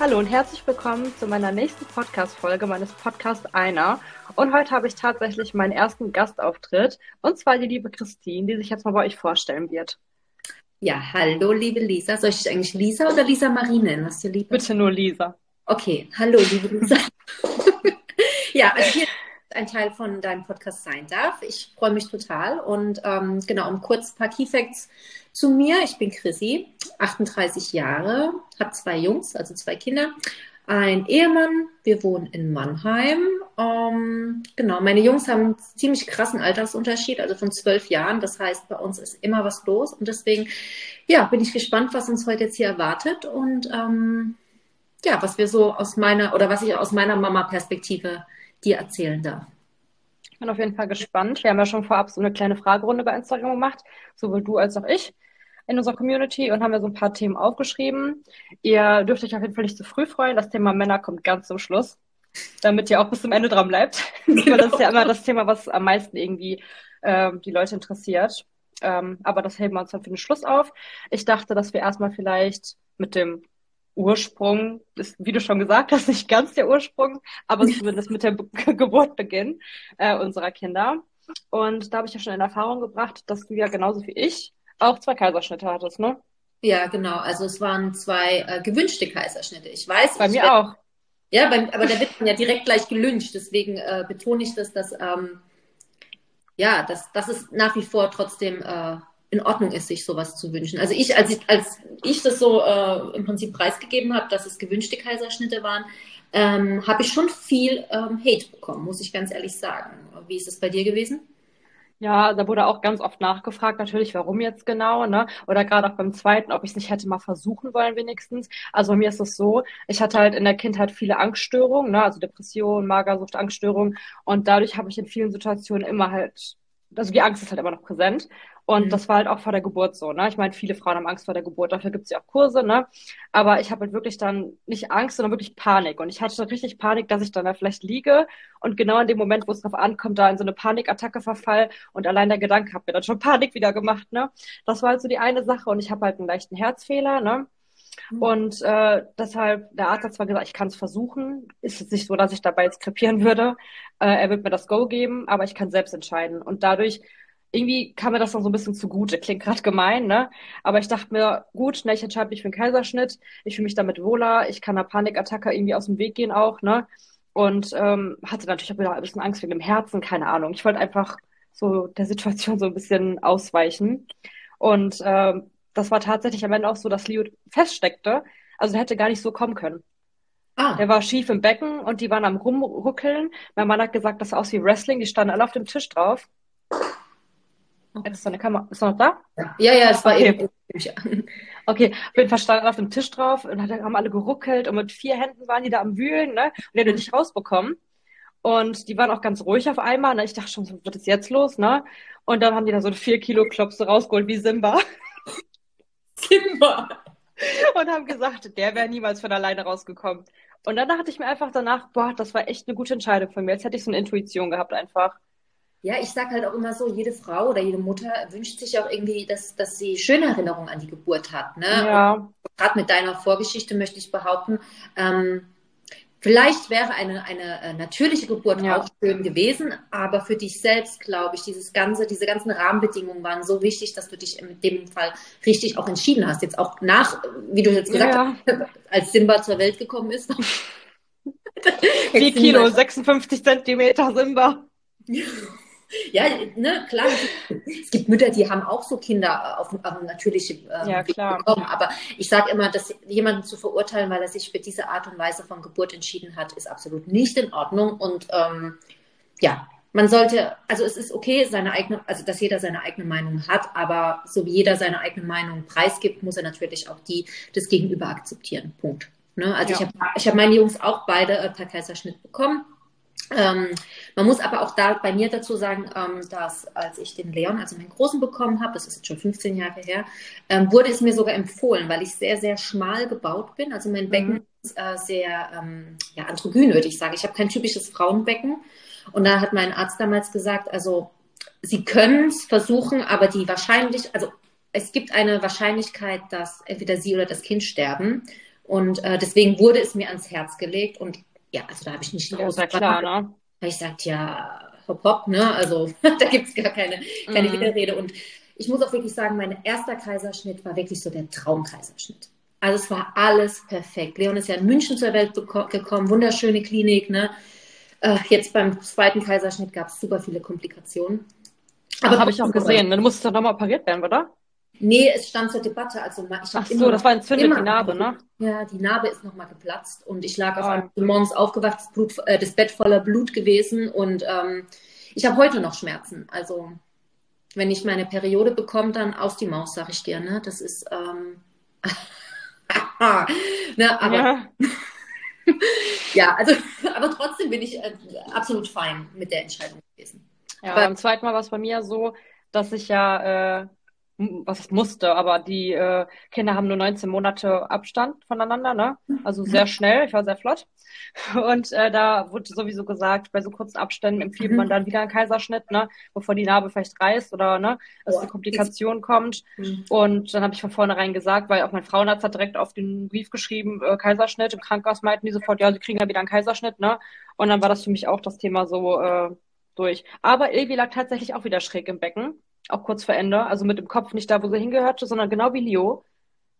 Hallo und herzlich willkommen zu meiner nächsten Podcast-Folge meines Podcasts Einer. Und heute habe ich tatsächlich meinen ersten Gastauftritt und zwar die liebe Christine, die sich jetzt mal bei euch vorstellen wird. Ja, hallo liebe Lisa. Soll ich dich eigentlich Lisa oder Lisa Marie nennen? Was dir lieber? Bitte nur Lisa. Okay, hallo liebe Lisa. ja, also hier ein Teil von deinem Podcast sein darf. Ich freue mich total. Und ähm, genau, um kurz ein paar Key Facts zu mir. Ich bin Chrissy, 38 Jahre, habe zwei Jungs, also zwei Kinder, ein Ehemann. Wir wohnen in Mannheim. Ähm, genau, meine Jungs haben einen ziemlich krassen Altersunterschied, also von zwölf Jahren. Das heißt, bei uns ist immer was los. Und deswegen, ja, bin ich gespannt, was uns heute jetzt hier erwartet und ähm, ja, was wir so aus meiner oder was ich aus meiner Mama-Perspektive dir erzählen darf. Ich bin auf jeden Fall gespannt. Wir haben ja schon vorab so eine kleine Fragerunde bei Instagram gemacht, sowohl du als auch ich in unserer Community und haben ja so ein paar Themen aufgeschrieben. Ihr dürft euch auf jeden Fall nicht zu früh freuen. Das Thema Männer kommt ganz zum Schluss, damit ihr auch bis zum Ende dran bleibt. Genau. das ist ja immer das Thema, was am meisten irgendwie äh, die Leute interessiert. Ähm, aber das heben wir uns dann für den Schluss auf. Ich dachte, dass wir erstmal vielleicht mit dem Ursprung, ist, wie du schon gesagt hast, nicht ganz der Ursprung, aber zumindest mit der Be Geburt beginnen äh, unserer Kinder. Und da habe ich ja schon in Erfahrung gebracht, dass du ja genauso wie ich auch zwei Kaiserschnitte hattest, ne? Ja, genau. Also es waren zwei äh, gewünschte Kaiserschnitte. Ich weiß. Bei ich mir werd, auch. Ja, beim, aber da wird man ja direkt gleich gelünscht. Deswegen äh, betone ich das, dass ähm, ja, dass, dass es nach wie vor trotzdem äh, in Ordnung ist, sich sowas zu wünschen. Also ich, als ich, als ich das so äh, im Prinzip preisgegeben habe, dass es gewünschte Kaiserschnitte waren, ähm, habe ich schon viel ähm, Hate bekommen, muss ich ganz ehrlich sagen. Wie ist es bei dir gewesen? Ja, da wurde auch ganz oft nachgefragt, natürlich, warum jetzt genau, ne? Oder gerade auch beim zweiten, ob ich es nicht hätte mal versuchen wollen, wenigstens. Also bei mir ist es so, ich hatte halt in der Kindheit viele Angststörungen, ne? Also Depression, Magersucht, Angststörungen. Und dadurch habe ich in vielen Situationen immer halt, also die Angst ist halt immer noch präsent. Und mhm. das war halt auch vor der Geburt so, ne? Ich meine, viele Frauen haben Angst vor der Geburt, dafür gibt es ja auch Kurse, ne? Aber ich habe halt wirklich dann nicht Angst, sondern wirklich Panik. Und ich hatte dann richtig Panik, dass ich dann da vielleicht liege und genau in dem Moment, wo es drauf ankommt, da in so eine Panikattacke verfall und allein der Gedanke hat mir dann schon Panik wieder gemacht, ne? Das war halt so die eine Sache und ich habe halt einen leichten Herzfehler, ne? Mhm. Und äh, deshalb, der Arzt hat zwar gesagt, ich kann es versuchen, ist jetzt nicht so, dass ich dabei jetzt krepieren würde. Äh, er wird mir das Go geben, aber ich kann selbst entscheiden. Und dadurch irgendwie kam mir das dann so ein bisschen zugute. Klingt gerade gemein, ne? Aber ich dachte mir, gut, ne, ich entscheide mich für einen Kaiserschnitt. Ich fühle mich damit wohler. Ich kann einer Panikattacke irgendwie aus dem Weg gehen auch, ne? Und ähm, hatte natürlich auch wieder ein bisschen Angst wegen dem Herzen, keine Ahnung. Ich wollte einfach so der Situation so ein bisschen ausweichen. Und ähm, das war tatsächlich am Ende auch so, dass Leo feststeckte. Also der hätte gar nicht so kommen können. Ah. Der war schief im Becken und die waren am Rumruckeln. Mein Mann hat gesagt, das sah aus wie Wrestling. Die standen alle auf dem Tisch drauf. Okay. Ist deine Kamera ist noch da? Ja, ja, es war okay. eben. Okay, auf jeden Fall standen auf dem Tisch drauf und haben alle geruckelt und mit vier Händen waren die da am Wühlen, ne? Und die haben nicht rausbekommen. Und die waren auch ganz ruhig auf einmal. Ne? Ich dachte schon, was ist jetzt los, ne? Und dann haben die da so vier Kilo Klopse rausgeholt wie Simba. Simba! Und haben gesagt, der wäre niemals von alleine rausgekommen. Und dann dachte ich mir einfach danach, boah, das war echt eine gute Entscheidung von mir. Jetzt hätte ich so eine Intuition gehabt einfach. Ja, ich sage halt auch immer so, jede Frau oder jede Mutter wünscht sich auch irgendwie, dass, dass sie schöne Erinnerungen an die Geburt hat. Ne? Ja. Gerade mit deiner Vorgeschichte möchte ich behaupten, ähm, vielleicht wäre eine, eine äh, natürliche Geburt ja. auch schön gewesen, aber für dich selbst, glaube ich, dieses ganze, diese ganzen Rahmenbedingungen waren so wichtig, dass du dich in dem Fall richtig auch entschieden hast. Jetzt auch nach, wie du jetzt gesagt ja. hast, als Simba zur Welt gekommen ist. 4 Kilo, 56 Zentimeter Simba. Ja, ne, klar. Es gibt Mütter, die haben auch so Kinder auf, auf natürliche ähm, ja, klar. bekommen. Aber ich sage immer, dass jemanden zu verurteilen, weil er sich für diese Art und Weise von Geburt entschieden hat, ist absolut nicht in Ordnung. Und ähm, ja, man sollte, also es ist okay, seine eigene, also dass jeder seine eigene Meinung hat, aber so wie jeder seine eigene Meinung preisgibt, muss er natürlich auch die des Gegenüber akzeptieren. Punkt. Ne? Also ja. ich habe ich hab meine Jungs auch beide äh, per Kaiserschnitt bekommen. Ähm, man muss aber auch da bei mir dazu sagen, ähm, dass als ich den Leon, also meinen Großen bekommen habe, das ist jetzt schon 15 Jahre her, ähm, wurde es mir sogar empfohlen, weil ich sehr, sehr schmal gebaut bin. Also mein Becken mhm. ist äh, sehr ähm, ja, androgyn, würde ich sagen. Ich habe kein typisches Frauenbecken. Und da hat mein Arzt damals gesagt, also Sie können es versuchen, aber die wahrscheinlich, also es gibt eine Wahrscheinlichkeit, dass entweder Sie oder das Kind sterben. Und äh, deswegen wurde es mir ans Herz gelegt. Und ja, also da habe ich nicht ist ja klar, ne? Ich sagte, ja, hopp, hopp, ne? Also da gibt es gar keine, keine mhm. Widerrede. Und ich muss auch wirklich sagen, mein erster Kaiserschnitt war wirklich so der Traumkaiserschnitt. Also es war alles perfekt. Leon ist ja in München zur Welt gekommen, wunderschöne Klinik. Ne? Äh, jetzt beim zweiten Kaiserschnitt gab es super viele Komplikationen. Aber habe ich auch gesehen. Dann musste doch nochmal operiert werden, oder? Nee, es stand zur Debatte. Also ich Ach so, das war entzündet, die Narbe, ne? Ja, die Narbe ist nochmal geplatzt und ich lag auf oh. einem morgens aufgewacht, das, Blut, äh, das Bett voller Blut gewesen und ähm, ich habe heute noch Schmerzen. Also wenn ich meine Periode bekomme, dann aus die Maus, sag ich dir. Ne? Das ist ähm, ne, aber ja. ja. also aber trotzdem bin ich äh, absolut fein mit der Entscheidung gewesen. Ja, aber beim zweiten Mal war es bei mir so, dass ich ja äh, was musste, aber die äh, Kinder haben nur 19 Monate Abstand voneinander, ne? Also sehr schnell, ich war sehr flott. Und äh, da wurde sowieso gesagt, bei so kurzen Abständen empfiehlt man mhm. dann wieder einen Kaiserschnitt, ne? Bevor die Narbe vielleicht reißt oder ne, dass oh, eine Komplikation kommt. Mhm. Und dann habe ich von vornherein gesagt, weil auch mein Frauenarzt hat direkt auf den Brief geschrieben, äh, Kaiserschnitt. Im Krankenhaus meinten die sofort, ja, sie kriegen ja wieder einen Kaiserschnitt, ne? Und dann war das für mich auch das Thema so äh, durch. Aber Ilvi lag tatsächlich auch wieder schräg im Becken auch kurz vor Ende, also mit dem Kopf nicht da, wo sie hingehörte, sondern genau wie Leo.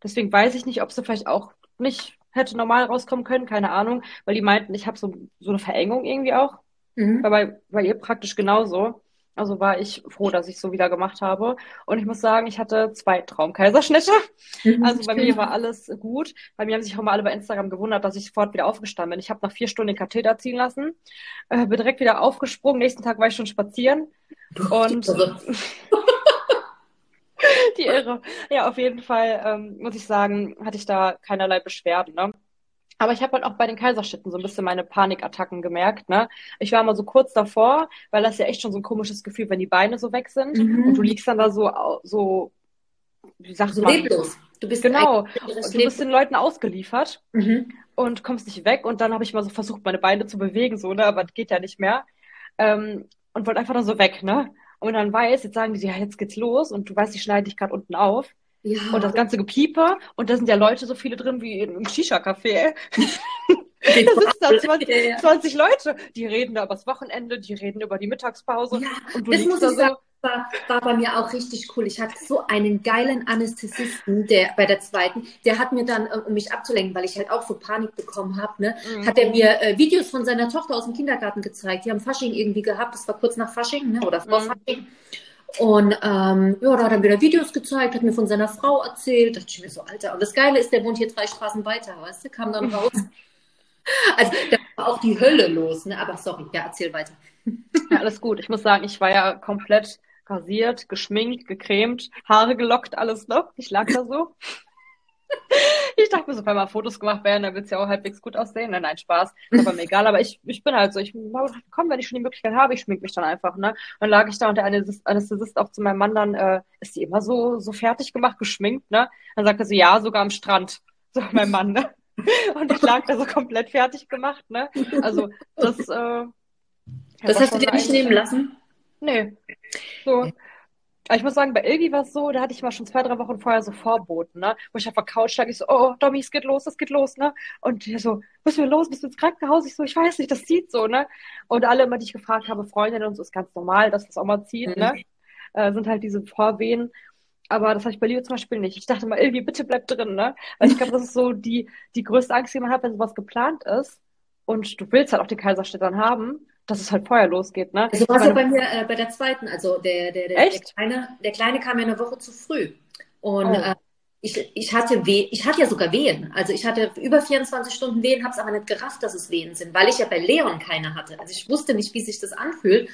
Deswegen weiß ich nicht, ob sie vielleicht auch nicht hätte normal rauskommen können, keine Ahnung, weil die meinten, ich habe so, so eine Verengung irgendwie auch. Mhm. Bei, bei ihr praktisch genauso. Also war ich froh, dass ich so wieder gemacht habe. Und ich muss sagen, ich hatte zwei Traumkaiserschnitte. Mhm, also bei mir war alles gut. Bei mir haben sich auch mal alle bei Instagram gewundert, dass ich sofort wieder aufgestanden bin. Ich habe nach vier Stunden den Katheter ziehen lassen, äh, bin direkt wieder aufgesprungen. Nächsten Tag war ich schon spazieren. Und die Irre. Ja, auf jeden Fall ähm, muss ich sagen, hatte ich da keinerlei Beschwerden. Ne? Aber ich habe halt auch bei den Kaiserschnitten so ein bisschen meine Panikattacken gemerkt. Ne? Ich war mal so kurz davor, weil das ja echt schon so ein komisches Gefühl, wenn die Beine so weg sind mhm. und du liegst dann da so, so wie so man? leblos. Du bist genau. Du bist den Leuten ausgeliefert mhm. und kommst nicht weg. Und dann habe ich mal so versucht, meine Beine zu bewegen, so, ne, aber das geht ja nicht mehr. Ähm, und wollte einfach dann so weg, ne? Und dann weiß, jetzt sagen die, ja, jetzt geht's los und du weißt, die schneiden dich gerade unten auf. Ja. Und das ganze Gepiepe und da sind ja Leute so viele drin wie im Shisha-Café. da sitzen da 20, 20, Leute, die reden da über das Wochenende, die reden über die Mittagspause ja, und du liegst da so. Sagen war, war bei mir auch richtig cool. Ich hatte so einen geilen Anästhesisten, der bei der zweiten, der hat mir dann, äh, um mich abzulenken, weil ich halt auch so Panik bekommen habe, ne, mhm. hat er mir äh, Videos von seiner Tochter aus dem Kindergarten gezeigt. Die haben Fasching irgendwie gehabt, das war kurz nach Fasching, ne, oder vor mhm. Fasching. Und ähm, ja, da hat er wieder Videos gezeigt, hat mir von seiner Frau erzählt. Da dachte ich mir so, Alter. Und das Geile ist, der wohnt hier drei Straßen weiter, weißt du, kam dann raus. also da war auch die Hölle los, ne? Aber sorry, ja, erzähl weiter. Ja, alles gut. Ich muss sagen, ich war ja komplett rasiert, geschminkt, gecremt, Haare gelockt, alles noch. Ne? Ich lag da so. Ich dachte mir so, wenn mal Fotos gemacht werden, dann wird es ja auch halbwegs gut aussehen. Nein, nein, Spaß. Aber mir egal. Aber ich, ich bin halt so, ich komm, wenn ich schon die Möglichkeit habe, ich schmink mich dann einfach, ne? Dann lag ich da und der Anästhesist auch zu meinem Mann dann, äh, ist die immer so, so fertig gemacht, geschminkt, ne? Dann sagte sie, ja, sogar am Strand. So, mein Mann, ne? Und ich lag da so komplett fertig gemacht, ne? Also, das, äh, das hast du dir nicht nehmen lassen? Nee. So. Aber ich muss sagen, bei Ilgi war es so, da hatte ich mal schon zwei, drei Wochen vorher so Vorboten, ne? Wo ich auf der Couch lag, ich so, oh, Domi, es geht los, es geht los, ne? Und der so, müssen wir los, bist du ins Krankenhaus? Ich so, ich weiß nicht, das zieht so, ne? Und alle immer, die ich gefragt habe, Freundinnen und so, ist ganz normal, dass das auch mal zieht, ne? mhm. ne? Äh, sind halt diese Vorwehen. Aber das habe ich bei Leo zum Beispiel nicht. Ich dachte mal, Ilgi, bitte bleib drin, ne? Weil ich glaube, das ist so die, die größte Angst, die man hat, wenn sowas geplant ist. Und du willst halt auch die Kaiserschnitt dann haben dass es halt vorher losgeht. Ne? Also war es ja bei mir äh, bei der zweiten. Also der, der, der, der, Kleine, der Kleine kam ja eine Woche zu früh. Und oh. äh, ich, ich, hatte Weh, ich hatte ja sogar Wehen. Also ich hatte über 24 Stunden Wehen, habe es aber nicht gerafft, dass es Wehen sind, weil ich ja bei Leon keine hatte. Also ich wusste nicht, wie sich das anfühlt.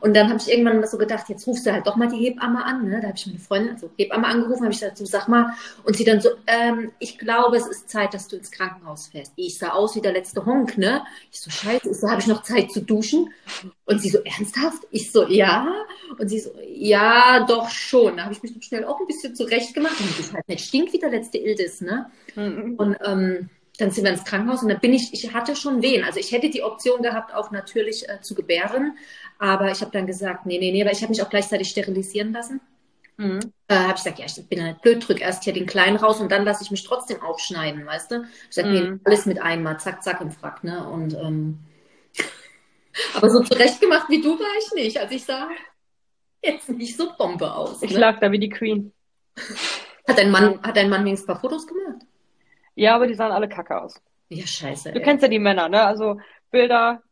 Und dann habe ich irgendwann so gedacht, jetzt rufst du halt doch mal die Hebamme an. Ne? Da habe ich meine Freundin, also Hebamme angerufen, habe ich gesagt, so sag mal. Und sie dann so, ähm, ich glaube, es ist Zeit, dass du ins Krankenhaus fährst. Ich sah aus wie der letzte Honk, ne? Ich so, scheiße, so, habe ich noch Zeit zu duschen? Und sie so, ernsthaft? Ich so, ja. Und sie so, ja, doch schon. Da habe ich mich schnell auch ein bisschen zurecht gemacht. Und ich halt nicht stinkt wie der letzte Ildis, ne? Mhm. Und ähm, dann sind wir ins Krankenhaus und dann bin ich, ich hatte schon Wehen. Also ich hätte die Option gehabt, auch natürlich äh, zu gebären. Aber ich habe dann gesagt, nee, nee, nee, weil ich habe mich auch gleichzeitig sterilisieren lassen. Mhm. Äh, habe ich gesagt, ja, ich bin nicht blöd, drück erst hier den Kleinen raus und dann lasse ich mich trotzdem aufschneiden, weißt du? Ich sage, mhm. nee, alles mit einmal, zack, zack im Frack, ne? Und ähm, aber so zurechtgemacht wie du war ich nicht. Also ich sah jetzt nicht so Bombe aus. Ich ne? lag da wie die Queen. Hat dein Mann, hat dein Mann wenigstens ein paar Fotos gemacht? Ja, aber die sahen alle kacke aus. Ja, scheiße. Du ey. kennst ja die Männer, ne? Also Bilder,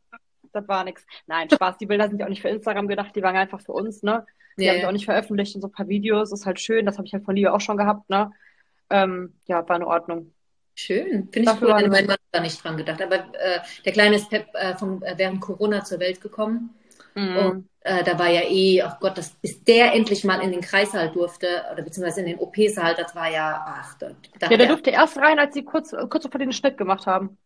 das war nix. Nein, Spaß, die Bilder sind ja auch nicht für Instagram gedacht, die waren einfach für uns, ne? Die ja, habe ich auch nicht veröffentlicht in so ein paar Videos. Ist halt schön, das habe ich halt von Liebe auch schon gehabt, ne? Ähm, ja, war in Ordnung. Schön. Finde ich cool, mein Mann da nicht dran gedacht. Aber äh, der Kleine ist Pep, äh, von, äh, während Corona zur Welt gekommen. Mhm. Und äh, da war ja eh, ach Gott, das, bis der endlich mal in den Kreissaal durfte, oder beziehungsweise in den OP-Saal, das war ja, ach, da, da Ja, der durfte erst rein, als sie kurz, kurz vor den Schnitt gemacht haben.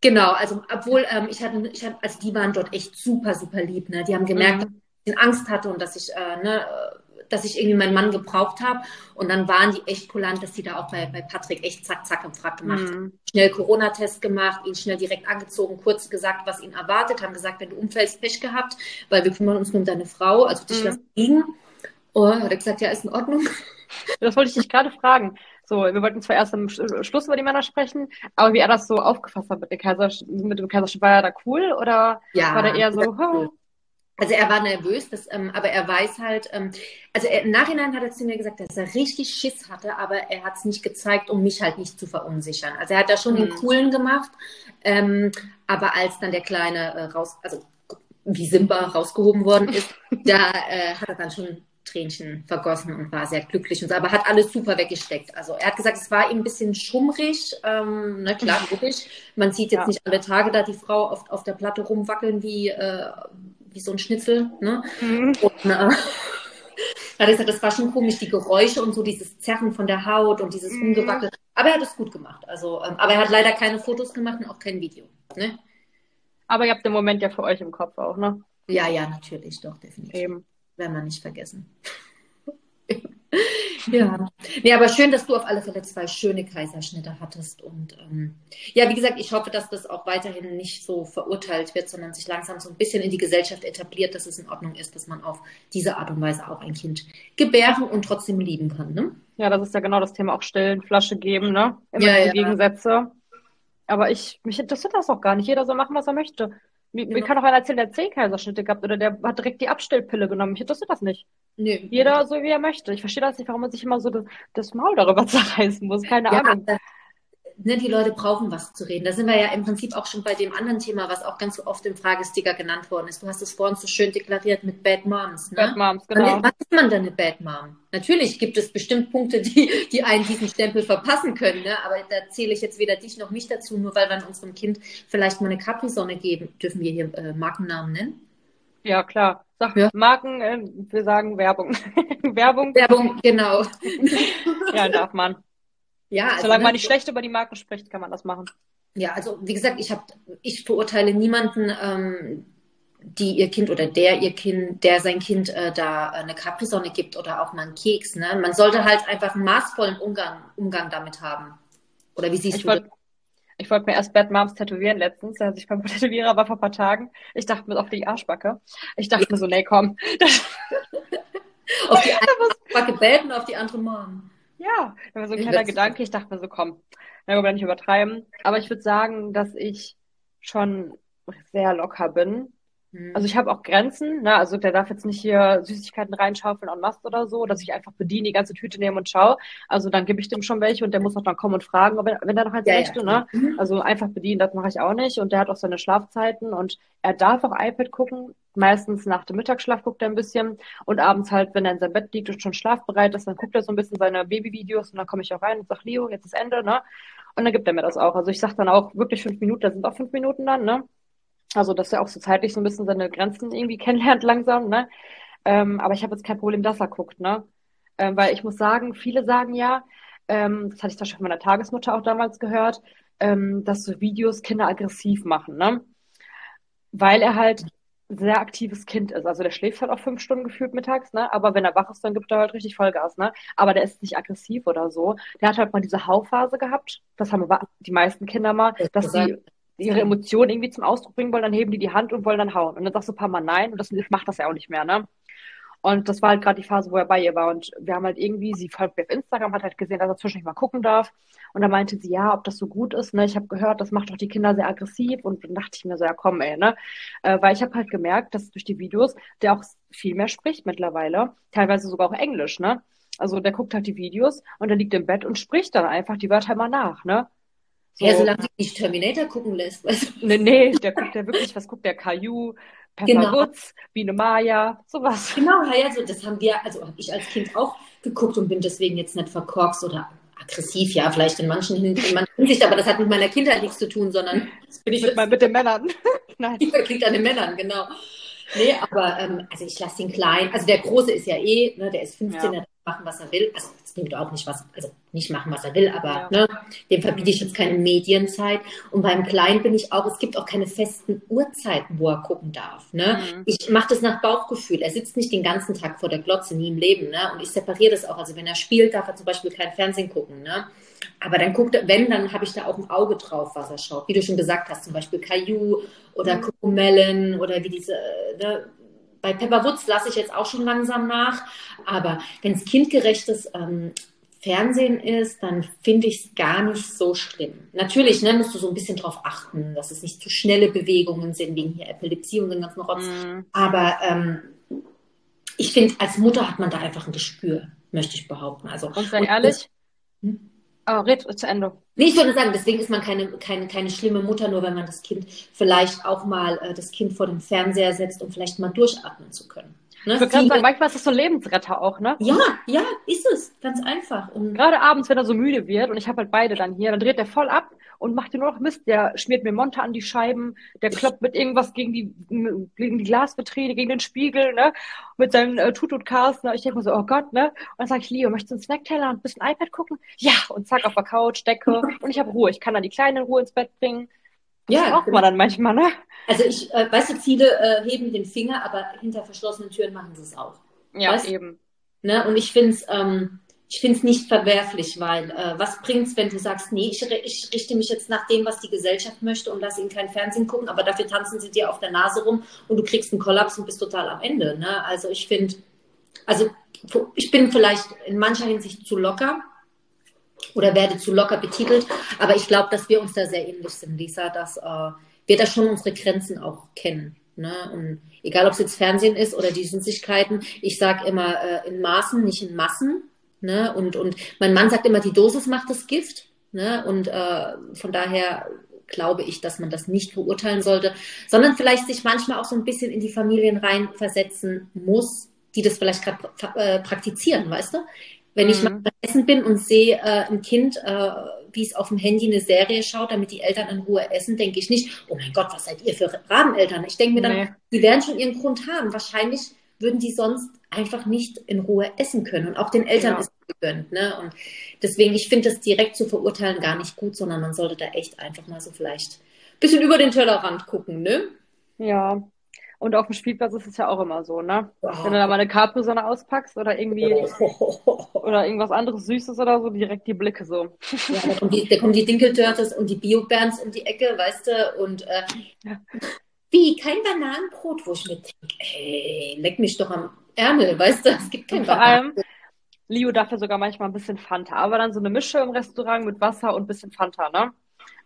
Genau, also obwohl ähm, ich hatte, ich hatte, also die waren dort echt super, super lieb, ne? Die haben gemerkt, mhm. dass ich Angst hatte und dass ich, äh, ne, dass ich irgendwie meinen Mann gebraucht habe. Und dann waren die echt kulant, dass die da auch bei, bei Patrick echt zack, zack im Frack gemacht mhm. Schnell Corona-Test gemacht, ihn schnell direkt angezogen, kurz gesagt, was ihn erwartet, haben gesagt, wenn du umfällst, Pech gehabt, weil wir kümmern uns nur um deine Frau, also dich mhm. lassen liegen. Oh, hat er gesagt, ja, ist in Ordnung. Das wollte ich dich gerade fragen. So, wir wollten zwar erst am Schluss über die Männer sprechen, aber wie er das so aufgefasst hat mit, dem Kaiserschnitt, mit dem Kaiserschnitt, war er da cool oder ja, war der eher so, oh, also er war nervös, das, ähm, aber er weiß halt, ähm, also er, im Nachhinein hat er zu mir gesagt, dass er richtig Schiss hatte, aber er hat es nicht gezeigt, um mich halt nicht zu verunsichern. Also er hat da schon mhm. den Coolen gemacht, ähm, aber als dann der Kleine äh, raus, also wie Simba rausgehoben worden ist, da äh, hat er dann schon Tränchen vergossen und war sehr glücklich und so, aber hat alles super weggesteckt. Also er hat gesagt, es war ihm ein bisschen schummrig, ähm, ne, klar, logisch. Man sieht jetzt ja. nicht alle Tage da die Frau auf, auf der Platte rumwackeln wie, äh, wie so ein Schnitzel. Ne? Mhm. Und, äh, hat er gesagt, das war schon komisch, die Geräusche und so, dieses Zerren von der Haut und dieses mhm. Umgewackel. Aber er hat es gut gemacht. Also, ähm, aber er hat leider keine Fotos gemacht und auch kein Video. Ne? Aber ihr habt den Moment ja für euch im Kopf auch, ne? Ja, ja, natürlich, doch, definitiv. Eben. Werden wir nicht vergessen. Ja. Nee, aber schön, dass du auf alle Fälle zwei schöne Kaiserschnitte hattest. Und ähm, ja, wie gesagt, ich hoffe, dass das auch weiterhin nicht so verurteilt wird, sondern sich langsam so ein bisschen in die Gesellschaft etabliert, dass es in Ordnung ist, dass man auf diese Art und Weise auch ein Kind gebären und trotzdem lieben kann. Ne? Ja, das ist ja genau das Thema auch stillen, Flasche geben, ne? Immer ja, ja. Gegensätze. Aber ich, mich interessiert das auch gar nicht. Jeder soll machen, was er möchte. Mir, genau. mir kann auch einer erzählen, der zehn Kaiserschnitte gehabt oder der hat direkt die Abstellpille genommen. Mich interessiert das nicht. Nö. Jeder so, wie er möchte. Ich verstehe das nicht, warum man sich immer so das, das Maul darüber zerreißen muss. Keine ja, Ahnung. Ne, die Leute brauchen was zu reden. Da sind wir ja im Prinzip auch schon bei dem anderen Thema, was auch ganz so oft im Fragesticker genannt worden ist. Du hast es vorhin so schön deklariert mit Bad Moms. Ne? Bad Moms, genau. Was ist man denn eine Bad Mom? Natürlich gibt es bestimmt Punkte, die, die einen diesen Stempel verpassen können, ne? aber da zähle ich jetzt weder dich noch mich dazu, nur weil wir unserem Kind vielleicht mal eine Capri-Sonne geben. Dürfen wir hier äh, Markennamen nennen? Ja, klar. Sag ja. Marken, äh, wir sagen Werbung. Werbung. Werbung, genau. ja, darf man. Ja, also, Solange man nicht schlecht über die Marken spricht, kann man das machen. Ja, also wie gesagt, ich habe, ich verurteile niemanden, ähm, die ihr Kind oder der ihr Kind, der sein Kind äh, da eine Capri-Sonne gibt oder auch mal einen Keks. Ne? Man sollte halt einfach einen maßvollen Umgang, Umgang damit haben. Oder wie siehst ich du das? Ich wollte mir erst Bad Moms tätowieren letztens, als ich beim Tätowierer war vor ein paar Tagen. Ich dachte mir auf die Arschbacke. Ich dachte mir so, nee, komm. auf die Arschbacke Bad und auf die andere Mom. Ja, da war so ein kleiner Gedanke. Ich dachte mir so, komm, wir nicht übertreiben. Aber ich würde sagen, dass ich schon sehr locker bin. Mhm. Also ich habe auch Grenzen, ne? Also der darf jetzt nicht hier Süßigkeiten reinschaufeln und Mast oder so, dass ich einfach bediene, die ganze Tüte nehme und schaue. Also dann gebe ich dem schon welche und der muss auch dann kommen und fragen, wenn, wenn er noch eins ja, möchte, ja. ne? Mhm. Also einfach bedienen, das mache ich auch nicht. Und der hat auch seine Schlafzeiten und er darf auch iPad gucken. Meistens nach dem Mittagsschlaf guckt er ein bisschen und abends halt, wenn er in seinem Bett liegt und schon schlafbereit ist, dann guckt er so ein bisschen seine Babyvideos und dann komme ich auch rein und sage, Leo, jetzt ist Ende, ne? Und dann gibt er mir das auch. Also ich sage dann auch wirklich fünf Minuten, das sind auch fünf Minuten dann, ne? Also, dass er auch so zeitlich so ein bisschen seine Grenzen irgendwie kennenlernt langsam, ne? Ähm, aber ich habe jetzt kein Problem, dass er guckt, ne? Ähm, weil ich muss sagen, viele sagen ja, ähm, das hatte ich da schon von meiner Tagesmutter auch damals gehört, ähm, dass so Videos Kinder aggressiv machen, ne? Weil er halt sehr aktives Kind ist. Also der schläft halt auch fünf Stunden gefühlt mittags, ne? Aber wenn er wach ist, dann gibt er halt richtig Vollgas, ne? Aber der ist nicht aggressiv oder so. Der hat halt mal diese Hauphase gehabt. Das haben die meisten Kinder mal, dass sie ihre Emotionen irgendwie zum Ausdruck bringen wollen, dann heben die die Hand und wollen dann hauen. Und dann sagst du ein paar Mal nein und das macht das ja auch nicht mehr, ne? Und das war halt gerade die Phase, wo er bei ihr war. Und wir haben halt irgendwie, sie folgt mir auf Instagram, hat halt gesehen, dass er zwischendurch mal gucken darf. Und da meinte sie, ja, ob das so gut ist. Ne? Ich habe gehört, das macht doch die Kinder sehr aggressiv. Und dann dachte ich mir so, ja komm, ey, ne? Äh, weil ich habe halt gemerkt, dass durch die Videos der auch viel mehr spricht mittlerweile. Teilweise sogar auch Englisch, ne? Also der guckt halt die Videos und der liegt im Bett und spricht dann einfach die Wörter mal nach, ne? So. Ja, solange sie nicht Terminator gucken lässt. Weißt du? Nee, nee, der guckt ja wirklich, was guckt der Caillou, genau. Woods, Biene Maya, sowas. Genau, ja, so, das haben wir, also habe ich als Kind auch geguckt und bin deswegen jetzt nicht verkorkst oder aggressiv, ja, vielleicht in manchen, in manchen Hinsicht, aber das hat mit meiner Kindheit nichts zu tun, sondern bin ich mit, mit den Männern. Nein. Liegt an den Männern, genau. Nee, aber ähm, also ich lasse ihn klein. Also der Große ist ja eh, ne, der ist 15, ja. der machen, was er will. Also das klingt auch nicht was, also nicht machen, was er will, aber ja. ne, dem verbiete ich jetzt keine Medienzeit. Und beim Kleinen bin ich auch, es gibt auch keine festen Uhrzeiten, wo er gucken darf. Ne? Mhm. Ich mache das nach Bauchgefühl. Er sitzt nicht den ganzen Tag vor der Glotze, nie im Leben. Ne? Und ich separiere das auch. Also wenn er spielt, darf er zum Beispiel kein Fernsehen gucken. Ne? Aber dann guckt er, wenn, dann habe ich da auch ein Auge drauf, was er schaut. Wie du schon gesagt hast, zum Beispiel Caillou oder mhm. Kokomellen oder wie diese, ne? Bei Pepper Woods lasse ich jetzt auch schon langsam nach. Aber wenn es kindgerechtes ähm, Fernsehen ist, dann finde ich es gar nicht so schlimm. Natürlich ne, musst du so ein bisschen drauf achten, dass es nicht zu schnelle Bewegungen sind, wegen hier Epilepsie und den ganzen Rotz. Mhm. Aber ähm, ich finde, als Mutter hat man da einfach ein Gespür, möchte ich behaupten. Also, und sei ehrlich, hm? Oh, red zu Ende. Nee, ich würde sagen, deswegen ist man keine, keine, keine schlimme Mutter, nur wenn man das Kind vielleicht auch mal äh, das Kind vor den Fernseher setzt, um vielleicht mal durchatmen zu können. Ne? Ich sagen, manchmal ist das so ein Lebensretter auch, ne? Ja, ja, ist es. Ganz einfach. Und Gerade abends, wenn er so müde wird und ich habe halt beide dann hier, dann dreht er voll ab und macht dir nur noch Mist. Der schmiert mir Monte an die Scheiben, der kloppt mit irgendwas gegen die, gegen die Glasbetriebe, gegen den Spiegel, ne? Mit seinem äh, Tutut-Cast. Ne? Ich denke mir so, oh Gott, ne? Und dann sage ich, Leo, möchtest du einen Snackteller und ein bisschen iPad gucken? Ja, und zack, auf der Couch, Decke und ich habe Ruhe. Ich kann dann die Kleine in Ruhe ins Bett bringen. Das ja, braucht man dann manchmal, ne? Also ich, äh, weißt du, viele äh, heben den Finger, aber hinter verschlossenen Türen machen sie es auch. Ja, weißt? eben. Ne? Und ich finde es ähm, ich finde es nicht verwerflich, weil äh, was bringt's, wenn du sagst, nee, ich, ich, richte mich jetzt nach dem, was die Gesellschaft möchte und lass ihnen kein Fernsehen gucken, aber dafür tanzen sie dir auf der Nase rum und du kriegst einen Kollaps und bist total am Ende. Ne? Also ich finde, also ich bin vielleicht in mancher Hinsicht zu locker oder werde zu locker betitelt, aber ich glaube, dass wir uns da sehr ähnlich sind, Lisa, dass äh, wir da schon unsere Grenzen auch kennen. Ne? Und egal, ob es jetzt Fernsehen ist oder die Süßigkeiten, ich sage immer äh, in Maßen, nicht in Massen. Ne? Und, und mein Mann sagt immer, die Dosis macht das Gift. Ne? Und äh, von daher glaube ich, dass man das nicht verurteilen sollte, sondern vielleicht sich manchmal auch so ein bisschen in die Familien reinversetzen muss, die das vielleicht gerade äh, praktizieren, weißt du? Wenn mhm. ich mal essen bin und sehe äh, ein Kind, äh, wie es auf dem Handy eine Serie schaut, damit die Eltern in Ruhe essen, denke ich nicht, oh mein Gott, was seid ihr für Rabeneltern? Ich denke mir dann, nee. die werden schon ihren Grund haben. Wahrscheinlich würden die sonst einfach nicht in Ruhe essen können. Und auch den Eltern ja. ist gegönnt. Ne? Und deswegen, ich finde das direkt zu verurteilen gar nicht gut, sondern man sollte da echt einfach mal so vielleicht ein bisschen über den Tellerrand gucken, ne? Ja. Und auf dem Spielplatz ist es ja auch immer so, ne? Oh. Wenn du da mal eine Capri-Sonne auspackst oder irgendwie oder irgendwas anderes Süßes oder so, direkt die Blicke so. Ja, da kommen die, da kommen die Dinkeltörtes und die Bio-Berns um die Ecke, weißt du, und äh, ja. Wie, kein Bananenbrot, wo ich mir denke, ey, leck mich doch am Ärmel, weißt du, es gibt kein Vor allem, Leo darf ja sogar manchmal ein bisschen Fanta, aber dann so eine Mische im Restaurant mit Wasser und ein bisschen Fanta, ne?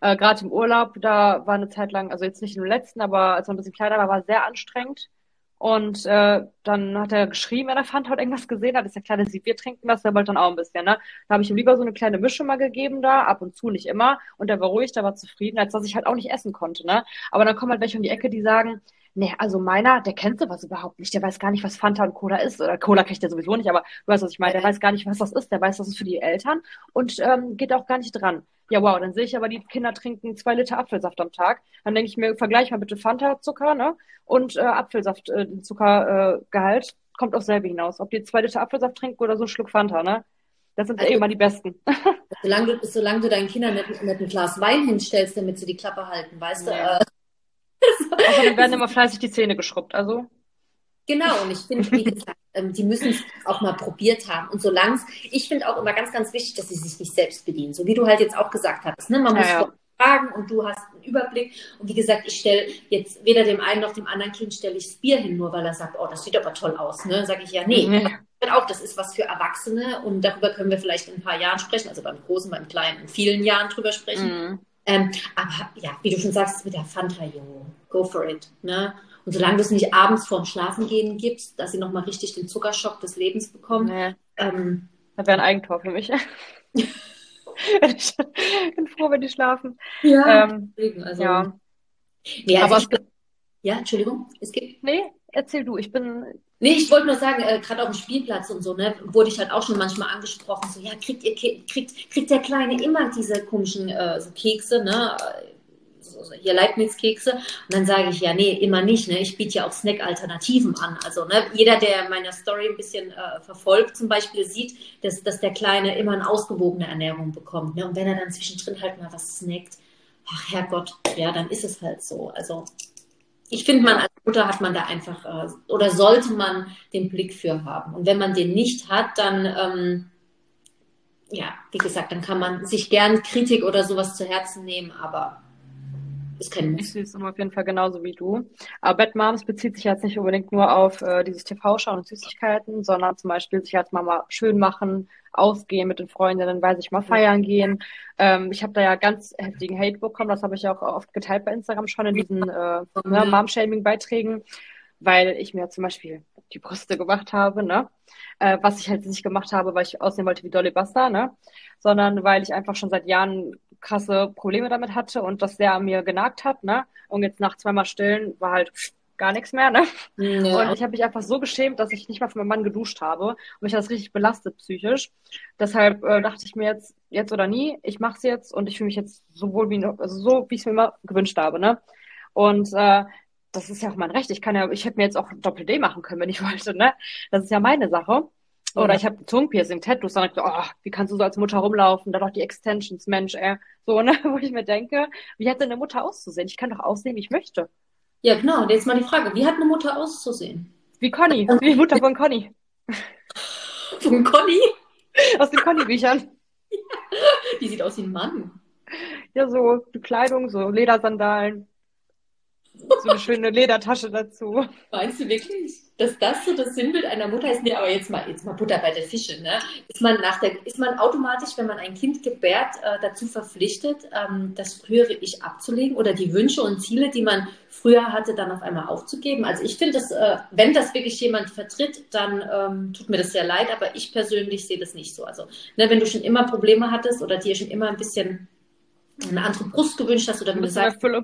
Äh, Gerade im Urlaub, da war eine Zeit lang, also jetzt nicht im letzten, aber als er ein bisschen kleiner war, war sehr anstrengend. Und äh, dann hat er geschrieben, er Fanta hat irgendwas gesehen hat, ist ja klar, dass sie Bier trinken lassen, der wollte dann auch ein bisschen, ne? Da habe ich ihm lieber so eine kleine Mische mal gegeben da, ab und zu, nicht immer. Und der war ruhig, der war zufrieden, als dass ich halt auch nicht essen konnte, ne? Aber dann kommen halt welche um die Ecke, die sagen, nee, also meiner, der kennt sowas überhaupt nicht. Der weiß gar nicht, was Fanta und Cola ist. Oder Cola kriegt er sowieso nicht, aber du weißt, was ich meine. Der weiß gar nicht, was das ist. Der weiß, das ist für die Eltern und ähm, geht auch gar nicht dran ja wow, dann sehe ich aber, die Kinder trinken zwei Liter Apfelsaft am Tag. Dann denke ich mir, vergleich mal bitte Fanta-Zucker ne? und äh, Apfelsaft, äh, Zuckergehalt, äh, kommt auf selbe hinaus. Ob die zwei Liter Apfelsaft trinken oder so einen Schluck Fanta, ne? Das sind also, eh immer die Besten. solange, du, solange du deinen Kindern nicht, nicht ein Glas Wein hinstellst, damit sie die Klappe halten, weißt ja. du? Äh, also dann werden immer fleißig die Zähne geschrubbt, also. Genau, und ich finde, wie gesagt, ähm, die müssen es auch mal probiert haben. Und solange ich finde auch immer ganz, ganz wichtig, dass sie sich nicht selbst bedienen. So wie du halt jetzt auch gesagt hast. Ne? Man ja, muss ja. tragen und du hast einen Überblick. Und wie gesagt, ich stelle jetzt weder dem einen noch dem anderen Kind stelle ich das Bier hin, nur weil er sagt, oh, das sieht aber toll aus. Ne? Sage ich ja, nee. nee. Auch das ist was für Erwachsene und darüber können wir vielleicht in ein paar Jahren sprechen, also beim Großen, beim Kleinen, in vielen Jahren drüber sprechen. Mhm. Ähm, aber ja, wie du schon sagst, mit der Fanta, yo, go for it. Ne? Und solange du es nicht abends vorm Schlafengehen gibst, dass sie nochmal richtig den Zuckerschock des Lebens bekommen. Nee. Ähm, das wäre ein Eigentor für mich. ich bin froh, wenn die schlafen. Ja, ähm, also, ja. Nee, also aber bin, ja, Entschuldigung, es gibt. Nee, erzähl du, ich bin. Nee, ich wollte nur sagen, äh, gerade auf dem Spielplatz und so, ne, wurde ich halt auch schon manchmal angesprochen, so, ja, kriegt ihr kriegt, kriegt der Kleine immer diese komischen äh, so Kekse, ne? also hier Leibniz-Kekse. Und dann sage ich, ja, nee, immer nicht. Ne? Ich biete ja auch Snack-Alternativen an. Also ne, jeder, der meine Story ein bisschen äh, verfolgt, zum Beispiel sieht, dass, dass der Kleine immer eine ausgewogene Ernährung bekommt. Ne? Und wenn er dann zwischendrin halt mal was snackt, ach Herrgott, ja, dann ist es halt so. Also ich finde, man als Mutter hat man da einfach äh, oder sollte man den Blick für haben. Und wenn man den nicht hat, dann ähm, ja, wie gesagt, dann kann man sich gern Kritik oder sowas zu Herzen nehmen, aber ist kein Muss. Ich sehe es auf jeden Fall genauso wie du. Aber Bad Moms bezieht sich jetzt nicht unbedingt nur auf äh, dieses TV-Schauen und Süßigkeiten, sondern zum Beispiel sich als Mama schön machen, ausgehen mit den Freundinnen, weiß ich mal feiern gehen. Ähm, ich habe da ja ganz heftigen Hate bekommen, das habe ich ja auch oft geteilt bei Instagram schon in diesen äh, ne, Mom-Shaming-Beiträgen, weil ich mir zum Beispiel die Brüste gemacht habe, ne? Äh, was ich halt nicht gemacht habe, weil ich aussehen wollte wie Dolly Buster, ne? Sondern weil ich einfach schon seit Jahren krasse Probleme damit hatte und das sehr an mir genagt hat, ne? Und jetzt nach zweimal Stillen war halt gar nichts mehr, ne? Ja. Und ich habe mich einfach so geschämt, dass ich nicht mal für meinen Mann geduscht habe und mich hat das richtig belastet psychisch. Deshalb äh, dachte ich mir jetzt, jetzt oder nie, ich mache es jetzt und ich fühle mich jetzt so wohl wie, also so, wie ich es mir immer gewünscht habe, ne? Und äh, das ist ja auch mein Recht. Ich kann ja, ich hätte mir jetzt auch Doppel-D machen können, wenn ich wollte, ne? Das ist ja meine Sache. Oder ich habe Zungenpiercing, Tattoos, dann ich, oh, wie kannst du so als Mutter rumlaufen? Da doch die Extensions, Mensch, ey. So, ne, wo ich mir denke, wie hat denn eine Mutter auszusehen? Ich kann doch aussehen, wie ich möchte. Ja, genau. Und jetzt mal die Frage, wie hat eine Mutter auszusehen? Wie Conny, wie die Mutter von Conny. Von Conny? Aus den Conny-Büchern. Die sieht aus wie ein Mann. Ja, so die Kleidung, so Ledersandalen. So eine schöne Ledertasche dazu. Meinst du wirklich? dass das so das Sinnbild einer Mutter ist. Nee, aber jetzt mal, jetzt mal Butter bei der Fische. Ne? Ist, man nach der, ist man automatisch, wenn man ein Kind gebärt, äh, dazu verpflichtet, ähm, das frühere Ich abzulegen oder die Wünsche und Ziele, die man früher hatte, dann auf einmal aufzugeben? Also ich finde, äh, wenn das wirklich jemand vertritt, dann ähm, tut mir das sehr leid, aber ich persönlich sehe das nicht so. Also ne, wenn du schon immer Probleme hattest oder dir schon immer ein bisschen eine andere Brust gewünscht hast oder wenn du sagst, Fülle.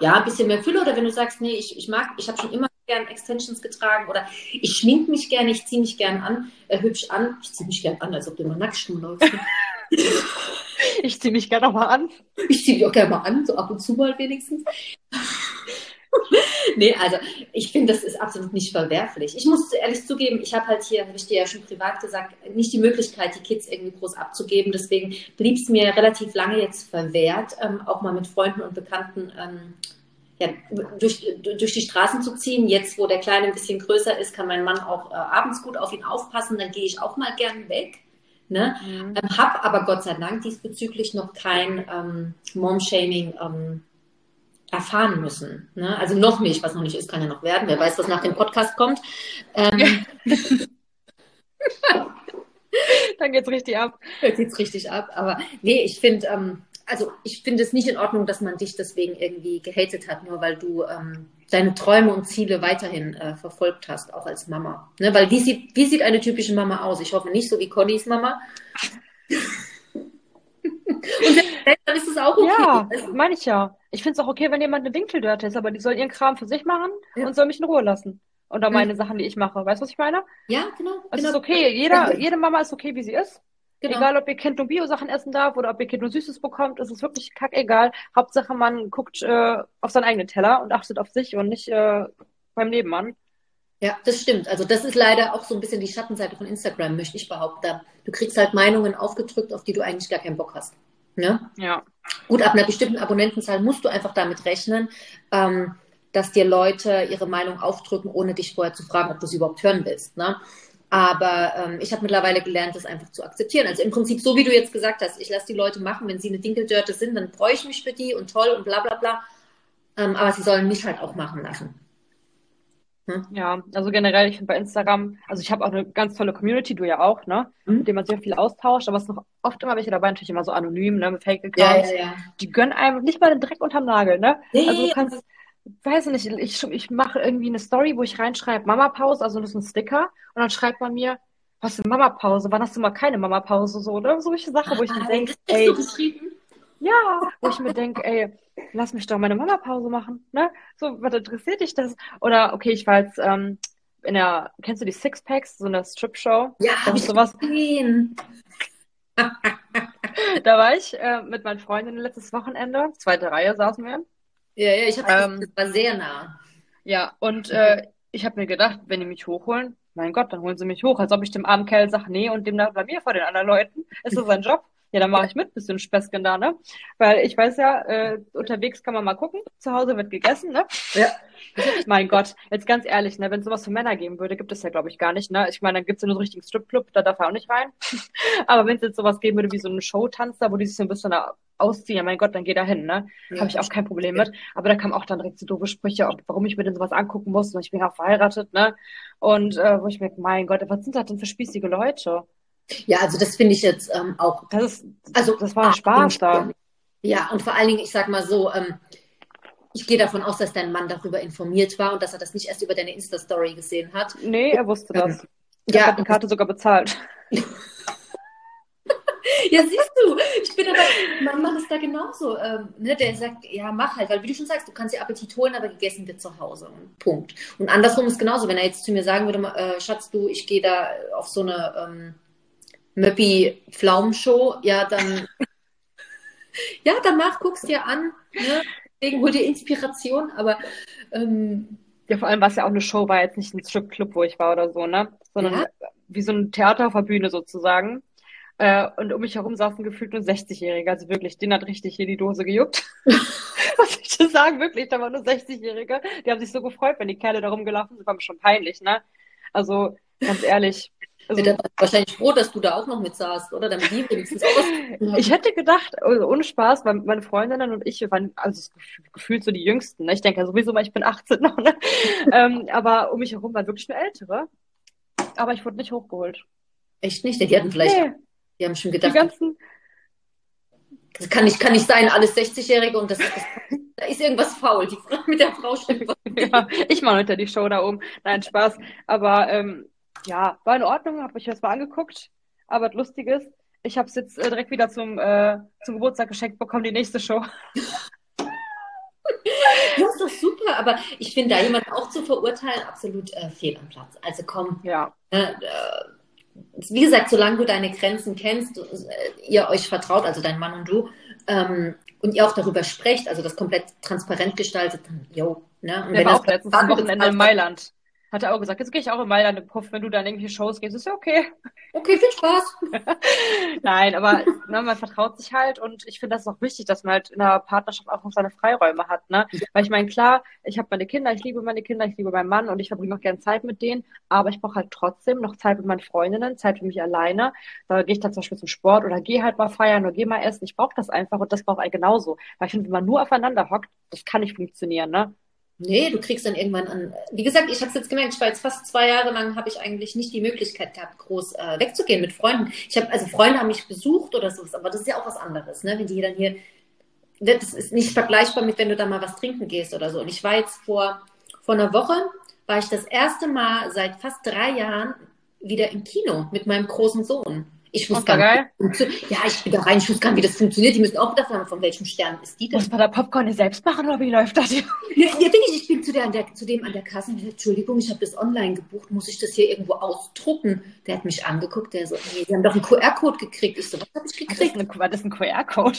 Ja, ein bisschen mehr Fülle oder wenn du sagst, nee, ich, ich mag, ich habe schon immer gern Extensions getragen oder ich schmink mich gern, ich ziehe mich gern an, äh, hübsch an. Ich ziehe mich gern an, als ob du immer nackt läufst. ich ziehe mich gerne auch mal an. Ich ziehe mich auch gerne mal an, so ab und zu mal wenigstens. nee, also ich finde, das ist absolut nicht verwerflich. Ich muss ehrlich zugeben, ich habe halt hier, habe ich dir ja schon privat gesagt, nicht die Möglichkeit, die Kids irgendwie groß abzugeben. Deswegen blieb es mir relativ lange jetzt verwehrt, ähm, auch mal mit Freunden und Bekannten ähm, ja, durch, durch die Straßen zu ziehen. Jetzt, wo der Kleine ein bisschen größer ist, kann mein Mann auch äh, abends gut auf ihn aufpassen. Dann gehe ich auch mal gern weg. Ne? Mhm. Ähm, hab aber Gott sei Dank diesbezüglich noch kein ähm, Mom-Shaming ähm, erfahren müssen. Ne? Also noch nicht, was noch nicht ist, kann ja noch werden. Wer weiß, was nach dem Podcast kommt. Ähm, Dann geht's richtig ab. Dann geht's richtig ab. Aber nee, ich finde, ähm, also ich finde es nicht in Ordnung, dass man dich deswegen irgendwie gehatet hat, nur weil du ähm, deine Träume und Ziele weiterhin äh, verfolgt hast, auch als Mama. Ne? Weil wie sieht, wie sieht eine typische Mama aus? Ich hoffe nicht so wie Connys Mama. Und dann ist es auch okay. Ja, meine ich ja. Ich finde es auch okay, wenn jemand eine Winkeldörte ist, aber die soll ihren Kram für sich machen ja. und soll mich in Ruhe lassen. Oder meine mhm. Sachen, die ich mache. Weißt du, was ich meine? Ja, genau. Es genau. ist okay. Jeder, jede Mama ist okay, wie sie ist. Genau. Egal, ob ihr Kind nur Bio-Sachen essen darf oder ob ihr Kind nur Süßes bekommt, ist es wirklich kackegal. Hauptsache, man guckt äh, auf seinen eigenen Teller und achtet auf sich und nicht äh, beim Nebenmann. Ja, das stimmt. Also das ist leider auch so ein bisschen die Schattenseite von Instagram, möchte ich behaupten. Du kriegst halt Meinungen aufgedrückt, auf die du eigentlich gar keinen Bock hast. Ne? Ja. Gut, ab einer bestimmten Abonnentenzahl musst du einfach damit rechnen, ähm, dass dir Leute ihre Meinung aufdrücken, ohne dich vorher zu fragen, ob du sie überhaupt hören willst. Ne? Aber ähm, ich habe mittlerweile gelernt, das einfach zu akzeptieren. Also im Prinzip so, wie du jetzt gesagt hast, ich lasse die Leute machen, wenn sie eine Dinkeldörte sind, dann freue ich mich für die und toll und bla bla bla. Ähm, aber sie sollen mich halt auch machen lassen. Hm? Ja, also generell, ich finde bei Instagram, also ich habe auch eine ganz tolle Community, du ja auch, ne? Mhm. Mit dem man sehr viel austauscht, aber es sind noch oft immer welche dabei, natürlich immer so anonym, ne? Mit Fake-Accounts. Ja, ja, ja. Die gönnen einem nicht mal den Dreck unterm Nagel, ne? Nee, also du kannst, weiß ich nicht, ich, ich mache irgendwie eine Story, wo ich reinschreibe Mama-Pause, also das ist ein Sticker, und dann schreibt man mir, hast du Mama-Pause? Wann hast du mal keine Mama-Pause? So, oder? Solche Sachen, wo ich mir ah, denke, ey. Ja, wo ich mir denke, ey, lass mich doch meine Mama-Pause machen, ne? So, was interessiert dich das? Oder, okay, ich war jetzt, ähm, in der, kennst du die Sixpacks, so eine Strip-Show? Ja, hab ich sowas. Gesehen. da war ich äh, mit meinen Freundinnen letztes Wochenende, zweite Reihe saßen wir. Ja, ja, ich habe ähm, das war sehr nah. Ja, und äh, ich habe mir gedacht, wenn die mich hochholen, mein Gott, dann holen sie mich hoch, als ob ich dem armen Kerl sage, nee, und dem da bei mir vor den anderen Leuten. Ist das sein Job? Ja, dann mache ich mit, bisschen Späßchen da, ne? Weil ich weiß ja, äh, unterwegs kann man mal gucken, zu Hause wird gegessen, ne? Ja. mein Gott, jetzt ganz ehrlich, ne, wenn es sowas für Männer geben würde, gibt es ja, glaube ich, gar nicht, ne? Ich meine, dann gibt es ja nur so richtigen Stripclub, da darf er auch nicht rein. Aber wenn es jetzt sowas geben würde wie so einen Showtanz da, wo die sich so ein bisschen ausziehen, ja mein Gott, dann geh da hin, ne? Ja, Habe ich auch kein Problem mit. Aber da kam auch dann direkt so doofe Sprüche, ob, warum ich mir denn sowas angucken muss. Und ich bin ja auch verheiratet, ne? Und äh, wo ich mir, mein Gott, was sind das denn für spießige Leute? Ja, also das finde ich jetzt ähm, auch. Das ist, also das war ein Spaß da. Ja, und vor allen Dingen, ich sag mal so, ähm, ich gehe davon aus, dass dein Mann darüber informiert war und dass er das nicht erst über deine Insta-Story gesehen hat. Nee, er wusste das. Ich ja. habe die Karte sogar bezahlt. ja, siehst du, ich bin aber, mein Mann ist da genauso. Ähm, ne, der sagt, ja, mach halt, weil wie du schon sagst, du kannst dir Appetit holen, aber gegessen wird zu Hause. Punkt. Und andersrum ist genauso, wenn er jetzt zu mir sagen würde, äh, Schatz, du, ich gehe da auf so eine ähm, Möppi Pflaumenshow, ja, dann, ja, dann mach, guck's dir an, ne? Deswegen hol dir Inspiration, aber ähm, ja, vor allem war es ja auch eine Show, war jetzt nicht ein Stripclub, wo ich war oder so, ne? Sondern ja? wie so ein Theater auf der Bühne sozusagen. Äh, und um mich herum saßen gefühlt nur 60-Jährige. Also wirklich, den hat richtig hier die Dose gejuckt. Was ich zu sagen, wirklich, da waren nur 60-Jährige. Die haben sich so gefreut, wenn die Kerle da rumgelaufen sind, war mir schon peinlich, ne? Also, ganz ehrlich, also, war wahrscheinlich froh, dass du da auch noch mit saßt, oder? Damit die wenigstens auch Ich hätte gedacht, also ohne Spaß, weil meine Freundinnen und ich, wir waren also gefühlt so die Jüngsten. Ne? Ich denke ja sowieso mal, ich bin 18 noch. Ne? ähm, aber um mich herum waren wirklich nur Ältere. Aber ich wurde nicht hochgeholt. Echt nicht? Die hatten vielleicht, nee. die haben schon gedacht, die ganzen, das kann nicht, kann nicht sein, alles 60-Jährige und das, das, da ist irgendwas faul. Die Frau mit der Frau stimmt. ja, ich mache hinter die Show da oben. Nein, Spaß. Aber ähm, ja, war in Ordnung, habe ich das mal angeguckt. Aber das Lustige ist, ich habe es jetzt äh, direkt wieder zum, äh, zum Geburtstag geschenkt bekommen, die nächste Show. Das ist doch super, aber ich finde, da jemanden auch zu verurteilen, absolut äh, fehl am Platz. Also komm, ja. Äh, wie gesagt, solange du deine Grenzen kennst, äh, ihr euch vertraut, also dein Mann und du, ähm, und ihr auch darüber sprecht, also das komplett transparent gestaltet, dann, yo, ne? Und wenn das auch letztes Wochenende in Mailand hat er auch gesagt, jetzt gehe ich auch in Mailand im Puff, wenn du dann irgendwelche Shows gehst, ist ja okay. Okay, viel Spaß. Nein, aber ne, man vertraut sich halt und ich finde das ist auch wichtig, dass man halt in einer Partnerschaft auch noch seine Freiräume hat. Ne? Ja. Weil ich meine, klar, ich habe meine Kinder, ich liebe meine Kinder, ich liebe meinen Mann und ich verbringe auch gerne Zeit mit denen, aber ich brauche halt trotzdem noch Zeit mit meinen Freundinnen, Zeit für mich alleine. Da gehe ich dann zum Beispiel zum Sport oder gehe halt mal feiern oder gehe mal essen. Ich brauche das einfach und das braucht einen genauso. Weil ich finde, wenn man nur aufeinander hockt, das kann nicht funktionieren, ne? Nee, du kriegst dann irgendwann an. Wie gesagt, ich habe es jetzt gemerkt, ich war jetzt fast zwei Jahre lang, habe ich eigentlich nicht die Möglichkeit gehabt, groß äh, wegzugehen mit Freunden. Ich habe, also Freunde haben mich besucht oder sowas, aber das ist ja auch was anderes, ne? Wenn die dann hier, das ist nicht vergleichbar mit, wenn du da mal was trinken gehst oder so. Und ich war jetzt vor, vor einer Woche, war ich das erste Mal seit fast drei Jahren wieder im Kino mit meinem großen Sohn. Ich wusste gar nicht, ja, ich bin da rein, ich wusste gar nicht, wie das funktioniert. Die müssen auch gedacht haben, von welchem Stern ist die denn? Muss man da Popcorn nicht selbst machen oder wie läuft das hier? Ja, ja bin ich. Ich bin zu, der, der, zu dem an der Kasse und gesagt, Entschuldigung, ich habe das online gebucht, muss ich das hier irgendwo ausdrucken? Der hat mich angeguckt, der so, nee, die haben doch einen QR-Code gekriegt. Ich so, was habe ich gekriegt? War das ein QR-Code?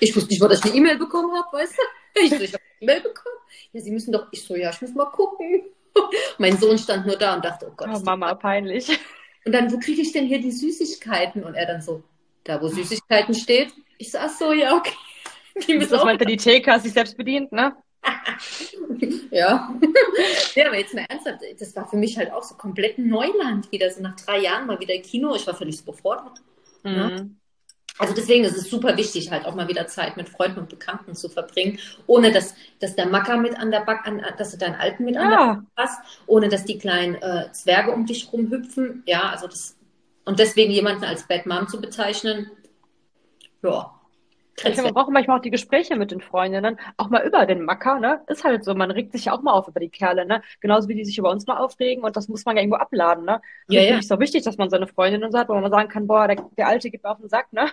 Ich wusste nicht, wo ich eine E-Mail bekommen habe, weißt du? Ich so, ich habe eine E-Mail bekommen. Ja, sie müssen doch, ich so, ja, ich muss mal gucken. mein Sohn stand nur da und dachte, oh Gott. Oh, Mama, peinlich. Und dann, wo kriege ich denn hier die Süßigkeiten? Und er dann so, da wo Süßigkeiten steht. Ich so, ach so, ja, okay. Die das meinte die Theke, sich selbst bedient, ne? ja. ja, aber jetzt mal ernsthaft, das war für mich halt auch so komplett Neuland wieder, so nach drei Jahren mal wieder Kino. Ich war völlig überfordert. Mhm. Ne? Also deswegen ist es super wichtig, halt auch mal wieder Zeit mit Freunden und Bekannten zu verbringen, ohne dass, dass der Macker mit an der Back, an, dass du deinen Alten mit ja. an der Back hast, ohne dass die kleinen äh, Zwerge um dich rumhüpfen. Ja, also das und deswegen jemanden als Bad Mom zu bezeichnen, ja, ich finde, man braucht manchmal auch die Gespräche mit den Freundinnen, auch mal über den Macker, ne? Ist halt so, man regt sich ja auch mal auf über die Kerle, ne? Genauso wie die sich über uns mal aufregen und das muss man ja irgendwo abladen, ne? Ja, ja. Ich so wichtig, dass man seine Freundinnen so hat, wo man sagen kann, boah, der, der Alte geht mir auf den Sack, ne?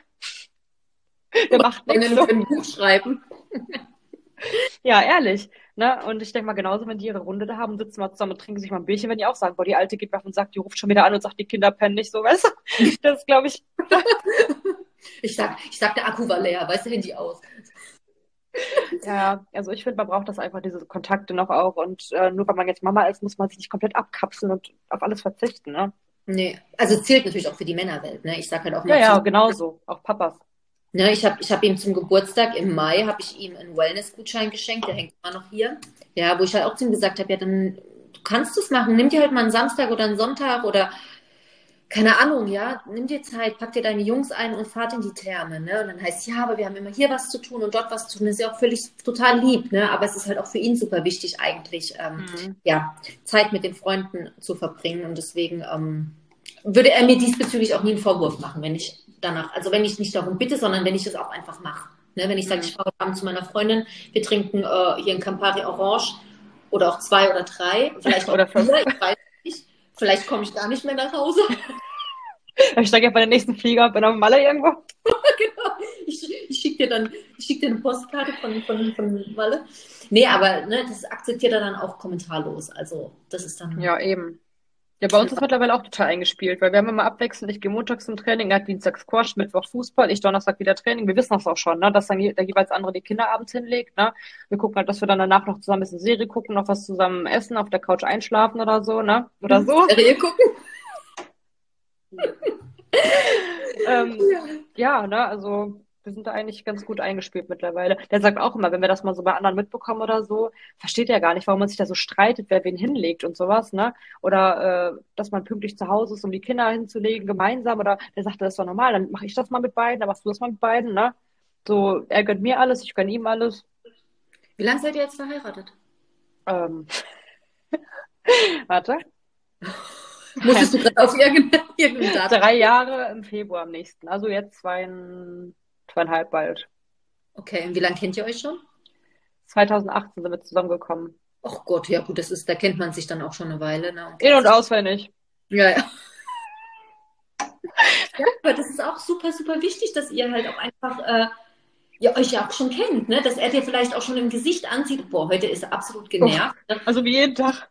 Der macht nichts. So. ein Buch schreiben. ja, ehrlich. Ne? Und ich denke mal, genauso, wenn die ihre Runde da haben, sitzen mal zusammen und trinken sich mal ein Bierchen, wenn die auch sagen, boah, die Alte geht auf den Sack, die ruft schon wieder an und sagt, die Kinder pennen nicht so, weißt du? Das glaube ich. Ich sag, ich sag, der Akku war leer, weißt du, Handy aus. Ja, also ich finde, man braucht das einfach, diese Kontakte noch auch. Und äh, nur weil man jetzt Mama ist, muss man sich nicht komplett abkapseln und auf alles verzichten, ne? Nee, also zählt natürlich auch für die Männerwelt, ne? Ich sag halt auch mal. Ja, ja, genauso. Auch Papas. Ne, ich habe ich hab ihm zum Geburtstag im Mai habe ich ihm einen Wellness-Gutschein geschenkt, der hängt immer noch hier. Ja, wo ich halt auch zu ihm gesagt habe, ja, dann du kannst es machen, nimm dir halt mal einen Samstag oder einen Sonntag oder keine Ahnung, ja, nimm dir Zeit, pack dir deine Jungs ein und fahrt in die Therme, ne? Und dann heißt ja, aber wir haben immer hier was zu tun und dort was zu tun. Das ist ja auch völlig total lieb, ne? Aber es ist halt auch für ihn super wichtig, eigentlich, ähm, mhm. ja, Zeit mit den Freunden zu verbringen. Und deswegen ähm, würde er mir diesbezüglich auch nie einen Vorwurf machen, wenn ich danach, also wenn ich nicht darum bitte, sondern wenn ich es auch einfach mache. Ne? Wenn ich sage, mhm. ich fahre abends zu meiner Freundin, wir trinken äh, hier ein Campari Orange oder auch zwei oder drei, vielleicht oder fünf, ich weiß nicht. Vielleicht komme ich gar nicht mehr nach Hause. Ich steige ja bei den nächsten Flieger und bin auf Malle irgendwo. genau. Ich, ich schicke dir dann ich schick dir eine Postkarte von, von, von Malle. Nee, aber ne, das akzeptiert er dann auch kommentarlos. Also das ist dann. Ja, eben. Ja, bei uns ist mittlerweile auch total eingespielt, weil wir haben immer abwechselnd, ich gehe montags zum Training, er hat Dienstag Squash, Mittwoch Fußball, ich Donnerstag wieder Training. Wir wissen das auch schon, ne, dass dann der jeweils andere die Kinder abends hinlegt. Ne? Wir gucken halt, dass wir dann danach noch zusammen ein bisschen Serie gucken, noch was zusammen essen, auf der Couch einschlafen oder so, ne? Oder so. Serie gucken? ähm, ja. ja, ne, also wir sind da eigentlich ganz gut eingespielt mittlerweile. Der sagt auch immer, wenn wir das mal so bei anderen mitbekommen oder so, versteht er gar nicht, warum man sich da so streitet, wer wen hinlegt und sowas, ne? Oder äh, dass man pünktlich zu Hause ist, um die Kinder hinzulegen, gemeinsam. Oder der sagt, das ist doch normal, dann mache ich das mal mit beiden, dann machst du das mal mit beiden, ne? So, er gönnt mir alles, ich gönn ihm alles. Wie lange seid ihr jetzt verheiratet? Ähm. Warte. Musstest du gerade auf irgendeinem Datum? Drei Jahre im Februar am nächsten. Also jetzt zwei, zweieinhalb bald. Okay, und wie lange kennt ihr euch schon? 2018 sind wir zusammengekommen. Ach Gott, ja gut, das ist, da kennt man sich dann auch schon eine Weile. Ne? In- und auswendig. Ja, ja. ja, aber das ist auch super, super wichtig, dass ihr halt auch einfach äh, ja, euch ja auch schon kennt, ne? Dass er dir vielleicht auch schon im Gesicht anzieht, boah, heute ist er absolut genervt. Oh, also wie jeden Tag.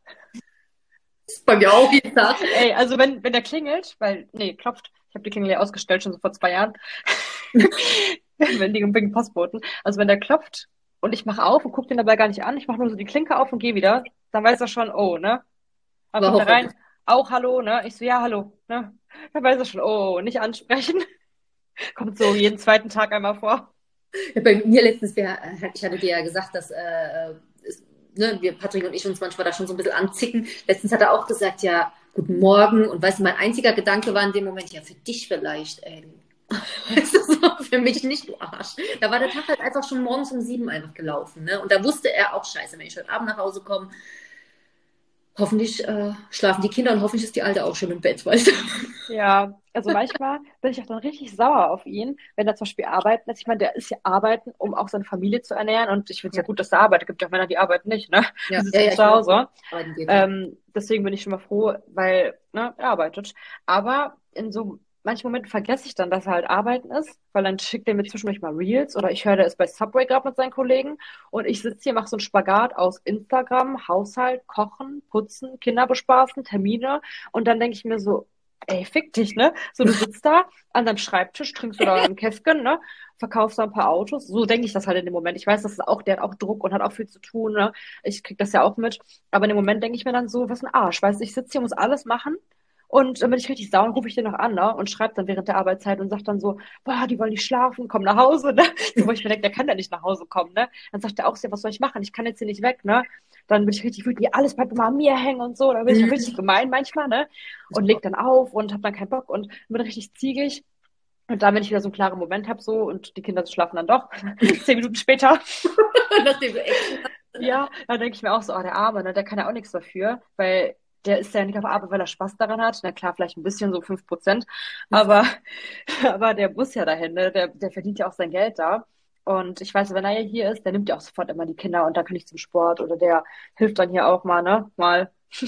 Das ist bei mir auch jeden Tag. Ey, also wenn, wenn der klingelt, weil, nee, klopft, ich habe die Klingel ja ausgestellt, schon so vor zwei Jahren. wenn die wegen Postboten. Also wenn der klopft und ich mache auf und gucke den dabei gar nicht an, ich mache nur so die Klinke auf und gehe wieder, dann weiß er schon, oh, ne? Aber kommt rein, auch hallo, ne? Ich so, ja, hallo, ne? Dann weiß er schon, oh, nicht ansprechen. Kommt so jeden zweiten Tag einmal vor. Bei mir letztens, ich hatte dir ja gesagt, dass äh, ne, wir, Patrick und ich, uns manchmal da schon so ein bisschen anzicken. Letztens hat er auch gesagt, ja, guten Morgen. Und weißt du, mein einziger Gedanke war in dem Moment, ja, für dich vielleicht, ey. Weißt du, so, für mich nicht, du Arsch. Da war der Tag halt einfach schon morgens um sieben einfach gelaufen. Ne? Und da wusste er auch, scheiße, wenn ich heute Abend nach Hause komme, hoffentlich äh, schlafen die Kinder und hoffentlich ist die Alte auch schon im Bett, weißt du? Ja, also manchmal bin ich auch dann richtig sauer auf ihn, wenn er zum Beispiel arbeiten ist. Ich meine, der ist ja arbeiten, um auch seine Familie zu ernähren und ich finde es ja gut, dass er arbeitet. Gibt ja auch Männer, die arbeiten nicht, ne? Ja, die ja, ja, zu Hause. Ähm, deswegen bin ich schon mal froh, weil ne, er arbeitet. Aber in so manchen Momenten vergesse ich dann, dass er halt arbeiten ist, weil dann schickt er mir zwischendurch mal Reels oder ich höre, der ist bei Subway gerade mit seinen Kollegen und ich sitze hier, mache so einen Spagat aus Instagram, Haushalt, Kochen, Putzen, Kinder bespaßen, Termine und dann denke ich mir so, ey, fick dich, ne? So, du sitzt da an deinem Schreibtisch, trinkst du da ein Käfken, ne? Verkaufst da ein paar Autos. So denke ich das halt in dem Moment. Ich weiß, das ist auch, der hat auch Druck und hat auch viel zu tun, ne? Ich krieg das ja auch mit. Aber in dem Moment denke ich mir dann so, was ein Arsch, weißt du, ich sitze hier, muss alles machen Und dann bin ich richtig sauer und rufe ich den noch an, ne? Und schreibe dann während der Arbeitszeit und sagt dann so, boah, die wollen nicht schlafen, komm nach Hause, ne? So, wo ich mir denke, der kann ja nicht nach Hause kommen, ne? Dann sagt er auch so, was soll ich machen? Ich kann jetzt hier nicht weg, ne? Dann bin ich richtig wütend, ja, alles bleibt immer an mir hängen und so. Dann bin ich mhm. richtig gemein manchmal, ne? Und leg dann auf und hab dann keinen Bock und bin richtig ziegig. Und dann, wenn ich wieder so einen klaren Moment habe, so, und die Kinder schlafen dann doch, zehn Minuten später. Nachdem du ja, dann denke ich mir auch so, oh, der Arme, ne, der kann ja auch nichts dafür, weil der ist ja nicht auf Arbeit, weil er Spaß daran hat. Na klar, vielleicht ein bisschen, so fünf Prozent. Aber, aber der muss ja dahin, ne? der, der verdient ja auch sein Geld da. Und ich weiß, wenn er hier ist, der nimmt ja auch sofort immer die Kinder und da kann ich zum Sport oder der hilft dann hier auch mal, ne? Mal.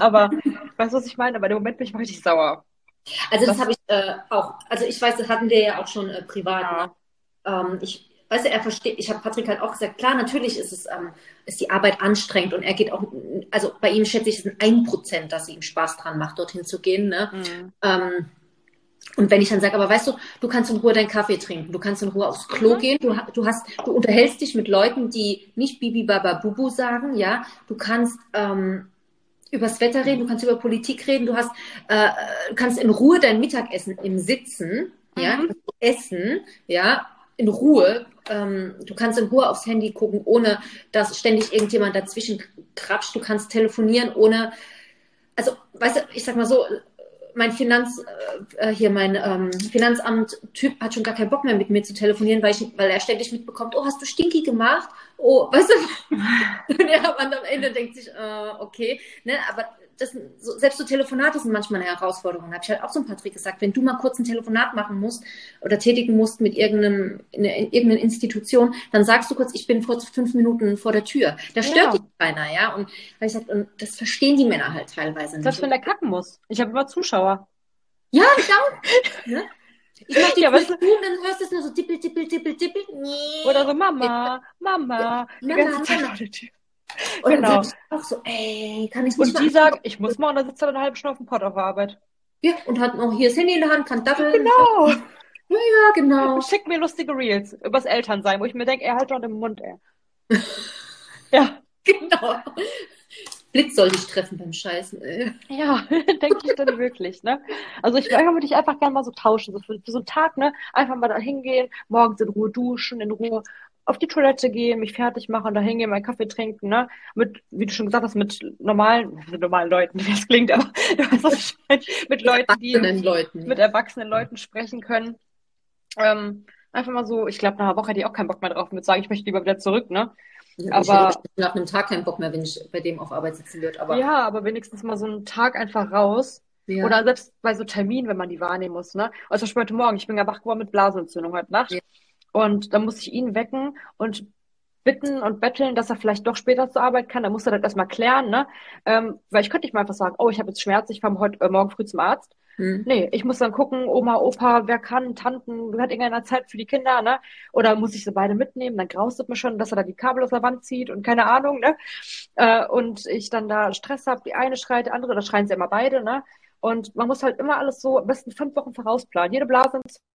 aber weißt du, was ich meine? Aber im Moment bin ich mal richtig sauer. Also das, das habe ich äh, auch, also ich weiß, das hatten wir ja auch schon äh, privat. Ja. Ne? Ähm, ich, weißt du, er versteht, ich habe Patrick halt auch gesagt, klar, natürlich ist es, ähm, ist die Arbeit anstrengend und er geht auch, also bei ihm schätze ich, es ist ein Prozent, dass ihm Spaß dran macht, dorthin zu gehen. Ne? Mhm. Ähm, und wenn ich dann sage, aber weißt du, du kannst in Ruhe deinen Kaffee trinken, du kannst in Ruhe aufs Klo mhm. gehen, du, du hast, du unterhältst dich mit Leuten, die nicht Bibi Baba Bubu sagen, ja, du kannst ähm, übers Wetter reden, du kannst über Politik reden, du hast, äh, du kannst in Ruhe dein Mittagessen im Sitzen, ja, mhm. essen, ja, in Ruhe. Ähm, du kannst in Ruhe aufs Handy gucken, ohne dass ständig irgendjemand dazwischen krapscht. Du kannst telefonieren, ohne, also, weißt du, ich sag mal so, mein Finanz, äh, hier mein ähm, Finanzamt-Typ hat schon gar keinen Bock mehr mit mir zu telefonieren, weil, ich, weil er ständig mitbekommt, oh, hast du Stinky gemacht? Oh, weißt du? Und er am Ende denkt sich, äh, okay, ne, aber das, so, selbst so Telefonate sind manchmal eine Herausforderung. Habe ich halt auch so ein Patrick gesagt, wenn du mal kurz ein Telefonat machen musst oder tätigen musst mit irgendeinem, in, in irgendeiner Institution, dann sagst du kurz, ich bin vor fünf Minuten vor der Tür. Da stört ja. dich keiner, ja. Und, ich gesagt, und das verstehen die Männer halt teilweise nicht. Das, wenn der kacken muss. Ich habe immer Zuschauer. Ja, ich auch. ne? Ich mach die ja, weißt du, dann hörst du es nur so tippel, tippel, tippel, tippel. Nee. Oder so Mama, Mama. Mama, ganze Zeit Mama. Und genau. dann auch so, ey, kann ich nicht Und die sagen, ich muss mal, und dann sitzt er eine halbe Stunde auf dem Pott auf der Arbeit. Ja, und hat noch hier das Handy in der Hand, kann daddeln. Genau. Ja, ja, genau. Schick mir lustige Reels übers Elternsein, wo ich mir denke, er halt doch den Mund, ey. ja. Genau. Blitz soll dich treffen beim Scheißen, ey. Ja, denke ich dann wirklich, ne? Also ich würde ich einfach gerne mal so tauschen, so für, für, so einen Tag, ne? Einfach mal da hingehen, morgens in Ruhe duschen, in Ruhe auf die Toilette gehen, mich fertig machen, da hingehen, meinen Kaffee trinken, ne? Mit, wie du schon gesagt hast, mit normalen, mit normalen Leuten, wie das klingt, aber mit Leuten, die Leuten. mit erwachsenen Leuten sprechen können. Ähm, einfach mal so, ich glaube, nach einer Woche hätte ich auch keinen Bock mehr drauf und würde sagen, ich möchte lieber wieder zurück, ne? Ja, aber ich hätte nach einem Tag keinen Bock mehr, wenn ich bei dem auf Arbeit sitzen würde. Aber ja, aber wenigstens mal so einen Tag einfach raus. Ja. Oder selbst bei so Terminen, wenn man die wahrnehmen muss, ne? Also zum Beispiel heute Morgen, ich bin ja wach geworden mit Blasenentzündung heute Nacht. Ja. Und dann muss ich ihn wecken und bitten und betteln, dass er vielleicht doch später zur Arbeit kann. Da muss er das erstmal klären, ne? Ähm, weil ich könnte nicht mal einfach sagen, oh, ich habe jetzt Schmerz, ich fahre heute äh, morgen früh zum Arzt. Hm. Nee, ich muss dann gucken, Oma, Opa, wer kann, Tanten, wer hat irgendeiner Zeit für die Kinder, ne? Oder muss ich sie beide mitnehmen? Dann graust es mir schon, dass er da die Kabel aus der Wand zieht und keine Ahnung, ne? Äh, und ich dann da Stress habe, die eine schreit, die andere, da schreien sie immer beide, ne? Und man muss halt immer alles so am besten fünf Wochen vorausplanen. Jede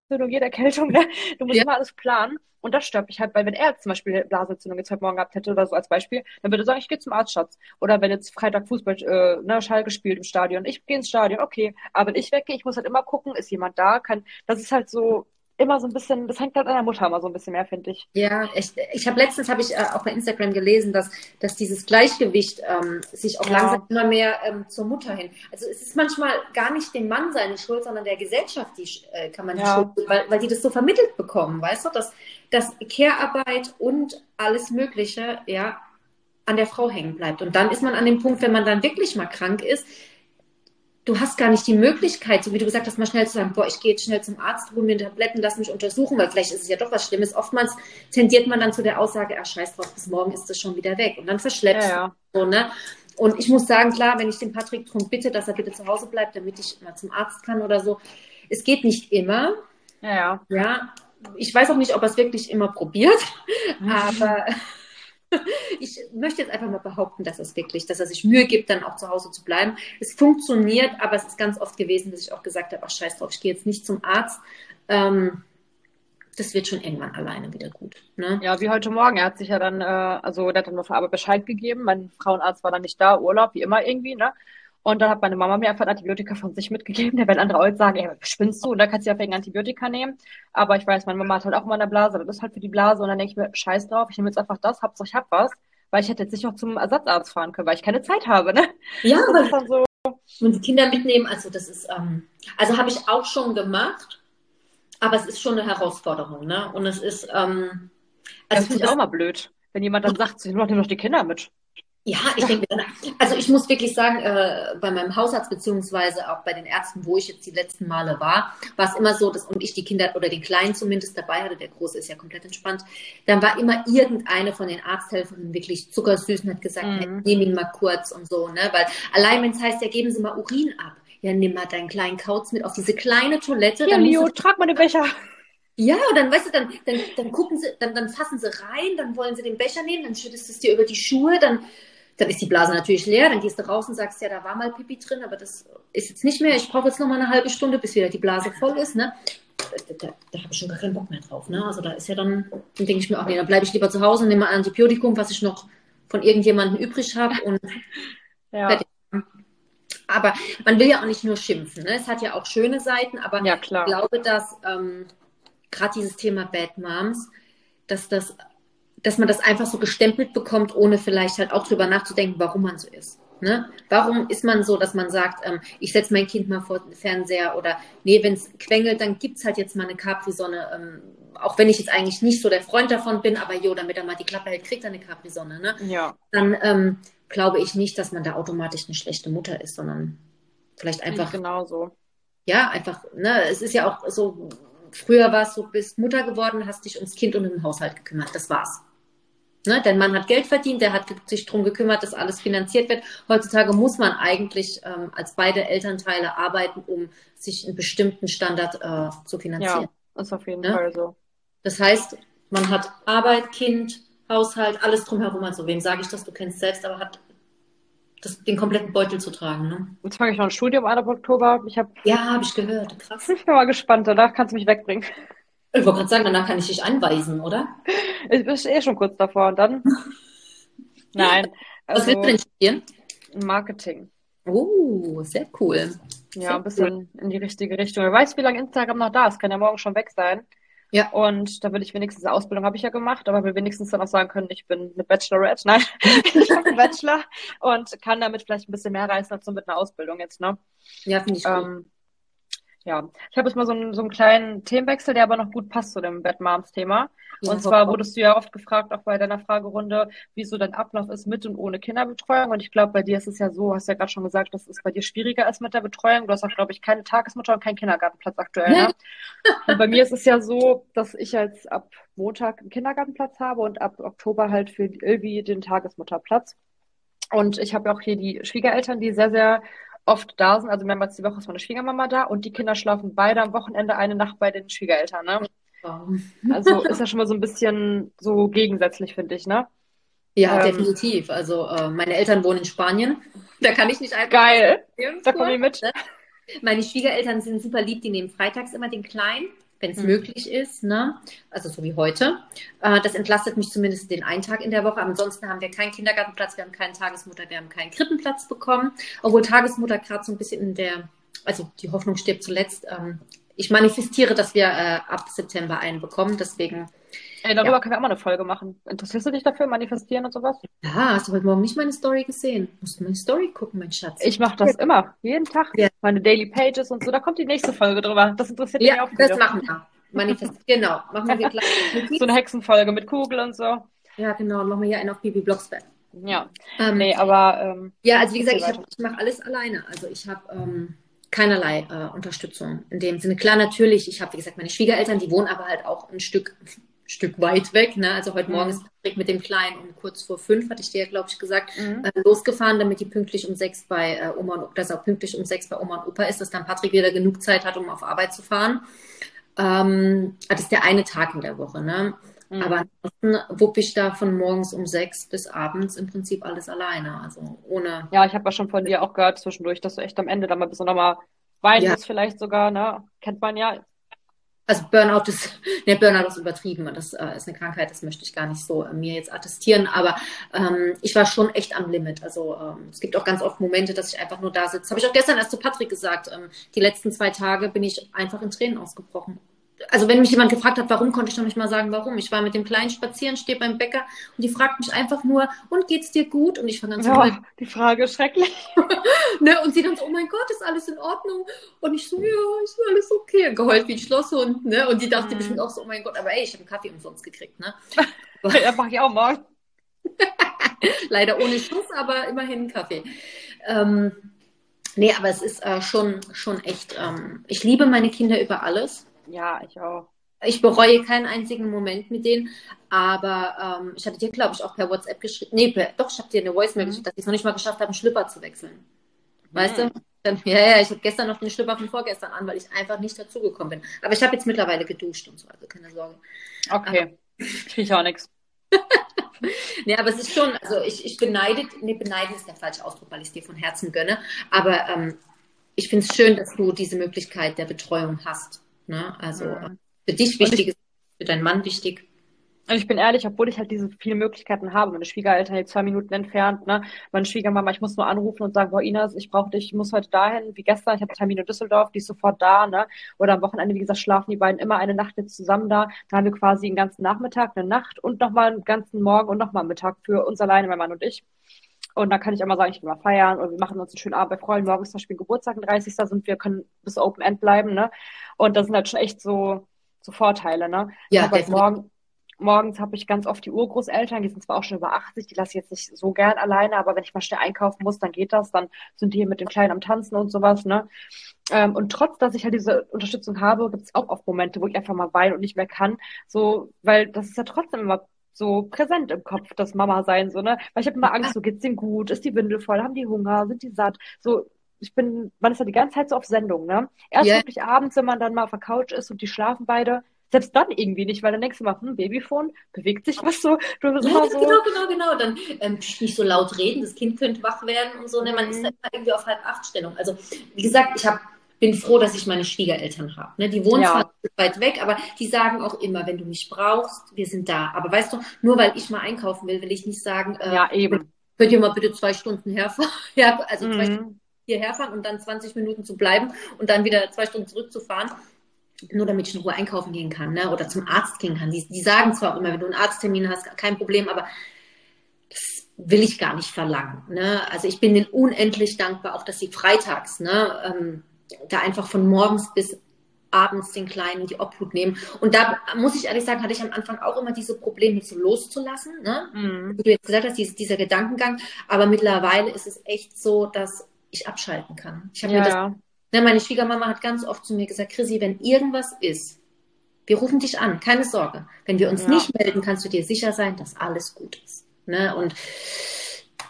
Blasenentzündung, jede Erkältung, ne? Du musst ja. immer alles planen. Und das stört mich halt, weil wenn er jetzt zum Beispiel eine Blasenentzündung jetzt heute Morgen gehabt hätte oder so als Beispiel, dann würde er sagen, ich gehe zum Arzt, Schatz. Oder wenn jetzt Freitag Fußball, äh, ne, Schall gespielt im Stadion, ich gehe ins Stadion, okay. Aber wenn ich weggehe, ich muss halt immer gucken, ist jemand da, kann, das ist halt so, immer so ein bisschen, das hängt halt an der Mutter immer so ein bisschen mehr, finde ich. Ja, ich, ich habe letztens habe ich äh, auch bei Instagram gelesen, dass, dass dieses Gleichgewicht ähm, sich auch ja. langsam immer mehr ähm, zur Mutter hin. Also es ist manchmal gar nicht dem Mann seine Schuld, sondern der Gesellschaft, die äh, kann man ja. Schuld, weil, weil die das so vermittelt bekommen, weißt du, dass, dass Care-Arbeit und alles Mögliche, ja, an der Frau hängen bleibt. Und dann ist man an dem Punkt, wenn man dann wirklich mal krank ist, du hast gar nicht die Möglichkeit, so wie du gesagt hast, mal schnell zu sagen, boah, ich gehe jetzt schnell zum Arzt, hol mir Tabletten, lass mich untersuchen, weil vielleicht ist es ja doch was Schlimmes. Oftmals tendiert man dann zu der Aussage, ach scheiß drauf, bis morgen ist das schon wieder weg. Und dann verschleppst ja, ja. du. So, ne? Und ich muss sagen, klar, wenn ich den Patrick darum bitte, dass er bitte zu Hause bleibt, damit ich mal zum Arzt kann oder so, es geht nicht immer. Ja, ja. ja ich weiß auch nicht, ob er es wirklich immer probiert, aber ich möchte jetzt einfach mal behaupten, dass es wirklich, dass er sich Mühe gibt, dann auch zu Hause zu bleiben. Es funktioniert, aber es ist ganz oft gewesen, dass ich auch gesagt habe, ach scheiß drauf, ich gehe jetzt nicht zum Arzt. Ähm, das wird schon irgendwann alleine wieder gut. Ne? Ja, wie heute Morgen. Er hat sich ja dann, äh, also der hat dann auf der Arbeit Bescheid gegeben. Mein Frauenarzt war dann nicht da, Urlaub, wie immer irgendwie, ne? Und dann hat meine Mama mir einfach ein Antibiotika von sich mitgegeben. Da werden andere heute sagen, ey, spinnst du? Und dann kannst du ja wegen Antibiotika nehmen. Aber ich weiß, meine Mama hat halt auch immer eine Blase. Das ist halt für die Blase. Und dann denke ich mir, scheiß drauf, ich nehme jetzt einfach das, Hauptsache ich hab was. Weil ich hätte jetzt nicht noch zum Ersatzarzt fahren können, weil ich keine Zeit habe, ne? Ja, aber so. Und die Kinder mitnehmen, also das ist, ähm, also habe ich auch schon gemacht, aber es ist schon eine Herausforderung, ne? Und es ist, ähm, also das finde ich auch mal blöd, wenn jemand dann sagt, sie nimm doch die Kinder mit. Ja, ich denke, also ich muss wirklich sagen, äh, bei meinem Hausarzt beziehungsweise auch bei den Ärzten, wo ich jetzt die letzten Male war, war es immer so, dass und ich die Kinder oder den Kleinen zumindest dabei hatte, der Große ist ja komplett entspannt, dann war immer irgendeine von den Arzthelferinnen wirklich zuckersüß und hat gesagt, mhm. hey, nehm ihn mal kurz und so, ne, weil allein wenn es heißt, ja, geben Sie mal Urin ab, ja, nimm mal deinen kleinen Kauz mit auf diese kleine Toilette. Ja, Leo, trag mal den Becher. Ja, dann weißt du, dann, dann, dann gucken sie, dann, dann fassen sie rein, dann wollen sie den Becher nehmen, dann schüttest du es dir über die Schuhe, dann dann ist die Blase natürlich leer, dann gehst du raus und sagst, ja, da war mal Pipi drin, aber das ist jetzt nicht mehr. Ich brauche jetzt noch mal eine halbe Stunde, bis wieder die Blase voll ist. Ne? Da, da, da habe ich schon gar keinen Bock mehr drauf. Ne? Also da ist ja dann, dann denke ich mir auch, nee, dann bleibe ich lieber zu Hause und nehme ein Antibiotikum, was ich noch von irgendjemandem übrig habe und ja. Aber man will ja auch nicht nur schimpfen. Ne? Es hat ja auch schöne Seiten, aber ja, ich glaube, dass ähm, gerade dieses Thema Bad Moms, dass das dass man das einfach so gestempelt bekommt, ohne vielleicht halt auch drüber nachzudenken, warum man so ist. Ne? Warum ist man so, dass man sagt, ähm, ich setze mein Kind mal vor den Fernseher oder nee, wenn es quengelt, dann gibt es halt jetzt mal eine Capri-Sonne. Ähm, auch wenn ich jetzt eigentlich nicht so der Freund davon bin, aber jo, damit er mal die Klappe hält, kriegt er eine Capri-Sonne. Ne? Ja. Dann ähm, glaube ich nicht, dass man da automatisch eine schlechte Mutter ist, sondern vielleicht einfach. Genau so. Ja, einfach, ne, es ist ja auch so, früher war es so, bist Mutter geworden, hast dich ums Kind und um den Haushalt gekümmert. Das war's. Ne? Dein Mann hat Geld verdient, der hat sich darum gekümmert, dass alles finanziert wird. Heutzutage muss man eigentlich ähm, als beide Elternteile arbeiten, um sich einen bestimmten Standard äh, zu finanzieren. Ja, ist auf jeden ne? Fall so. Das heißt, man hat Arbeit, Kind, Haushalt, alles drumherum. Also wem sage ich das? Du kennst selbst, aber hat das, den kompletten Beutel zu tragen. Ne? Jetzt fange ich noch ein Studium an ab Oktober. Ich hab, ja, habe ich gehört. Krass. Ich bin mal gespannt. Danach kannst du mich wegbringen. Ich wollte gerade sagen, danach kann ich dich anweisen, oder? Ich bin eh schon kurz davor und dann. Nein. Also, Was willst du denn studieren? Marketing. Oh, sehr cool. Ja, sehr ein bisschen cool. in die richtige Richtung. Wer weiß, wie lange Instagram noch da ist. Kann ja morgen schon weg sein. Ja. Und da will ich wenigstens, Ausbildung habe ich ja gemacht, aber will wenigstens dann auch sagen können, ich bin eine Bachelorette. Nein, ich habe einen Bachelor und kann damit vielleicht ein bisschen mehr reißen als so mit einer Ausbildung jetzt, ne? Ja, finde ich ähm, ja, ich habe jetzt mal so einen, so einen kleinen Themenwechsel, der aber noch gut passt zu dem Bad Moms Thema. Ja, und zwar wurdest du ja oft gefragt, auch bei deiner Fragerunde, wie so dein Ablauf ist mit und ohne Kinderbetreuung. Und ich glaube, bei dir ist es ja so, hast ja gerade schon gesagt, dass es bei dir schwieriger ist mit der Betreuung. Du hast auch, glaube ich, keine Tagesmutter und keinen Kindergartenplatz aktuell. Ne? und bei mir ist es ja so, dass ich jetzt ab Montag einen Kindergartenplatz habe und ab Oktober halt für Ilvi den Tagesmutterplatz. Und ich habe auch hier die Schwiegereltern, die sehr, sehr oft da sind. Also mehrmals die Woche ist meine Schwiegermama da und die Kinder schlafen beide am Wochenende eine Nacht bei den Schwiegereltern. Ne? Also ist ja schon mal so ein bisschen so gegensätzlich, finde ich, ne? Ja, ähm, definitiv. Also äh, meine Eltern wohnen in Spanien. Da kann ich nicht einfach. Geil. Da komme ich mit. Ne? Meine Schwiegereltern sind super lieb, die nehmen freitags immer den Kleinen wenn es mhm. möglich ist, ne? also so wie heute. Äh, das entlastet mich zumindest den einen Tag in der Woche. Ansonsten haben wir keinen Kindergartenplatz, wir haben keinen Tagesmutter, wir haben keinen Krippenplatz bekommen, obwohl Tagesmutter gerade so ein bisschen in der, also die Hoffnung stirbt zuletzt. Ähm, ich manifestiere, dass wir äh, ab September einen bekommen, deswegen. Ey, darüber ja. können wir auch mal eine Folge machen. Interessierst du dich dafür, manifestieren und sowas? Ja, hast du heute Morgen nicht meine Story gesehen? Musst du meine Story gucken, mein Schatz. Ich mache das immer, jeden Tag. Ja. Meine Daily Pages und so, da kommt die nächste Folge drüber. Das interessiert ja, mich auch. Ja, das machen wir. Manifest genau, machen wir gleich. so eine Hexenfolge mit Kugel und so. Ja, genau, machen wir hier einen auf Bibi Blocksberg. Ja, ähm, nee, aber. Ähm, ja, also wie gesagt, ich, ich mache alles alleine. Also ich habe ähm, keinerlei äh, Unterstützung in dem Sinne. Klar, natürlich, ich habe, wie gesagt, meine Schwiegereltern, die wohnen aber halt auch ein Stück, Stück weit weg. Ne? Also heute Morgen mhm. ist Patrick mit dem Kleinen um kurz vor fünf, hatte ich dir ja, glaube ich, gesagt, mhm. äh, losgefahren, damit die pünktlich um sechs bei äh, Oma und dass er pünktlich um sechs bei Oma und Opa ist, dass dann Patrick wieder genug Zeit hat, um auf Arbeit zu fahren. Ähm, das ist der eine Tag in der Woche, ne? Mhm. Aber ansonsten wupp ich da von morgens um sechs bis abends im Prinzip alles alleine. Also ohne. Ja, ich habe ja schon von dir auch gehört zwischendurch, dass du echt am Ende dann mal ein bisschen nochmal weinen ja. vielleicht sogar, ne? Kennt man ja. Also Burnout ist, ne, Burnout ist übertrieben. Das äh, ist eine Krankheit, das möchte ich gar nicht so äh, mir jetzt attestieren. Aber ähm, ich war schon echt am Limit. Also ähm, es gibt auch ganz oft Momente, dass ich einfach nur da sitze. Habe ich auch gestern erst zu Patrick gesagt. Ähm, die letzten zwei Tage bin ich einfach in Tränen ausgebrochen also wenn mich jemand gefragt hat, warum, konnte ich noch nicht mal sagen, warum. Ich war mit dem Kleinen spazieren, stehe beim Bäcker und die fragt mich einfach nur, und geht's dir gut? Und ich fange an zu ja, Die Frage ist schrecklich. ne? Und sie dann so, oh mein Gott, ist alles in Ordnung? Und ich so, ja, ist alles okay. Geheult wie ein Schlosshund, ne? Und die dachte mhm. bestimmt auch so, oh mein Gott, aber ey, ich habe einen Kaffee umsonst gekriegt, ne? ja, mach ich auch morgen. Leider ohne Schuss, aber immerhin einen Kaffee. Ähm, nee, aber es ist äh, schon, schon echt, ähm, ich liebe meine Kinder über alles. Ja, ich auch. Ich bereue keinen einzigen Moment mit denen, aber ähm, ich hatte dir, glaube ich, auch per WhatsApp geschrieben. Nee, per, doch, ich habe dir eine Voicemail mhm. geschickt, dass ich es noch nicht mal geschafft habe, einen Schlüpper zu wechseln. Weißt mhm. du? Dann, ja, ja, ich habe gestern noch den Schlüpper von vorgestern an, weil ich einfach nicht dazugekommen bin. Aber ich habe jetzt mittlerweile geduscht und so, also keine Sorge. Okay, kriege ich auch nichts. nee, aber es ist schon, also ich, ich beneide, nee, beneiden ist der falsche Ausdruck, weil ich es dir von Herzen gönne. Aber ähm, ich finde es schön, dass du diese Möglichkeit der Betreuung hast. Ne? Also mhm. für dich wichtig ich, ist, für deinen Mann wichtig. Und ich bin ehrlich, obwohl ich halt diese vielen Möglichkeiten habe, meine Schwiegereltern jetzt zwei Minuten entfernt, ne, meine Schwiegermama, ich muss nur anrufen und sagen, boah, Ines, ich brauche dich, ich muss heute dahin, wie gestern, ich habe Termin in Düsseldorf, die ist sofort da, ne, oder am Wochenende, wie gesagt, schlafen die beiden immer eine Nacht jetzt zusammen da, da haben wir quasi einen ganzen Nachmittag, eine Nacht und nochmal einen ganzen Morgen und nochmal einen Mittag für uns alleine, mein Mann und ich. Und da kann ich immer sagen, ich will mal feiern oder wir machen uns einen schönen Abend bei Freunden. Morgen ist zum Beispiel Geburtstag, ein 30. sind wir können bis Open End bleiben, ne? Und das sind halt schon echt so, so Vorteile, ne? Ja, aber morgen, morgens habe ich ganz oft die Urgroßeltern, die sind zwar auch schon über 80, die lasse ich jetzt nicht so gern alleine, aber wenn ich mal schnell einkaufen muss, dann geht das, dann sind die hier mit dem Kleinen am Tanzen und sowas, ne? Ähm, und trotz, dass ich halt diese Unterstützung habe, gibt es auch oft Momente, wo ich einfach mal weine und nicht mehr kann, so, weil das ist ja trotzdem immer so präsent im Kopf, das Mama sein, so, ne? Weil ich habe immer Angst, so geht's denen gut, ist die Windel voll, haben die Hunger, sind die satt, so, ich bin, man ist ja die ganze Zeit so auf Sendung, ne? Erst yeah. wirklich abends, wenn man dann mal auf der Couch ist und die schlafen beide, selbst dann irgendwie nicht, weil dann denkst du mal, hm, Babyphone, bewegt sich was so? Du bist ja, so. Genau, genau, genau. Dann ähm, nicht so laut reden, das Kind könnte wach werden und so. Ne? Man mhm. ist dann irgendwie auf halb acht Stellung. Also, wie gesagt, ich habe bin froh, dass ich meine Schwiegereltern habe. Ne? Die wohnen ja. zwar weit weg, aber die sagen auch immer, wenn du mich brauchst, wir sind da. Aber weißt du, nur weil ich mal einkaufen will, will ich nicht sagen, äh, ja, eben. könnt ihr mal bitte zwei Stunden herfahren, ja, also mhm. zwei Stunden hierher fahren und dann 20 Minuten zu bleiben und dann wieder zwei Stunden zurückzufahren nur damit ich in Ruhe einkaufen gehen kann ne? oder zum Arzt gehen kann. Die, die sagen zwar auch immer, wenn du einen Arzttermin hast, kein Problem, aber das will ich gar nicht verlangen. Ne? Also ich bin denen unendlich dankbar, auch dass sie freitags ne, ähm, da einfach von morgens bis abends den Kleinen die Obhut nehmen. Und da muss ich ehrlich sagen, hatte ich am Anfang auch immer diese Probleme, so loszulassen. Ne? Mhm. Wie du jetzt gesagt hast, dieses, dieser Gedankengang. Aber mittlerweile ist es echt so, dass ich abschalten kann. Ich habe ja, mir das, ne, meine Schwiegermama hat ganz oft zu mir gesagt, Chrissy, wenn irgendwas ist, wir rufen dich an, keine Sorge. Wenn wir uns ja. nicht melden, kannst du dir sicher sein, dass alles gut ist. Ne? Und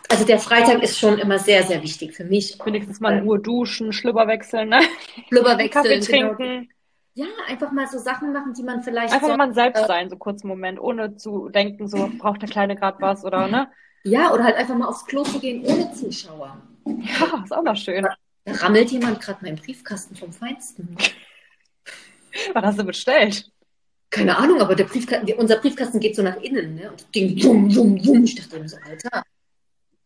also der Freitag ist schon immer sehr, sehr wichtig für mich. Wenigstens mal in Ruhe duschen, Schlüpper wechseln, ne? Schlüpper wechseln. Kaffee genau. trinken. Ja, einfach mal so Sachen machen, die man vielleicht. Einfach so, mal selbst sein, so kurz einen Moment, ohne zu denken, so braucht der Kleine gerade was oder, ne? Ja, oder halt einfach mal aufs Klo zu gehen ohne Zuschauer. Ja, ist auch noch schön. Da rammelt jemand gerade meinen Briefkasten vom Feinsten. Was hast du bestellt? Keine Ahnung, aber der Briefkasten, unser Briefkasten geht so nach innen, ne? Und Ding, wum, wum, wum. Ich dachte mir so, Alter,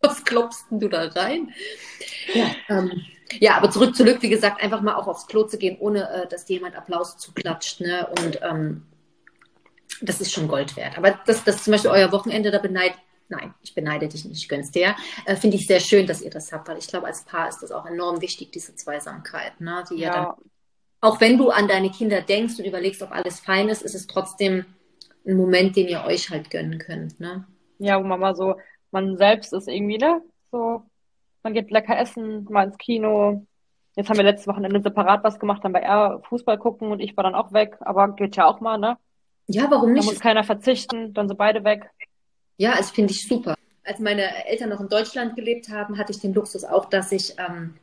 was klopfst du da rein? Ja, ähm, ja, aber zurück zurück, wie gesagt, einfach mal auch aufs Klo zu gehen, ohne äh, dass dir jemand Applaus zuklatscht. Ne? Und ähm, das ist schon Gold wert. Aber das, das zum Beispiel euer Wochenende, da beneidet, nein, ich beneide dich nicht, ich gönn's dir. Äh, Finde ich sehr schön, dass ihr das habt, weil ich glaube, als Paar ist das auch enorm wichtig, diese Zweisamkeit. Ne? Die ja. ja dann, auch wenn du an deine Kinder denkst und überlegst, ob alles fein ist, ist es trotzdem ein Moment, den ihr euch halt gönnen könnt. Ne? Ja, wo Mama so man selbst ist irgendwie, ne? So, man geht lecker essen, mal ins Kino. Jetzt haben wir letztes Wochenende separat was gemacht, dann war er Fußball gucken und ich war dann auch weg, aber geht ja auch mal, ne? Ja, warum nicht? Da muss keiner verzichten, dann sind beide weg. Ja, das finde ich super. Als meine Eltern noch in Deutschland gelebt haben, hatte ich den Luxus auch, dass ich ähm,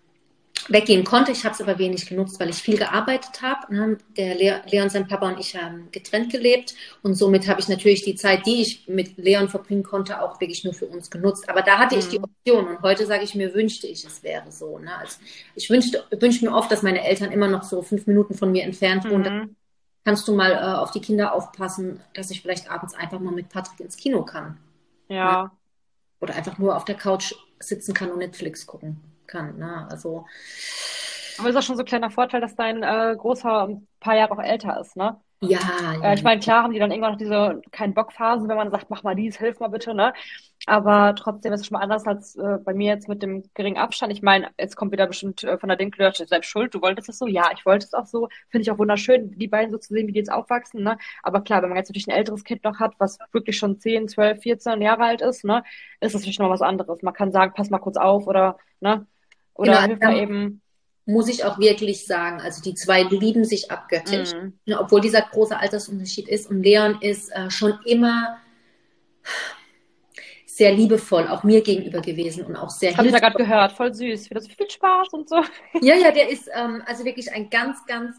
weggehen konnte. Ich habe es aber wenig genutzt, weil ich viel gearbeitet habe. Ne? Der Leon, sein Papa und ich haben getrennt gelebt und somit habe ich natürlich die Zeit, die ich mit Leon verbringen konnte, auch wirklich nur für uns genutzt. Aber da hatte mhm. ich die mhm. Option und heute sage ich mir, wünschte ich, es wäre so. Ne? Also ich wünschte, wünsche mir oft, dass meine Eltern immer noch so fünf Minuten von mir entfernt wohnen. Mhm. kannst du mal äh, auf die Kinder aufpassen, dass ich vielleicht abends einfach mal mit Patrick ins Kino kann. Ja. Ne? Oder einfach nur auf der Couch sitzen kann und Netflix gucken kann. Ne? Also. Aber ist auch schon so ein kleiner Vorteil, dass dein äh, Großer ein paar Jahre auch älter ist, ne? Ja, ja. Äh, ich meine, klar haben die dann irgendwann noch diese keinen Bock-Phasen, wenn man sagt, mach mal dies, hilf mal bitte, ne? Aber trotzdem ist es schon mal anders als äh, bei mir jetzt mit dem geringen Abstand. Ich meine, jetzt kommt wieder bestimmt äh, von der Dinkel, selbst schuld, du wolltest es so. Ja, ich wollte es auch so. Finde ich auch wunderschön, die beiden so zu sehen, wie die jetzt aufwachsen, ne? Aber klar, wenn man jetzt natürlich ein älteres Kind noch hat, was wirklich schon 10, 12, 14 Jahre alt ist, ne? Ist das natürlich noch was anderes. Man kann sagen, pass mal kurz auf oder, ne? Oder genau, eben muss ich auch wirklich sagen. Also die zwei lieben sich abgöttisch. Mhm. Obwohl dieser große Altersunterschied ist. Und Leon ist äh, schon immer sehr liebevoll, auch mir gegenüber gewesen und auch sehr Habe ich ja gerade gehört, voll süß. Wieder so viel Spaß und so. Ja, ja, der ist ähm, also wirklich ein ganz, ganz.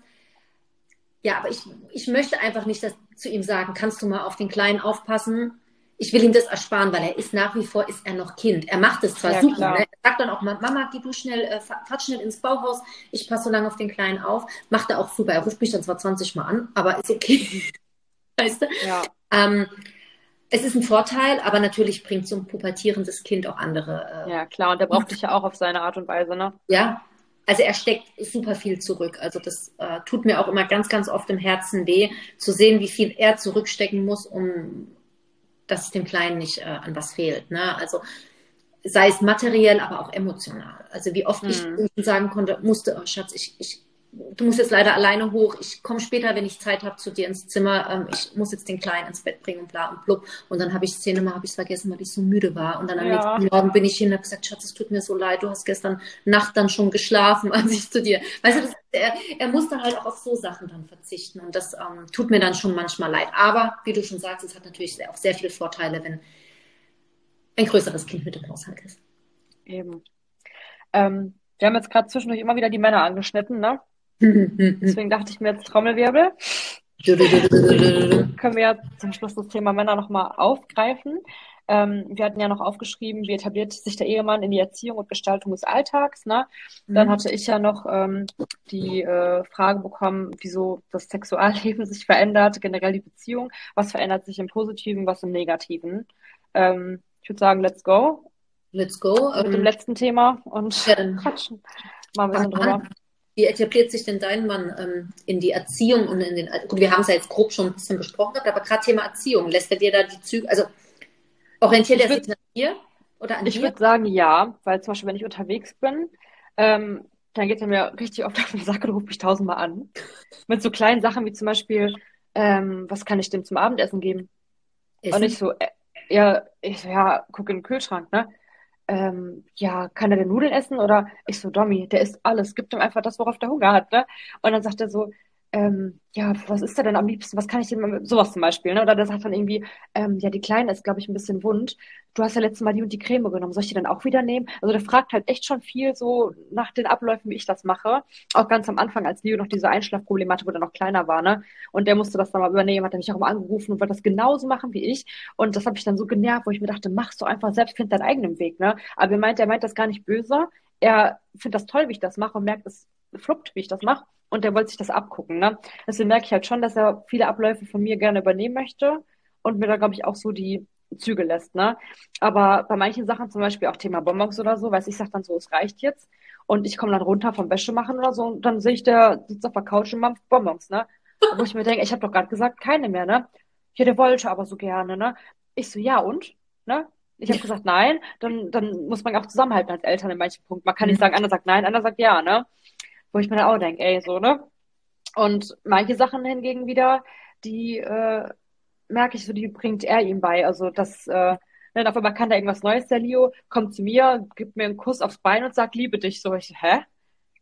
Ja, aber ich, ich möchte einfach nicht dass, zu ihm sagen, kannst du mal auf den Kleinen aufpassen? Ich will ihm das ersparen, weil er ist nach wie vor, ist er noch Kind. Er macht es zwar ja, super, ne? er sagt dann auch mal, Mama, geh du schnell, äh, fahr schnell ins Bauhaus, ich passe so lange auf den Kleinen auf. Macht er auch super, er ruft mich dann zwar 20 Mal an, aber ist okay. weißt du? Ja. Ähm, es ist ein Vorteil, aber natürlich bringt so ein pubertierendes Kind auch andere. Äh, ja, klar, und der braucht dich ja auch auf seine Art und Weise, ne? Ja, also er steckt super viel zurück. Also das äh, tut mir auch immer ganz, ganz oft im Herzen weh, zu sehen, wie viel er zurückstecken muss, um dass es dem Kleinen nicht äh, an was fehlt. Ne? Also sei es materiell, aber auch emotional. Also wie oft mhm. ich sagen konnte, musste, oh Schatz, ich, ich du musst jetzt leider alleine hoch, ich komme später, wenn ich Zeit habe, zu dir ins Zimmer, ähm, ich muss jetzt den Kleinen ins Bett bringen und bla und blub. Und dann habe ich Szene mal, habe ich es vergessen, weil ich so müde war. Und dann am ja. nächsten Morgen bin ich hin und habe gesagt, Schatz, es tut mir so leid, du hast gestern Nacht dann schon geschlafen, als ich zu dir. Weißt du, das, er, er muss dann halt auch auf so Sachen dann verzichten. Und das ähm, tut mir dann schon manchmal leid. Aber, wie du schon sagst, es hat natürlich auch sehr viele Vorteile, wenn ein größeres Kind mit im Haushalt ist. Eben. Ähm, wir haben jetzt gerade zwischendurch immer wieder die Männer angeschnitten, ne? Deswegen dachte ich mir jetzt Trommelwirbel. Können wir ja zum Schluss das Thema Männer nochmal aufgreifen. Ähm, wir hatten ja noch aufgeschrieben, wie etabliert sich der Ehemann in die Erziehung und Gestaltung des Alltags. Ne? Dann mhm. hatte ich ja noch ähm, die äh, Frage bekommen, wieso das Sexualleben sich verändert, generell die Beziehung. Was verändert sich im Positiven, was im Negativen? Ähm, ich würde sagen, let's go. Let's go. Mit dem ähm, letzten Thema und ja, quatschen. Mal ein bisschen drüber. Wie etabliert sich denn dein Mann ähm, in die Erziehung und in den, gut, wir haben es ja jetzt grob schon ein bisschen besprochen, aber gerade Thema Erziehung, lässt er dir da die Züge, also orientiert er sich an dir oder an Ich würde sagen, ja, weil zum Beispiel, wenn ich unterwegs bin, ähm, dann geht er mir richtig oft auf den Sack und ruft mich tausendmal an. Mit so kleinen Sachen wie zum Beispiel, ähm, was kann ich dem zum Abendessen geben? Essen? Und ich so, äh, ja, ich so, ja, guck in den Kühlschrank, ne? Ähm, ja, kann er denn Nudeln essen? Oder ich so, Domi, der isst alles, gib ihm einfach das, worauf der Hunger hat, ne? Und dann sagt er so, ähm, ja, was ist da denn am liebsten? Was kann ich denn, sowas zum Beispiel, ne? Oder der sagt dann irgendwie, ähm, ja, die Kleine ist, glaube ich, ein bisschen wund. Du hast ja letztes Mal die und die Creme genommen. Soll ich die dann auch wieder nehmen? Also der fragt halt echt schon viel so nach den Abläufen, wie ich das mache. Auch ganz am Anfang, als Leo noch diese Einschlafprobleme hatte, wo der noch kleiner war, ne? Und der musste das dann mal übernehmen, hat er mich auch immer angerufen und wollte das genauso machen wie ich. Und das habe ich dann so genervt, wo ich mir dachte, machst du einfach selbst, find deinen eigenen Weg, ne? Aber er meint, er meint das gar nicht böse. Er findet das toll, wie ich das mache und merkt, es fluppt, wie ich das mache und der wollte sich das abgucken. Ne? Deswegen merke ich halt schon, dass er viele Abläufe von mir gerne übernehmen möchte und mir da, glaube ich, auch so die Züge lässt. Ne? Aber bei manchen Sachen, zum Beispiel auch Thema Bonbons oder so, weiß ich, sage dann so, es reicht jetzt. Und ich komme dann runter vom Wäsche machen oder so und dann sehe ich, der sitzt auf der Couch und macht Bonbons. Ne? Wo ich mir denke, ich habe doch gerade gesagt, keine mehr. Ne? Ja, der wollte aber so gerne. Ne? Ich so, ja und? Ne? Ich habe gesagt, nein, dann, dann muss man auch zusammenhalten als Eltern in manchen Punkten. Man kann nicht mhm. sagen, einer sagt nein, einer sagt ja, ne? Wo ich mir dann auch denke, ey, so, ne? Und manche Sachen hingegen wieder, die äh, merke ich so, die bringt er ihm bei. Also das, äh, dann auf einmal kann da irgendwas Neues, der Leo, kommt zu mir, gibt mir einen Kuss aufs Bein und sagt, liebe dich. So, ich hä?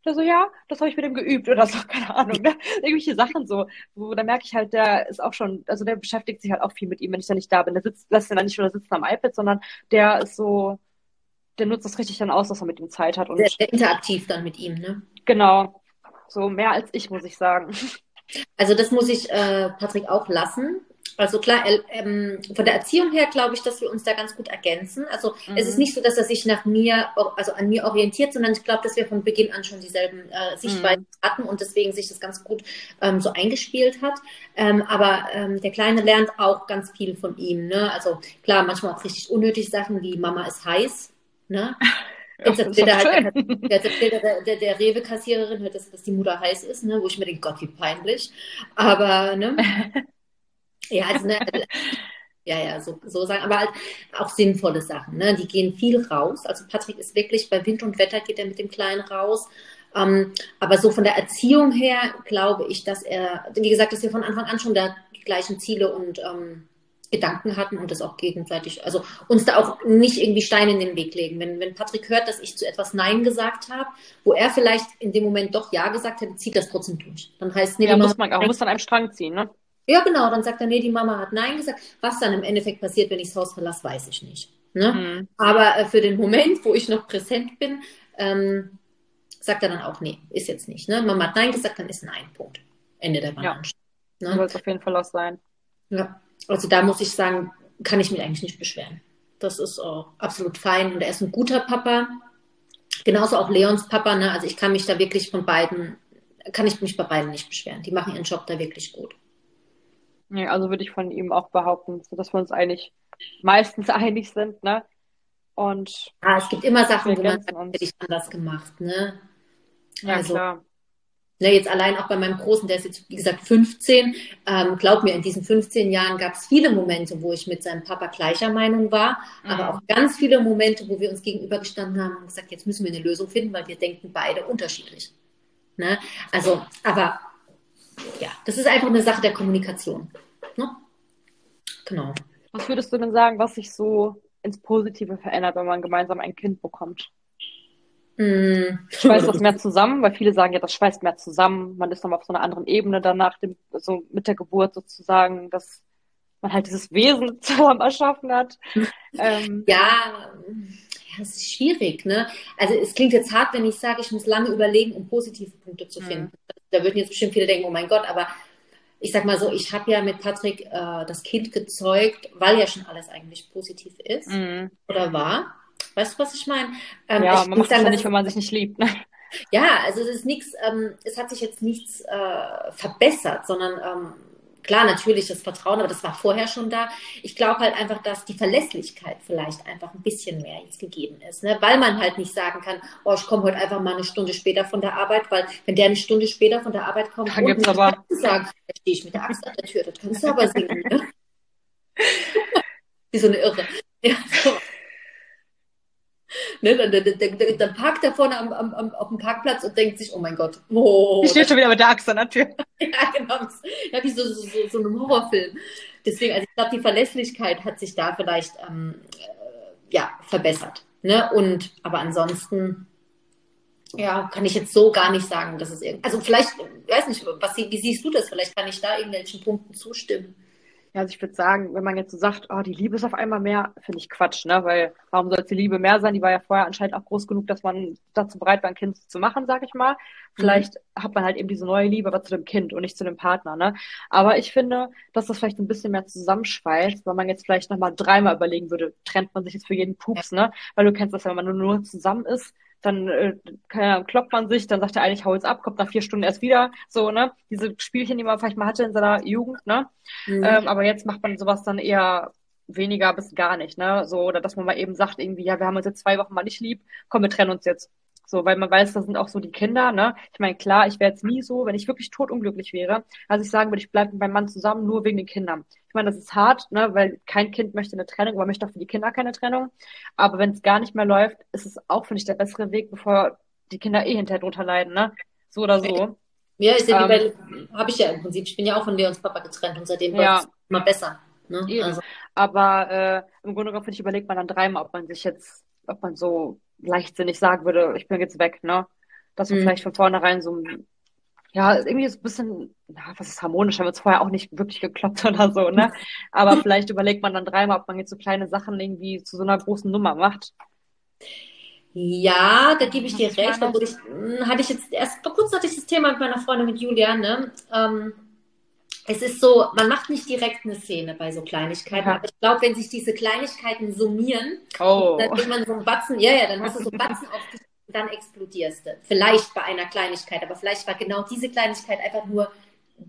Der so, ja, das habe ich mit ihm geübt oder so, keine Ahnung. Ne? Irgendwelche Sachen so, wo da merke ich halt, der ist auch schon, also der beschäftigt sich halt auch viel mit ihm, wenn ich da nicht da bin. Der sitzt, lässt ihn dann nicht nur sitzen am iPad, sondern der ist so, der nutzt das richtig dann aus, dass er mit ihm Zeit hat. Und Sehr interaktiv dann mit ihm, ne? Genau. So mehr als ich, muss ich sagen. Also das muss ich äh, Patrick auch lassen. Also klar, ähm, von der Erziehung her glaube ich, dass wir uns da ganz gut ergänzen. Also mhm. es ist mhm. nicht so, dass er sich nach mir, also an mir orientiert, sondern ich glaube, dass wir von Beginn an schon dieselben äh, Sichtweisen mhm. hatten und deswegen sich das ganz gut ähm, so eingespielt hat. Ähm, aber ähm, der Kleine lernt auch ganz viel von ihm. Ne? Also klar, manchmal auch richtig unnötige Sachen wie Mama ist heiß. Ne? Jetzt erzählt er halt, jetzt erzählt er der, der, der Rewe-Kassiererin, halt, dass, dass die Mutter heiß ist, ne? wo ich mir denke, Gott, wie peinlich. Aber, ne? Ja, also, ne, ja, ja, so, so sagen, aber halt auch sinnvolle Sachen. Ne? Die gehen viel raus. Also Patrick ist wirklich, bei Wind und Wetter geht er mit dem Kleinen raus. Ähm, aber so von der Erziehung her glaube ich, dass er, wie gesagt, dass wir von Anfang an schon da die gleichen Ziele und ähm, Gedanken hatten und das auch gegenseitig, also uns da auch nicht irgendwie Steine in den Weg legen. Wenn, wenn Patrick hört, dass ich zu etwas Nein gesagt habe, wo er vielleicht in dem Moment doch Ja gesagt hätte, zieht das trotzdem durch. Dann heißt nee, ja, muss man auch, muss an einem Strang ziehen, ne? Ja, genau. Dann sagt er, nee, die Mama hat Nein gesagt. Was dann im Endeffekt passiert, wenn ich das Haus verlasse, weiß ich nicht. Ne? Mhm. Aber äh, für den Moment, wo ich noch präsent bin, ähm, sagt er dann auch, nee, ist jetzt nicht. Ne? Mama hat Nein gesagt, dann ist Nein. Punkt. Ende der Banane. Ja. Ne? Soll es auf jeden Fall auch sein. Ja. Also da muss ich sagen, kann ich mich eigentlich nicht beschweren. Das ist oh, absolut fein und er ist ein guter Papa. Genauso auch Leons Papa. Ne? Also ich kann mich da wirklich von beiden, kann ich mich bei beiden nicht beschweren. Die machen ihren Job da wirklich gut. Nee, also würde ich von ihm auch behaupten, dass wir uns eigentlich meistens einig sind, ne? Und ah, es gibt immer Sachen, wo man hätte ich anders gemacht, ne? Ja, also, klar. Ne, jetzt allein auch bei meinem Großen, der ist jetzt, wie gesagt, 15. Ähm, glaub mir, in diesen 15 Jahren gab es viele Momente, wo ich mit seinem Papa gleicher Meinung war, mhm. aber auch ganz viele Momente, wo wir uns gegenübergestanden haben und gesagt, jetzt müssen wir eine Lösung finden, weil wir denken beide unterschiedlich. Ne? Also, aber ja, das ist einfach eine Sache der Kommunikation. Ne? Genau. Was würdest du denn sagen, was sich so ins Positive verändert, wenn man gemeinsam ein Kind bekommt? Mm. Schweißt das mehr zusammen? Weil viele sagen ja, das schweißt mehr zusammen. Man ist dann auf so einer anderen Ebene danach, so mit der Geburt sozusagen, dass man halt dieses Wesen zusammen erschaffen hat. ähm, ja, das ist schwierig, ne? Also es klingt jetzt hart, wenn ich sage, ich muss lange überlegen, um positive Punkte zu finden. Mhm. Da würden jetzt bestimmt viele denken, oh mein Gott, aber ich sag mal so, ich habe ja mit Patrick äh, das Kind gezeugt, weil ja schon alles eigentlich positiv ist mhm. oder war. Weißt du, was ich meine? Ähm, ja, man macht das nicht, wenn man sich nicht liebt. Ne? Ja, also es ist nichts, ähm, es hat sich jetzt nichts äh, verbessert, sondern ähm, klar, natürlich das Vertrauen, aber das war vorher schon da. Ich glaube halt einfach, dass die Verlässlichkeit vielleicht einfach ein bisschen mehr jetzt gegeben ist, ne? weil man halt nicht sagen kann, oh, ich komme heute einfach mal eine Stunde später von der Arbeit, weil wenn der eine Stunde später von der Arbeit kommt, dann gibt's aber sagen, da stehe ich mit der Axt an der Tür, das kannst du aber singen. Ne? Wie so eine Irre. Ja, so. Ne, dann, dann, dann, dann, parkt er vorne am, am, auf dem Parkplatz und denkt sich, oh mein Gott, oh. Ich stehe schon wieder mit der Axt an der Tür. ja, genau. Ja, wie so, so, so, so einem Horrorfilm. Deswegen, also ich glaube, die Verlässlichkeit hat sich da vielleicht ähm, äh, ja, verbessert. Ne? Und, aber ansonsten, ja, kann ich jetzt so gar nicht sagen, dass es irgendwie, also vielleicht, weiß nicht, was, wie siehst du das? Vielleicht kann ich da irgendwelchen Punkten zustimmen. Ja, also ich würde sagen, wenn man jetzt so sagt, oh, die Liebe ist auf einmal mehr, finde ich Quatsch, ne? Weil warum soll die Liebe mehr sein? Die war ja vorher anscheinend auch groß genug, dass man dazu bereit war, ein Kind zu machen, sag ich mal. Vielleicht mhm. hat man halt eben diese neue Liebe, aber zu dem Kind und nicht zu dem Partner, ne? Aber ich finde, dass das vielleicht ein bisschen mehr zusammenschweißt, weil man jetzt vielleicht nochmal dreimal überlegen würde, trennt man sich jetzt für jeden Pups, ne? Weil du kennst das wenn man nur zusammen ist, dann äh, keine kloppt man sich, dann sagt er eigentlich, hau jetzt ab, kommt nach vier Stunden erst wieder, so, ne? Diese Spielchen, die man vielleicht mal hatte in seiner Jugend, ne? Mhm. Ähm, aber jetzt macht man sowas dann eher weniger bis gar nicht, ne? So, oder dass man mal eben sagt, irgendwie, ja, wir haben uns jetzt zwei Wochen mal nicht lieb, komm, wir trennen uns jetzt. So, weil man weiß, das sind auch so die Kinder, ne? Ich meine, klar, ich wäre jetzt nie so, wenn ich wirklich totunglücklich wäre, als ich sagen würde, ich bleibe mit meinem Mann zusammen, nur wegen den Kindern. Ich meine, das ist hart, ne? Weil kein Kind möchte eine Trennung, aber möchte auch für die Kinder keine Trennung. Aber wenn es gar nicht mehr läuft, ist es auch, finde ich, der bessere Weg, bevor die Kinder eh hinterher drunter leiden, ne? So oder so. Ja, ist ja ähm, habe ich ja im Prinzip. Ich bin ja auch von Leons Papa getrennt und seitdem ja. war es immer besser. Ne? Also. Aber äh, im Grunde genommen, finde ich, überlegt man dann dreimal, ob man sich jetzt, ob man so leichtsinnig sagen würde, ich bin jetzt weg, ne? Dass man mhm. vielleicht von vornherein so ja, irgendwie ist ein bisschen, na, was ist harmonisch, haben wir uns vorher auch nicht wirklich gekloppt oder so, ne? Aber vielleicht überlegt man dann dreimal, ob man jetzt so kleine Sachen irgendwie zu so einer großen Nummer macht. Ja, da gebe ich dir recht. Da ich, hm, hatte ich jetzt erst vor kurzem hatte ich das Thema mit meiner Freundin mit Julia, ne? Ähm, es ist so, man macht nicht direkt eine Szene bei so Kleinigkeiten, ja. aber ich glaube, wenn sich diese Kleinigkeiten summieren, oh. dann wird man so einen Batzen, ja, ja, dann hast du so einen Batzen auf dich und dann explodierst du. Vielleicht bei einer Kleinigkeit, aber vielleicht war genau diese Kleinigkeit einfach nur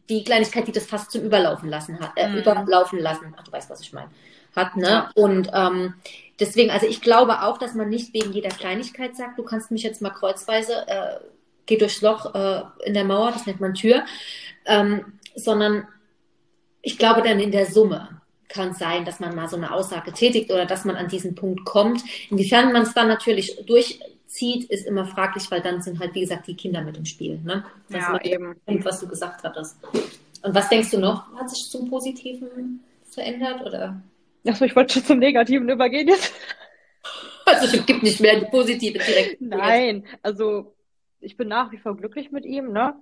die Kleinigkeit, die das fast zum Überlaufen lassen hat, äh, mhm. überlaufen lassen. Ach, du weißt, was ich meine. Hat, ne? Und ähm, deswegen, also ich glaube auch, dass man nicht wegen jeder Kleinigkeit sagt, du kannst mich jetzt mal kreuzweise, äh, geh durchs Loch äh, in der Mauer, das nennt man Tür, ähm, sondern ich glaube dann in der Summe kann es sein, dass man mal so eine Aussage tätigt oder dass man an diesen Punkt kommt. Inwiefern man es dann natürlich durchzieht, ist immer fraglich, weil dann sind halt, wie gesagt, die Kinder mit im Spiel. Ne? Das ja, eben. Punkt, was du gesagt hattest. Und was denkst du noch? Hat sich zum Positiven verändert oder? Achso, ich wollte schon zum Negativen übergehen jetzt. Also es gibt nicht mehr die positive direkt. Nein, also ich bin nach wie vor glücklich mit ihm, ne?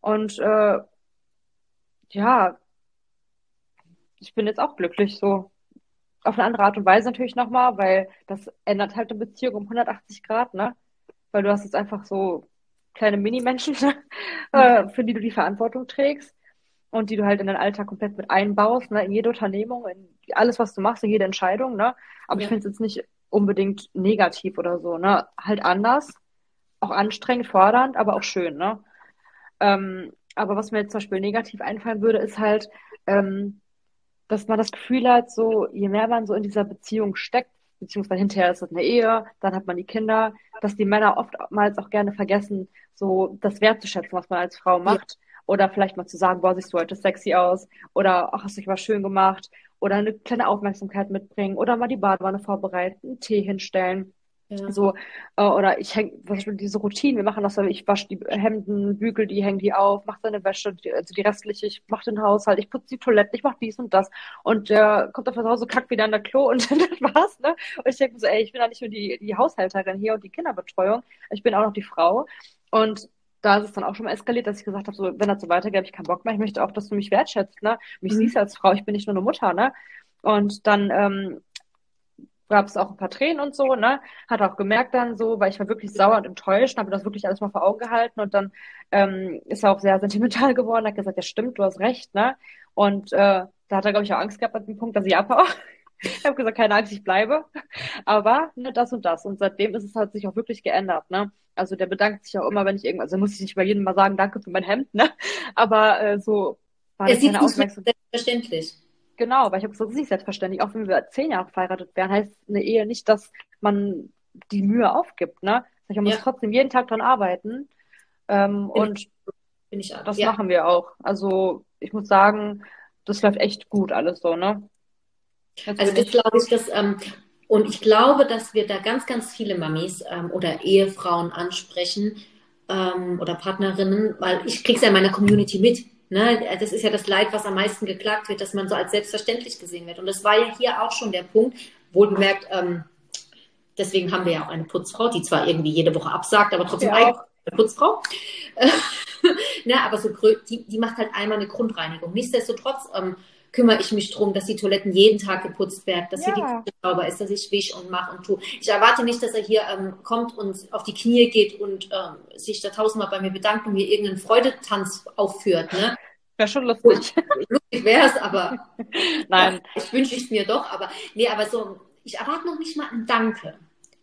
Und äh, ja, ich bin jetzt auch glücklich, so auf eine andere Art und Weise natürlich nochmal, weil das ändert halt eine Beziehung um 180 Grad, ne? Weil du hast jetzt einfach so kleine Mini-Menschen, äh, für die du die Verantwortung trägst und die du halt in deinen Alltag komplett mit einbaust, ne? In jede Unternehmung, in alles, was du machst, in jede Entscheidung, ne? Aber ja. ich finde es jetzt nicht unbedingt negativ oder so, ne? Halt anders, auch anstrengend, fordernd, aber auch schön, ne? Ähm, aber was mir jetzt zum Beispiel negativ einfallen würde, ist halt, ähm, dass man das Gefühl hat, so je mehr man so in dieser Beziehung steckt, beziehungsweise hinterher ist es eine Ehe, dann hat man die Kinder, dass die Männer oftmals auch gerne vergessen, so das wertzuschätzen, was man als Frau macht. Ja. Oder vielleicht mal zu sagen, boah, siehst du heute sexy aus. Oder, ach, hast du dich was schön gemacht. Oder eine kleine Aufmerksamkeit mitbringen. Oder mal die Badewanne vorbereiten, einen Tee hinstellen. Ja. So, äh, oder ich hänge, was ist diese Routine, wir machen das, ich wasche die Hemden, bügel die, hänge die auf, mache seine Wäsche, die, also die restliche, ich mache den Haushalt, ich putze die Toiletten, ich mache dies und das. Und der kommt auf das Hause, kackt wieder in der Klo und das war's, ne? Und ich denke so, ey, ich bin ja nicht nur die, die Haushälterin hier und die Kinderbetreuung, ich bin auch noch die Frau. Und da ist es dann auch schon mal eskaliert, dass ich gesagt habe, so, wenn das so weitergeht, habe ich keinen Bock mehr. Ich möchte auch, dass du mich wertschätzt, ne? Mich mhm. siehst als Frau, ich bin nicht nur eine Mutter, ne? Und dann ähm, gab es auch ein paar Tränen und so, ne? Hat auch gemerkt dann so, weil ich war wirklich sauer und enttäuscht, habe das wirklich alles mal vor Augen gehalten und dann ähm, ist er auch sehr sentimental geworden, hat gesagt, ja stimmt, du hast recht, ne? Und äh, da hat er, glaube ich, auch Angst gehabt an dem Punkt, dass ich abhaue. ich habe gesagt, keine Angst, ich bleibe. Aber ne, das und das. Und seitdem ist es halt sich auch wirklich geändert, ne? Also der bedankt sich auch immer, wenn ich irgendwas, also muss ich nicht bei jedem mal sagen, danke für mein Hemd, ne? Aber äh, so war das keine Aufmerksamkeit. Selbstverständlich. Genau, weil ich habe gesagt, das ist nicht selbstverständlich. Auch wenn wir zehn Jahre verheiratet wären, heißt eine Ehe nicht, dass man die Mühe aufgibt. Ne? Man muss ja. trotzdem jeden Tag dran arbeiten. Ähm, und ich, das ja. machen wir auch. Also ich muss sagen, das läuft echt gut alles so, ne? Jetzt also das glaube ich, dass ähm, und ich glaube, dass wir da ganz, ganz viele Mamis ähm, oder Ehefrauen ansprechen ähm, oder Partnerinnen, weil ich kriege es ja in meiner Community mit Ne, das ist ja das Leid, was am meisten geklagt wird, dass man so als selbstverständlich gesehen wird. Und das war ja hier auch schon der Punkt, wohlbemerkt, ähm, deswegen haben wir ja auch eine Putzfrau, die zwar irgendwie jede Woche absagt, aber trotzdem ja. eine Putzfrau. ne, aber so, die, die macht halt einmal eine Grundreinigung. Nichtsdestotrotz ähm, kümmere ich mich darum, dass die Toiletten jeden Tag geputzt werden, dass ja. hier die Küche sauber ist, dass ich wisch und mache und tue. Ich erwarte nicht, dass er hier ähm, kommt und auf die Knie geht und ähm, sich da tausendmal bei mir bedankt und mir irgendeinen Freudetanz aufführt. Ne? Wäre schon lustig. lustig wäre es, aber nein, ich wünsche es mir doch. Aber nee, aber so, ich erwarte noch nicht mal ein Danke.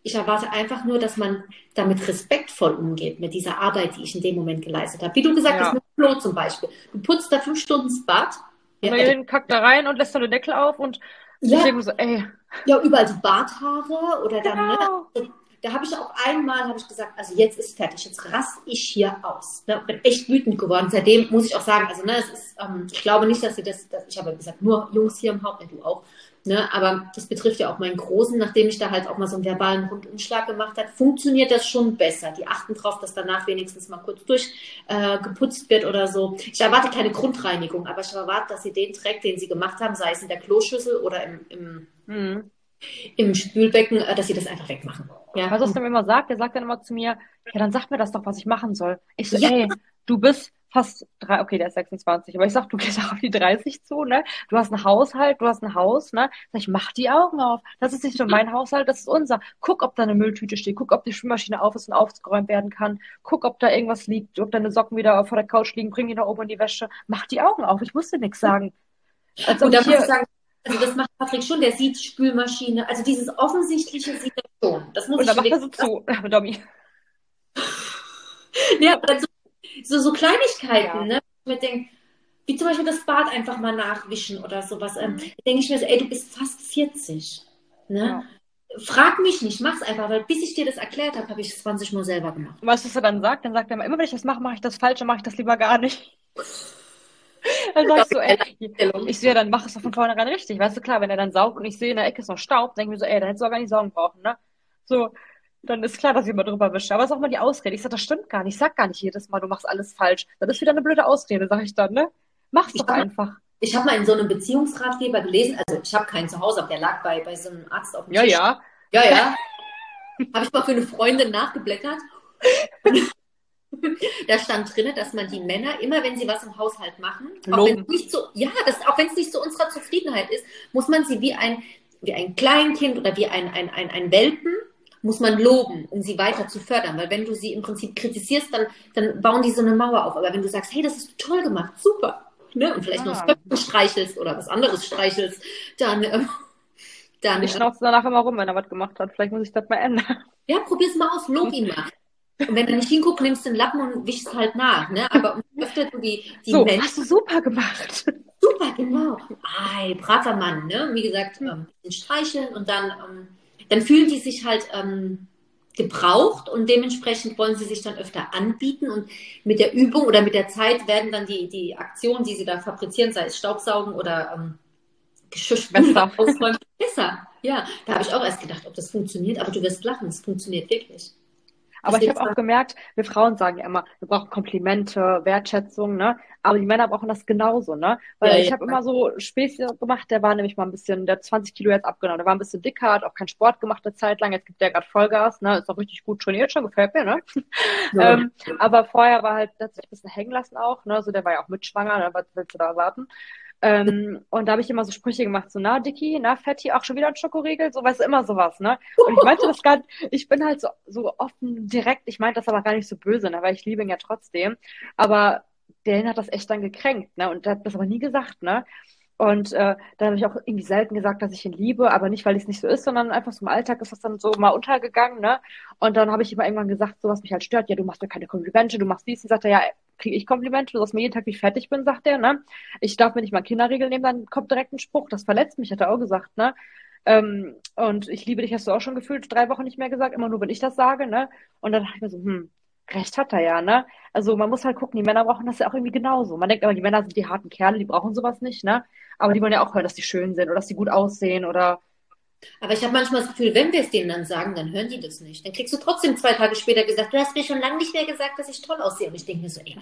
Ich erwarte einfach nur, dass man damit respektvoll umgeht mit dieser Arbeit, die ich in dem Moment geleistet habe. Wie du gesagt ja. hast, mit Flo zum Beispiel. Du putzt da fünf Stunden das Bad ja, Marien also, kackt da rein und lässt dann den Deckel auf und ja, ich denke so, ey. Ja, überall die Barthaare oder dann, ne, genau. ne, da habe ich auch einmal habe ich gesagt, also jetzt ist fertig, jetzt raste ich hier aus. Ne, bin echt wütend geworden. Seitdem muss ich auch sagen, also ne, es ist, ähm, ich glaube nicht, dass sie das, dass, ich habe gesagt, nur Jungs hier im Haupt, ne, du auch, Ne, aber das betrifft ja auch meinen Großen, nachdem ich da halt auch mal so einen verbalen Rundumschlag gemacht habe, funktioniert das schon besser. Die achten drauf, dass danach wenigstens mal kurz durchgeputzt äh, wird oder so. Ich erwarte keine Grundreinigung, aber ich erwarte, dass sie den Dreck, den sie gemacht haben, sei es in der Kloschüssel oder im, im, mhm. im Spülbecken, äh, dass sie das einfach wegmachen. Ja. Was er mir immer sagt, der sagt dann immer zu mir, ja, dann sag mir das doch, was ich machen soll. Ich so, ja. ey, du bist fast drei, okay, der ist 26, aber ich sag, du gehst auch auf die 30 zu, ne? Du hast einen Haushalt, du hast ein Haus, ne? Sag ich, mach die Augen auf. Das ist nicht nur mein Haushalt, das ist unser. Guck, ob da eine Mülltüte steht, guck, ob die Spülmaschine auf ist und aufgeräumt werden kann. Guck, ob da irgendwas liegt, ob deine Socken wieder vor der Couch liegen, bring die nach oben in die Wäsche. Mach die Augen auf. Ich musste nichts sagen. Als und da muss ich sagen, also das macht Patrick schon, der sieht Spülmaschine. Also dieses Offensichtliche sieht er schon. Das muss und ich dann macht er so zu, Domi. ja, aber so, so, so Kleinigkeiten, ja. ne? Mir denke, wie zum Beispiel das Bad einfach mal nachwischen oder sowas. Ähm, mhm. denke ich mir so, ey, du bist fast 40. Ne? Ja. Frag mich nicht, mach's einfach, weil bis ich dir das erklärt habe, habe ich es 20 Mal selber gemacht. Weißt du, was er dann sagt? Dann sagt er immer, immer wenn ich das mache, mache ich das Falsche, mache ich das lieber gar nicht. Dann sagst du, ey, ich sehe, dann mach es doch von vornherein richtig. Weißt du, klar, wenn er dann saugt und ich sehe, in der Ecke ist noch Staub, denke ich mir so, ey, dann hättest du auch gar nicht saugen brauchen, ne? So, dann ist klar, dass ich immer drüber wische. Aber es ist auch mal die Ausrede. Ich sage, das stimmt gar nicht. Ich sag gar nicht jedes Mal, du machst alles falsch. Das ist wieder eine blöde Ausrede, sag ich dann, ne? Mach's doch hab, einfach. Ich habe mal in so einem Beziehungsratgeber gelesen, also ich habe keinen zu Hause, aber der lag bei, bei so einem Arzt auf dem ja, Tisch. Ja, ja. Ja, ja. habe ich mal für eine Freundin nachgeblättert. da stand drin, dass man die Männer, immer wenn sie was im Haushalt machen, auch wenn es nicht so, ja, das, auch nicht zu unserer Zufriedenheit ist, muss man sie wie ein, wie ein Kleinkind oder wie ein, ein, ein, ein Welpen, muss man loben, um sie weiter zu fördern. Weil wenn du sie im Prinzip kritisierst, dann, dann bauen die so eine Mauer auf. Aber wenn du sagst, hey, das ist toll gemacht, super, ne? und vielleicht ah. noch das Köpfen streichelst oder was anderes streichelst, dann... Ähm, dann ich schnauze danach immer rum, wenn er was gemacht hat. Vielleicht muss ich das mal ändern. Ja, probier's mal aus, lob ihn mal. Und wenn er nicht hinguckt, nimmst du den Lappen und wischst halt nach. Ne? Aber öfter du die, die so, Menschen. hast du super gemacht. Super, genau. Ei, braver Mann. Ne? Wie gesagt, ähm, streicheln und dann, ähm, dann fühlen die sich halt ähm, gebraucht und dementsprechend wollen sie sich dann öfter anbieten und mit der Übung oder mit der Zeit werden dann die, die Aktionen, die sie da fabrizieren, sei es Staubsaugen oder ähm, Geschirrspüler ausräumen, besser. Ja, da habe ich auch erst gedacht, ob das funktioniert, aber du wirst lachen, es funktioniert wirklich. Aber ich habe auch gemerkt, wir Frauen sagen ja immer, wir brauchen Komplimente, Wertschätzung, ne? Aber die Männer brauchen das genauso, ne? Weil ja, ich ja. habe immer so Späße gemacht, der war nämlich mal ein bisschen, der hat 20 Kilo jetzt abgenommen, der war ein bisschen dicker, hat auch keinen Sport gemacht eine Zeit lang, jetzt gibt der gerade Vollgas, ne? Ist auch richtig gut trainiert schon, gefällt mir, ne? Ja. ähm, aber vorher war halt, der hat sich ein bisschen hängen lassen auch, ne? So der war ja auch mitschwanger, ne? was willst du da erwarten? Ähm, und da habe ich immer so Sprüche gemacht, so, na, Dicky, na, Fetti, auch schon wieder ein Schokoriegel, so, weißt du, immer sowas, ne? Und ich meinte das gar ich bin halt so, so offen, direkt, ich meinte das aber gar nicht so böse, ne, weil ich liebe ihn ja trotzdem. Aber der hat das echt dann gekränkt, ne? Und hat das aber nie gesagt, ne? Und äh, da habe ich auch irgendwie selten gesagt, dass ich ihn liebe, aber nicht, weil es nicht so ist, sondern einfach so im Alltag ist das dann so mal untergegangen, ne? Und dann habe ich immer irgendwann gesagt, so was mich halt stört, ja, du machst mir keine Komplimente, du machst dies. Und sagt er, ja, kriege ich Komplimente, du sagst mir jeden Tag, wie ich fertig bin, sagt er, ne? Ich darf mir nicht mal Kinderriegel nehmen, dann kommt direkt ein Spruch, das verletzt mich, hat er auch gesagt, ne? Ähm, und ich liebe dich, hast du auch schon gefühlt drei Wochen nicht mehr gesagt, immer nur, wenn ich das sage, ne? Und dann dachte ich mir so, hm, recht hat er ja, ne? Also man muss halt gucken, die Männer brauchen das ja auch irgendwie genauso. Man denkt aber, die Männer sind die harten Kerle, die brauchen sowas nicht, ne? Aber die wollen ja auch hören, dass die schön sind oder dass die gut aussehen oder. Aber ich habe manchmal das Gefühl, wenn wir es denen dann sagen, dann hören die das nicht. Dann kriegst du trotzdem zwei Tage später gesagt, du hast mir schon lange nicht mehr gesagt, dass ich toll aussehe. Und ich denke mir so, ey,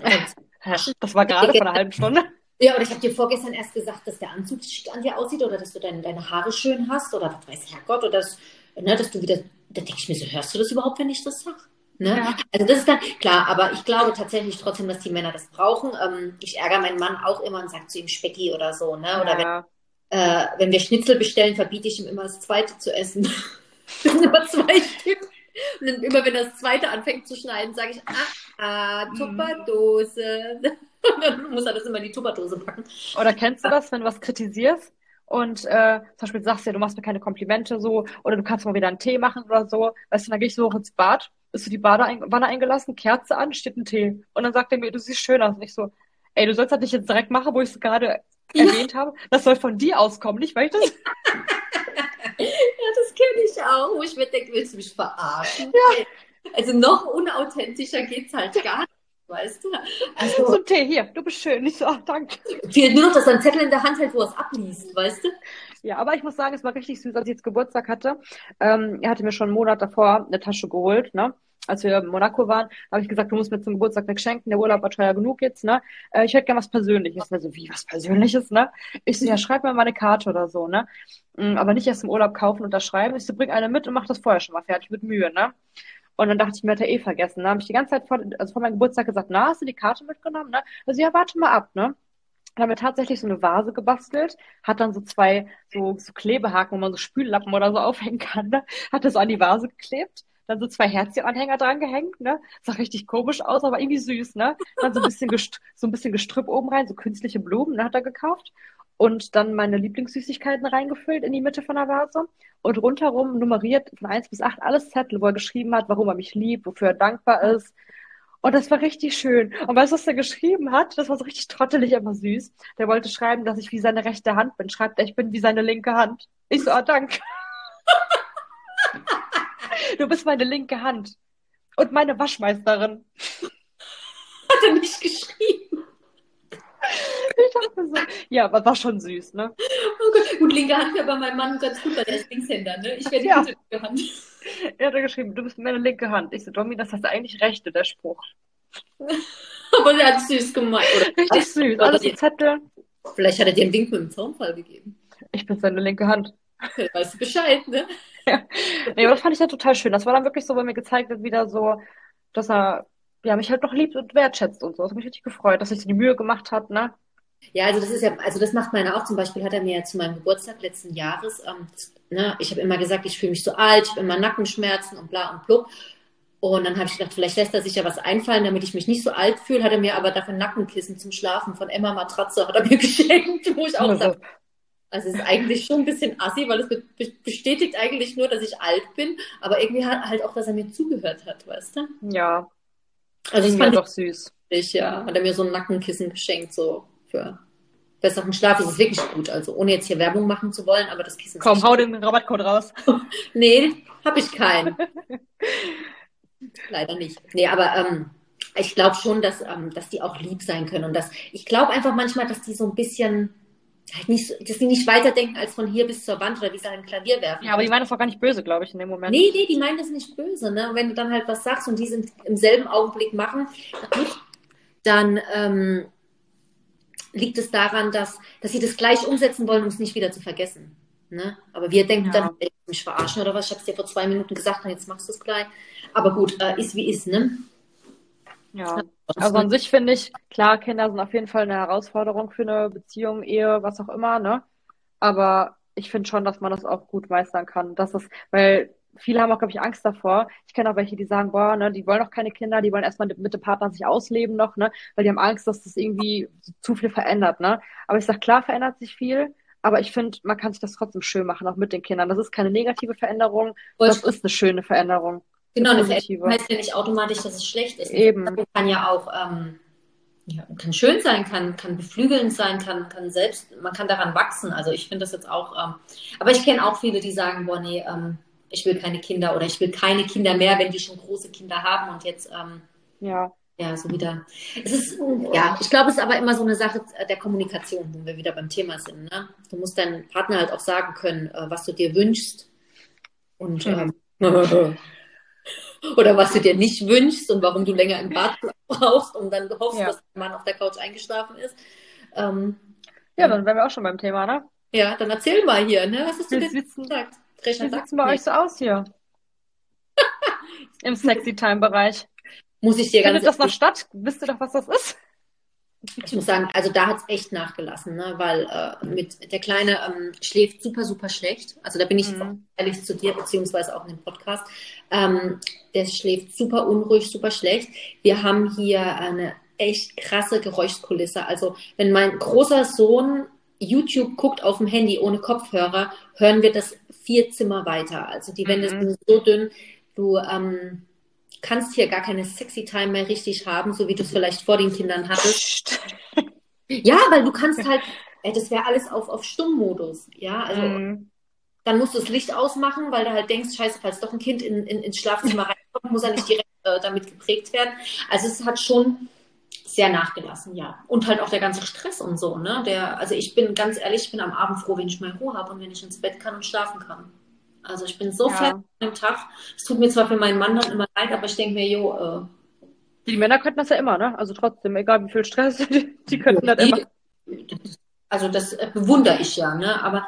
das war gerade vor einer halben Stunde. Ja, oder ich habe dir vorgestern erst gesagt, dass der Anzug an dir aussieht oder dass du deine, deine Haare schön hast oder was weiß Herrgott oder dass, ne, dass du wieder, da denke ich mir so, hörst du das überhaupt, wenn ich das sage? Ne? Ja. Also das ist dann klar, aber ich glaube tatsächlich trotzdem, dass die Männer das brauchen. Ähm, ich ärgere meinen Mann auch immer und sage zu ihm Specki oder so, ne? Oder ja. wenn, äh, wenn wir Schnitzel bestellen, verbiete ich ihm immer das zweite zu essen. das sind immer zwei Stück. Und dann immer wenn das zweite anfängt zu schneiden, sage ich, ah, ah, mhm. Tupperdose. Und dann muss er das immer in die Tupperdose packen. Oder kennst du das, wenn du was kritisierst? Und äh, zum Beispiel sagst du ja, du machst mir keine Komplimente so oder du kannst mal wieder einen Tee machen oder so, weißt du, dann gehe ich so hoch ins Bad ist so die Badewanne eingelassen, Kerze an, steht ein Tee. Und dann sagt er mir, du siehst schön aus. Und ich so, ey, du sollst das nicht jetzt direkt machen, wo ich es gerade ja. erwähnt habe. Das soll von dir auskommen, nicht weil ich das. ja, das kenne ich auch, wo ich mir denke, willst du mich verarschen? Ja. Also noch unauthentischer geht's halt gar nicht. Weißt du? Also, so ein Tee hier, du bist schön. Ich so, ach, danke. Fehlt nur noch, dass er einen Zettel in der Hand hält, wo er es abliest, weißt du? Ja, aber ich muss sagen, es war richtig süß, als ich jetzt Geburtstag hatte. Ähm, er hatte mir schon einen Monat davor eine Tasche geholt, ne? als wir in Monaco waren, habe ich gesagt, du musst mir zum Geburtstag nichts schenken, der Urlaub war teuer genug jetzt, ne? Äh, ich hätte gerne was Persönliches. Also, wie, was Persönliches, ne? Ich so, ja, schreib mir mal eine Karte oder so, ne? Mm, aber nicht erst im Urlaub kaufen und unterschreiben. Ich so, bring eine mit und mach das vorher schon mal fertig mit Mühe, ne? Und dann dachte ich mir, hat er eh vergessen. Dann habe ich die ganze Zeit vor, also vor meinem Geburtstag gesagt, na, hast du die Karte mitgenommen? Ne? Also ja, warte mal ab, ne? Dann haben wir tatsächlich so eine Vase gebastelt, hat dann so zwei so, so Klebehaken, wo man so Spüllappen oder so aufhängen kann, ne? hat das an die Vase geklebt, dann so zwei Herzchenanhänger dran gehängt, ne? Sah richtig komisch aus, aber irgendwie süß, ne? Dann so ein bisschen, so ein bisschen Gestrüpp oben rein, so künstliche Blumen, ne, hat er gekauft. Und dann meine Lieblingssüßigkeiten reingefüllt in die Mitte von der Vase und rundherum nummeriert von 1 bis 8 alles Zettel, wo er geschrieben hat, warum er mich liebt, wofür er dankbar ist. Und das war richtig schön. Und weißt du, was er geschrieben hat? Das war so richtig trottelig, aber süß. Der wollte schreiben, dass ich wie seine rechte Hand bin. Schreibt er, ich bin wie seine linke Hand. Ich so, ah, danke. du bist meine linke Hand. Und meine Waschmeisterin. Hat er nicht geschrieben? Ich dachte so, ja, aber war schon süß, ne? Oh Gott. Gut, linke Hand wäre bei meinem Mann ganz gut, weil der ist Linkshänder, ne? Ich wäre die Ja. linke Hand. Er hat geschrieben, du bist meine linke Hand. Ich so, Domi, das heißt eigentlich rechte, der Spruch. Aber der hat süß gemeint. Oder Richtig süß. Alles so Zettel. vielleicht hat er dir einen Wink mit dem Zaunfall gegeben. Ich bin seine linke Hand. Weißt du Bescheid, ne? Nee, aber das fand ich ja total schön. Das war dann wirklich so, weil mir gezeigt wird, wieder so, dass er ja, mich halt noch liebt und wertschätzt und so. Das hat mich richtig gefreut, dass sich so die Mühe gemacht hat, ne? Ja, also das ist ja, also das macht meiner auch. Zum Beispiel hat er mir ja zu meinem Geburtstag letzten Jahres, ähm, ne, ich habe immer gesagt, ich fühle mich so alt, ich habe immer Nackenschmerzen und bla und blub. Und dann habe ich gedacht, vielleicht lässt er sich ja was einfallen, damit ich mich nicht so alt fühle. Hat er mir aber dafür Nackenkissen zum Schlafen von Emma Matratze hat er mir geschenkt, wo ich auch Also, dachte, also es ist eigentlich schon ein bisschen assi, weil es be be- bestätigt eigentlich nur, dass ich alt bin, aber irgendwie hat halt auch, dass er mir zugehört hat, weißt du? ja, Also das fand doch süß. ich, ja, hat er mir so ein Nackenkissen geschenkt, so für besseren Schlaf. Es ist wirklich gut, also ohne jetzt hier Werbung machen zu wollen, aber das Kissen ist Komm, hau den Rabattcode raus. Nee, habe ich keinen. Leider nicht. Nee, aber ähm, ich glaube schon, dass, ähm, dass die auch lieb sein können. Und dass, ich glaube einfach manchmal, dass die so ein bisschen, halt nicht, dass die nicht weiterdenken als von hier bis zur Wand oder wie sie halt ein Klavier werfen. Ja, aber die meinen das auch gar nicht böse, glaube ich, in dem Moment. Nee, nee, die meinen das nicht böse. Ne? Und wenn du dann halt was sagst und die sind im selben Augenblick machen, dann ähm, liegt es daran, dass, dass sie das gleich umsetzen wollen, um es nicht wieder zu vergessen. Ne? Aber wir denken Ja. dann, mich verarschen oder was? Ich habe es dir vor zwei Minuten gesagt, und jetzt machst du es gleich. Aber gut, äh, ist wie ist, ne? Ja. Also an sich finde ich, klar, Kinder sind auf jeden Fall eine Herausforderung für eine Beziehung, Ehe, was auch immer, ne? Aber ich finde schon, dass man das auch gut meistern kann. Das ist, weil viele haben auch, glaube ich, Angst davor. Ich kenne auch welche, die sagen, boah, ne, die wollen auch keine Kinder, die wollen erstmal mit dem Partner sich ausleben noch, ne? Weil die haben Angst, dass das irgendwie zu viel verändert, ne? Aber ich sag, klar verändert sich viel, aber ich finde, man kann sich das trotzdem schön machen, auch mit den Kindern. Das ist keine negative Veränderung, das ist eine schöne Veränderung. Genau, eine. Veränderung heißt ja nicht automatisch, dass es schlecht ist. Eben. Das kann ja auch ähm, ja, kann schön sein, kann, kann beflügelnd sein, kann, kann selbst, man kann daran wachsen. Also ich finde das jetzt auch, ähm, aber ich kenne auch viele, die sagen, boah, nee, ähm, ich will keine Kinder oder ich will keine Kinder mehr, wenn die schon große Kinder haben und jetzt ähm, Ja. ja so wieder. Es ist, ja, ich glaube, es ist aber immer so eine Sache der Kommunikation, wo wir wieder beim Thema sind. Ne? Du musst deinem Partner halt auch sagen können, äh, was du dir wünschst und ähm, oder was du dir nicht wünschst und warum du länger im Bad brauchst und dann hoffst, Ja. dass der Mann auf der Couch eingeschlafen ist. Ähm, Ja, dann wären wir auch schon beim Thema, ne? ja, dann erzähl mal hier, ne? Was hast du denn sieht's gesagt? Wie sagt denn bei euch nichts. so aus hier? Im Sexy-Time-Bereich. Muss ich dir ganz Findet das noch statt? Wisst ihr doch, was das ist? Ich muss sagen, also da hat es echt nachgelassen, ne? weil äh, mit der Kleine ähm, schläft super, super schlecht. Also da bin ich jetzt auch Mhm. ehrlich zu dir, beziehungsweise auch in dem Podcast. Ähm, der schläft super unruhig, super schlecht. Wir haben hier eine echt krasse Geräuschkulisse. Also wenn mein großer Sohn YouTube guckt auf dem Handy ohne Kopfhörer, hören wir das vier Zimmer weiter. Also die Wände Mhm. sind so dünn, du ähm, kannst hier gar keine Sexy Time mehr richtig haben, so wie du es vielleicht vor den Kindern hattest. Ja, weil du kannst halt, äh, das wäre alles auf, auf Stummmodus. Ja, also Mhm. dann musst du das Licht ausmachen, weil du halt denkst, scheiße, falls doch ein Kind in, in, ins Schlafzimmer reinkommt, muss er nicht direkt äh, damit geprägt werden. Also es hat schon sehr nachgelassen, ja. Und halt auch der ganze Stress und so, ne? Der, also ich bin ganz ehrlich, ich bin am Abend froh, wenn ich mal Ruhe habe und wenn ich ins Bett kann und schlafen kann. Also ich bin so Ja. fertig am Tag. Es tut mir zwar für meinen Mann dann immer leid, aber ich denke mir, jo, äh, Die Männer könnten das ja immer, ne? Also trotzdem, egal wie viel Stress, die, die könnten das immer. Also das äh, bewundere ich ja, ne? Aber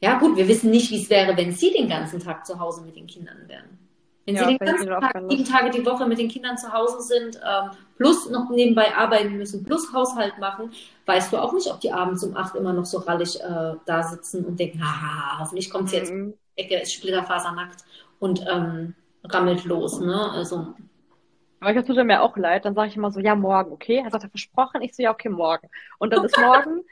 ja gut, wir wissen nicht, wie es wäre, wenn sie den ganzen Tag zu Hause mit den Kindern wären. Wenn ja, sie den ganzen Tag, sieben Tage die Woche mit den Kindern zu Hause sind, ähm, plus noch nebenbei arbeiten müssen, plus Haushalt machen, weißt du auch nicht, ob die abends um acht immer noch so rallig äh, da sitzen und denken, haha, hoffentlich kommt sie jetzt mhm. Ecke, ist splitterfasernackt und ähm, rammelt los. Ne? Also aber ich tut mir auch leid. Dann sage ich immer so, ja, morgen, okay? Er sagt, er versprochen. Ich so, ja, okay, morgen. Und dann ist morgen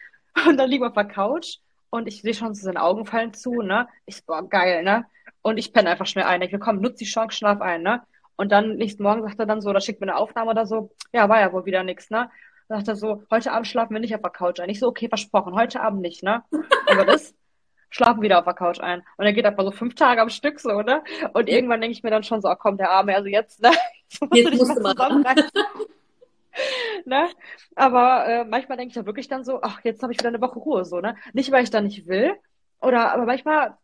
und dann liegen wir auf der Couch und ich sehe schon, so seine Augen fallen zu, ne? Ich so, boah, geil, ne? Und ich penne einfach schnell ein. Ich will, komm, nutz die Chance, schlaf ein, ne? Und dann nächsten Morgen sagt er dann so, oder schickt mir eine Aufnahme oder so, ja, war ja wohl wieder nix, ne? Dann sagt er so, heute Abend schlafen wir nicht auf der Couch ein. Ich so, okay, versprochen, heute Abend nicht, ne? Aber das schlafen wieder auf der Couch ein. Und er geht einfach so fünf Tage am Stück so, ne? Und irgendwann denke ich mir dann schon so, oh, komm, der Arme, also jetzt, ne? Jetzt musst du mal ne? Aber äh, manchmal denke ich ja wirklich dann so, ach, jetzt habe ich wieder eine Woche Ruhe, so, ne? Nicht, weil ich da nicht will, oder, aber manchmal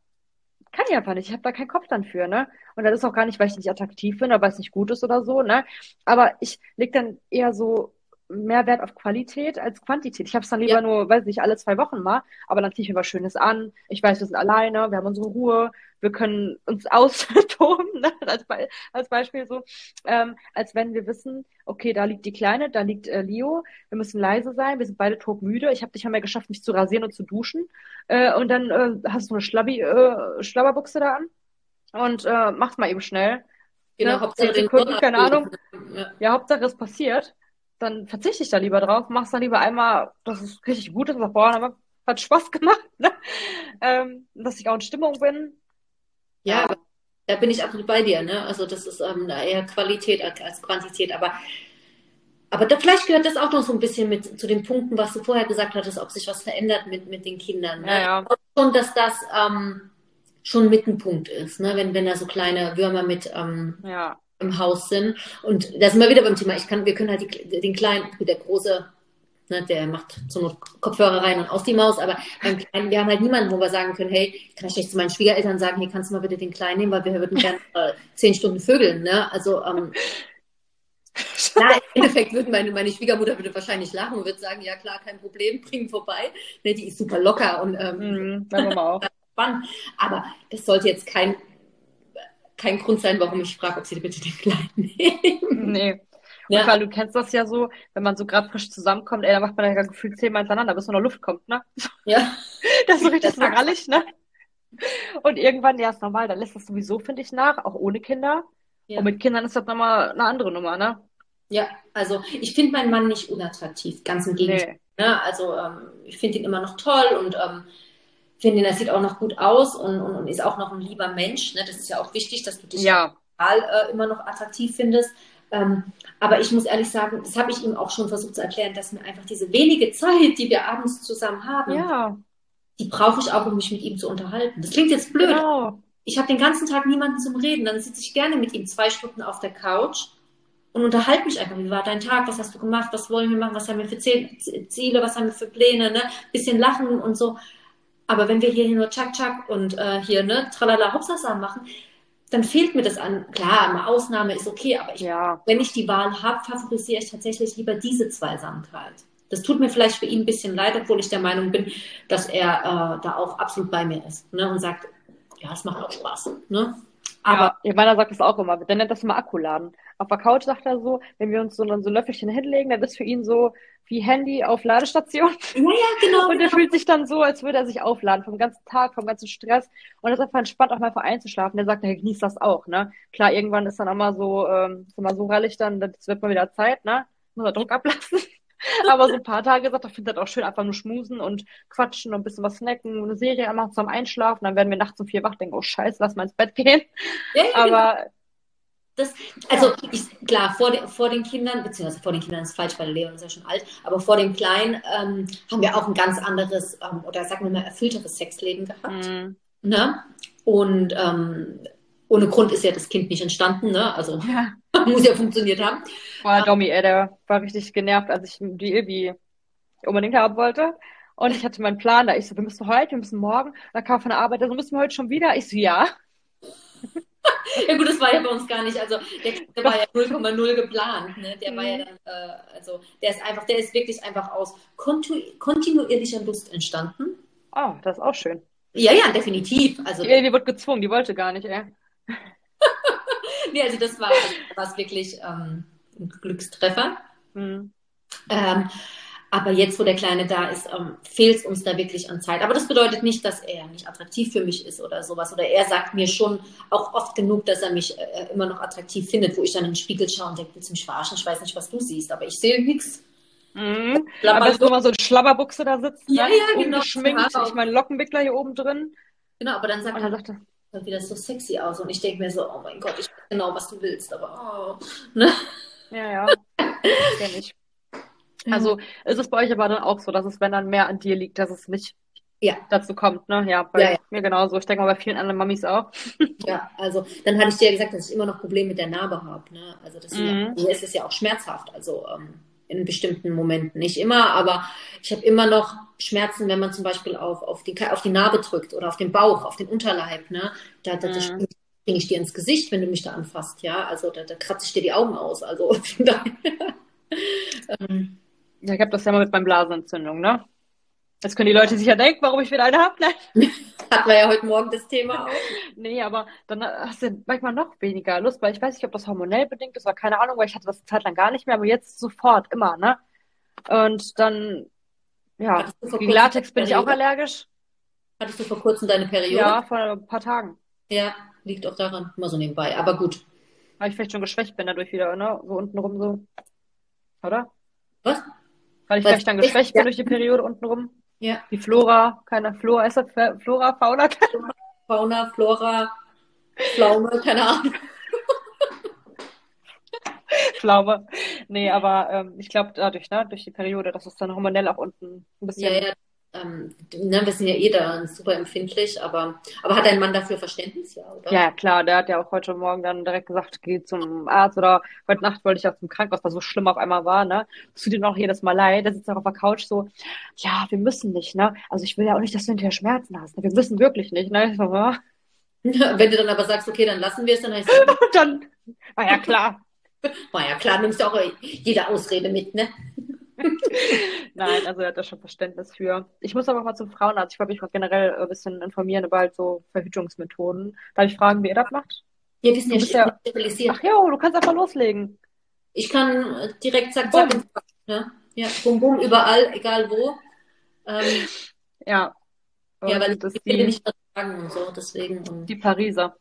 kann ich einfach nicht. Ich habe da keinen Kopf dann für, ne? Und das ist auch gar nicht, weil ich nicht attraktiv bin oder weil es nicht gut ist oder so, ne? Aber ich leg dann eher so mehr Wert auf Qualität als Quantität. Ich habe es dann lieber ja. nur, weiß nicht, alle zwei Wochen mal, aber dann ziehe ich mir was Schönes an. Ich weiß, wir sind alleine, wir haben unsere Ruhe, wir können uns austoben, ne? als, Be als Beispiel so, ähm, als wenn wir wissen, okay, da liegt die Kleine, da liegt äh, Leo, wir müssen leise sein, wir sind beide todmüde, ich habe dich ja mehr geschafft, mich zu rasieren und zu duschen äh, und dann äh, hast du eine Schlabbi, äh, Schlabberbuchse da an und äh, mach's mal eben schnell. Genau, ne? Hauptsache Sekunden, keine Ahnung. Ja. ja, Hauptsache es passiert dann verzichte ich da lieber drauf, mach's dann lieber einmal, dass es richtig gut ist, was boah, aber hat Spaß gemacht, ne? ähm, dass ich auch in Stimmung bin. Ja, ja, da bin ich absolut bei dir, ne? Also das ist ähm, eher Qualität als Quantität, aber aber da, vielleicht gehört das auch noch so ein bisschen mit zu den Punkten, was du vorher gesagt hattest, ob sich was verändert mit, mit den Kindern. Ne? Ja, ja. Schon, dass das ähm, schon mit ein Punkt ist, ne? wenn, wenn da so kleine Würmer mit ähm, ja im Haus sind. Und da sind wir wieder beim Thema. Ich kann, wir können halt die, den kleinen, der große, ne, der macht so Not Kopfhörer rein und aus die Maus, aber beim Kleinen, wir haben halt niemanden, wo wir sagen können, hey, kann ich nicht zu meinen Schwiegereltern sagen, hier kannst du mal bitte den Kleinen nehmen, weil wir würden gerne äh, zehn Stunden vögeln, ne? Also, ähm, Klar, im Endeffekt würde meine, meine Schwiegermutter würde wahrscheinlich lachen und würde sagen, ja klar, kein Problem, bringen vorbei. Ne, die ist super locker und ähm, mhm, auch. spannend. Aber das sollte jetzt kein kein Grund sein, warum ich frage, ob sie bitte den Kleinen nehmen. Nee. Ja. weil du kennst das ja so, wenn man so gerade frisch zusammenkommt, ey, dann macht man ja gefühlt zehnmal hintereinander, bis nur noch Luft kommt, ne? Ja. Das ist so richtig so rallig, ne? Und irgendwann, ja, ist normal, dann lässt das sowieso, finde ich, nach, auch ohne Kinder. Ja. Und mit Kindern ist das nochmal eine andere Nummer, ne? Ja, also ich finde meinen Mann nicht unattraktiv, ganz im Gegenteil. Nee. Ne? Also ähm, ich finde ihn immer noch toll und ähm, finde, das sieht auch noch gut aus und, und, und, ist auch noch ein lieber Mensch. Ne? Das ist ja auch wichtig, dass du dich ja. äh, immer noch attraktiv findest. Ähm, aber ich muss ehrlich sagen, das habe ich ihm auch schon versucht zu erklären, dass mir einfach diese wenige Zeit, die wir abends zusammen haben, ja. die brauche ich auch, um mich mit ihm zu unterhalten. Das klingt jetzt blöd. Genau. Ich habe den ganzen Tag niemanden zum Reden. Dann sitze ich gerne mit ihm zwei Stunden auf der Couch und unterhalte mich einfach. Wie war dein Tag? Was hast du gemacht? Was wollen wir machen? Was haben wir für Ziele? Was haben wir für Pläne? Ne? Bisschen lachen und so. Aber wenn wir hier nur Chak Chak und äh, hier ne Tralala Hopsasa machen, dann fehlt mir das an. Klar, eine Ausnahme ist okay, aber ich, ja. wenn ich die Wahl habe, favorisiere ich tatsächlich lieber diese Zweisamkeit. Das tut mir vielleicht für ihn ein bisschen leid, obwohl ich der Meinung bin, dass er äh, da auch absolut bei mir ist ne? und sagt, ja, es macht auch Spaß. Ne? Aber ja, ihr Meiner sagt das auch immer, der nennt das immer Akkuladen. Auf der Couch sagt er so, wenn wir uns so, so ein Löffelchen hinlegen, dann ist für ihn so, wie Handy auf Ladestation. Ja, ja, genau. Und er genau. fühlt sich dann so, als würde er sich aufladen vom ganzen Tag, vom ganzen Stress. Und das ist einfach entspannt, auch mal vor einzuschlafen. Der sagt, er genießt das auch, ne? Klar, irgendwann ist dann auch mal so, ähm, ist immer so rallig dann, das wird mal wieder Zeit, ne? Muss er Druck ablassen. Aber so ein paar Tage sagt er, findet das auch schön, einfach nur schmusen und quatschen und ein bisschen was snacken, eine Serie anmachen zum Einschlafen. Dann werden wir nachts um vier wach, denken, oh Scheiße, lass mal ins Bett gehen. Ja. Aber genau das, also ich, klar, vor, de, vor den Kindern, beziehungsweise vor den Kindern ist falsch, weil Leon ist ja schon alt, aber vor den Kleinen ähm, haben wir auch ein ganz anderes ähm, oder sagen wir mal erfüllteres Sexleben gehabt. Mhm. Ne? Und ähm, ohne Grund ist ja das Kind nicht entstanden, ne? Also ja. muss ja funktioniert haben. Boah, Domi, ey, der war richtig genervt, als ich die Ilbi unbedingt haben wollte. Und ich hatte meinen Plan da. Ich so, wir müssen heute, wir müssen morgen. Da kam von der Arbeit, also müssen wir heute schon wieder. Ich so, ja. ja gut, das war ja bei uns gar nicht. Also der, der war ja 0,0 geplant. Ne? Der mhm. war ja mhm. dann, äh, also der ist einfach, der ist wirklich einfach aus kontinuierlicher Lust entstanden. Oh, das ist auch schön. Ja, ja, definitiv. Also, die, die wurde gezwungen, die wollte gar nicht, ey. nee, also das war, also wirklich ähm, ein Glückstreffer. Mhm. Ähm, aber jetzt, wo der Kleine da ist, ähm, fehlt es uns da wirklich an Zeit. Aber das bedeutet nicht, dass er nicht attraktiv für mich ist oder sowas. Oder er sagt mir schon auch oft genug, dass er mich äh, immer noch attraktiv findet, wo ich dann in den Spiegel schaue und denke, willst du mich verarschen? Ich weiß nicht, was du siehst, aber ich sehe nichts. Mhm. Am besten immer so eine Schlabberbuchse da sitzt, ja, ne? ja, genau. Geschminkt, ich meine Lockenwickler hier oben drin. Genau, aber dann sagt Und er, sagt er, sieht wieder so sexy aus. Und ich denke mir so, oh mein Gott, ich weiß genau, was du willst, aber oh. Ne? ja, ja, kenn ich. Also ist es bei euch aber dann auch so, dass es, wenn dann mehr an dir liegt, dass es nicht Ja. dazu kommt, ne? Ja, bei Ja, ja. mir genauso. Ich denke mal bei vielen anderen Mamis auch. Ja, also dann hatte ich dir ja gesagt, dass ich immer noch Probleme mit der Narbe habe. Ne? Also deswegen Mhm. mir ist es ja auch schmerzhaft, also ähm, in bestimmten Momenten. Nicht immer, aber ich habe immer noch Schmerzen, wenn man zum Beispiel auf, auf, die, auf die Narbe drückt oder auf den Bauch, auf den Unterleib. Ne? Da, da, da Mhm. springe spring ich dir ins Gesicht, wenn du mich da anfasst. Ja, also da, da kratze ich dir die Augen aus. Also von daher. ähm, Ja, ich habe das ja mal mit meinen Blasenentzündungen, ne? Jetzt können die Leute sich ja denken, warum ich wieder eine habe. Nein. hatten wir ja heute Morgen das Thema auch. Nee, aber dann hast du manchmal noch weniger Lust, weil ich weiß nicht, ob das hormonell bedingt ist oder keine Ahnung, weil ich hatte das eine Zeit lang gar nicht mehr, aber jetzt sofort, immer, ne? Und dann, ja, gegen Latex bin ich auch allergisch. Hattest du vor kurzem deine Periode? Ja, vor ein paar Tagen. Ja, liegt auch daran. Immer so nebenbei. Aber gut. Weil ich vielleicht schon geschwächt bin dadurch wieder, ne? So untenrum so. Oder? Was? Weil ich Was? vielleicht dann geschwächt Ja. bin durch die Periode untenrum. Ja. Die Flora, keine Flora, ist das Flora, Fauna? Fauna, Flora, Pflaume, keine Ahnung. Pflaume. Nee, aber ähm, ich glaube dadurch, ne, durch die Periode, dass es dann hormonell auch unten ein bisschen. Ja, ja. Ähm, ne, wir sind ja eh da super empfindlich, aber, aber hat dein Mann dafür Verständnis, ja, oder? Ja, klar, der hat ja auch heute Morgen dann direkt gesagt, geh zum Arzt oder heute Nacht wollte ich auch zum Krankenhaus, weil so schlimm auf einmal war, ne? Es tut ihm auch jedes Mal leid. Der sitzt auch auf der Couch so, ja, wir müssen nicht, ne? Also ich will ja auch nicht, dass du hinterher Schmerzen hast. Ne? Wir müssen wirklich nicht, ne? So, ja. Wenn du dann aber sagst, okay, dann lassen wir es, dann heißt es, dann, war ja klar. war ja klar, nimmst du auch jede Ausrede mit, ne? Nein, also er hat da schon Verständnis für. Ich muss aber mal zum Frauenarzt. Ich wollte mich mal generell ein bisschen informieren über halt so Verhütungsmethoden. Darf ich fragen, wie ihr das macht? Ja, wir sind ja ja- sterilisiert. Ach ja, du kannst einfach loslegen. Ich kann äh, direkt zack, zack, Bad, ne? Ja, bum, bum, überall, egal wo. Ähm, Ja. ja, Und weil ich das die, nicht vertragen und so, deswegen. ähm, die Pariser.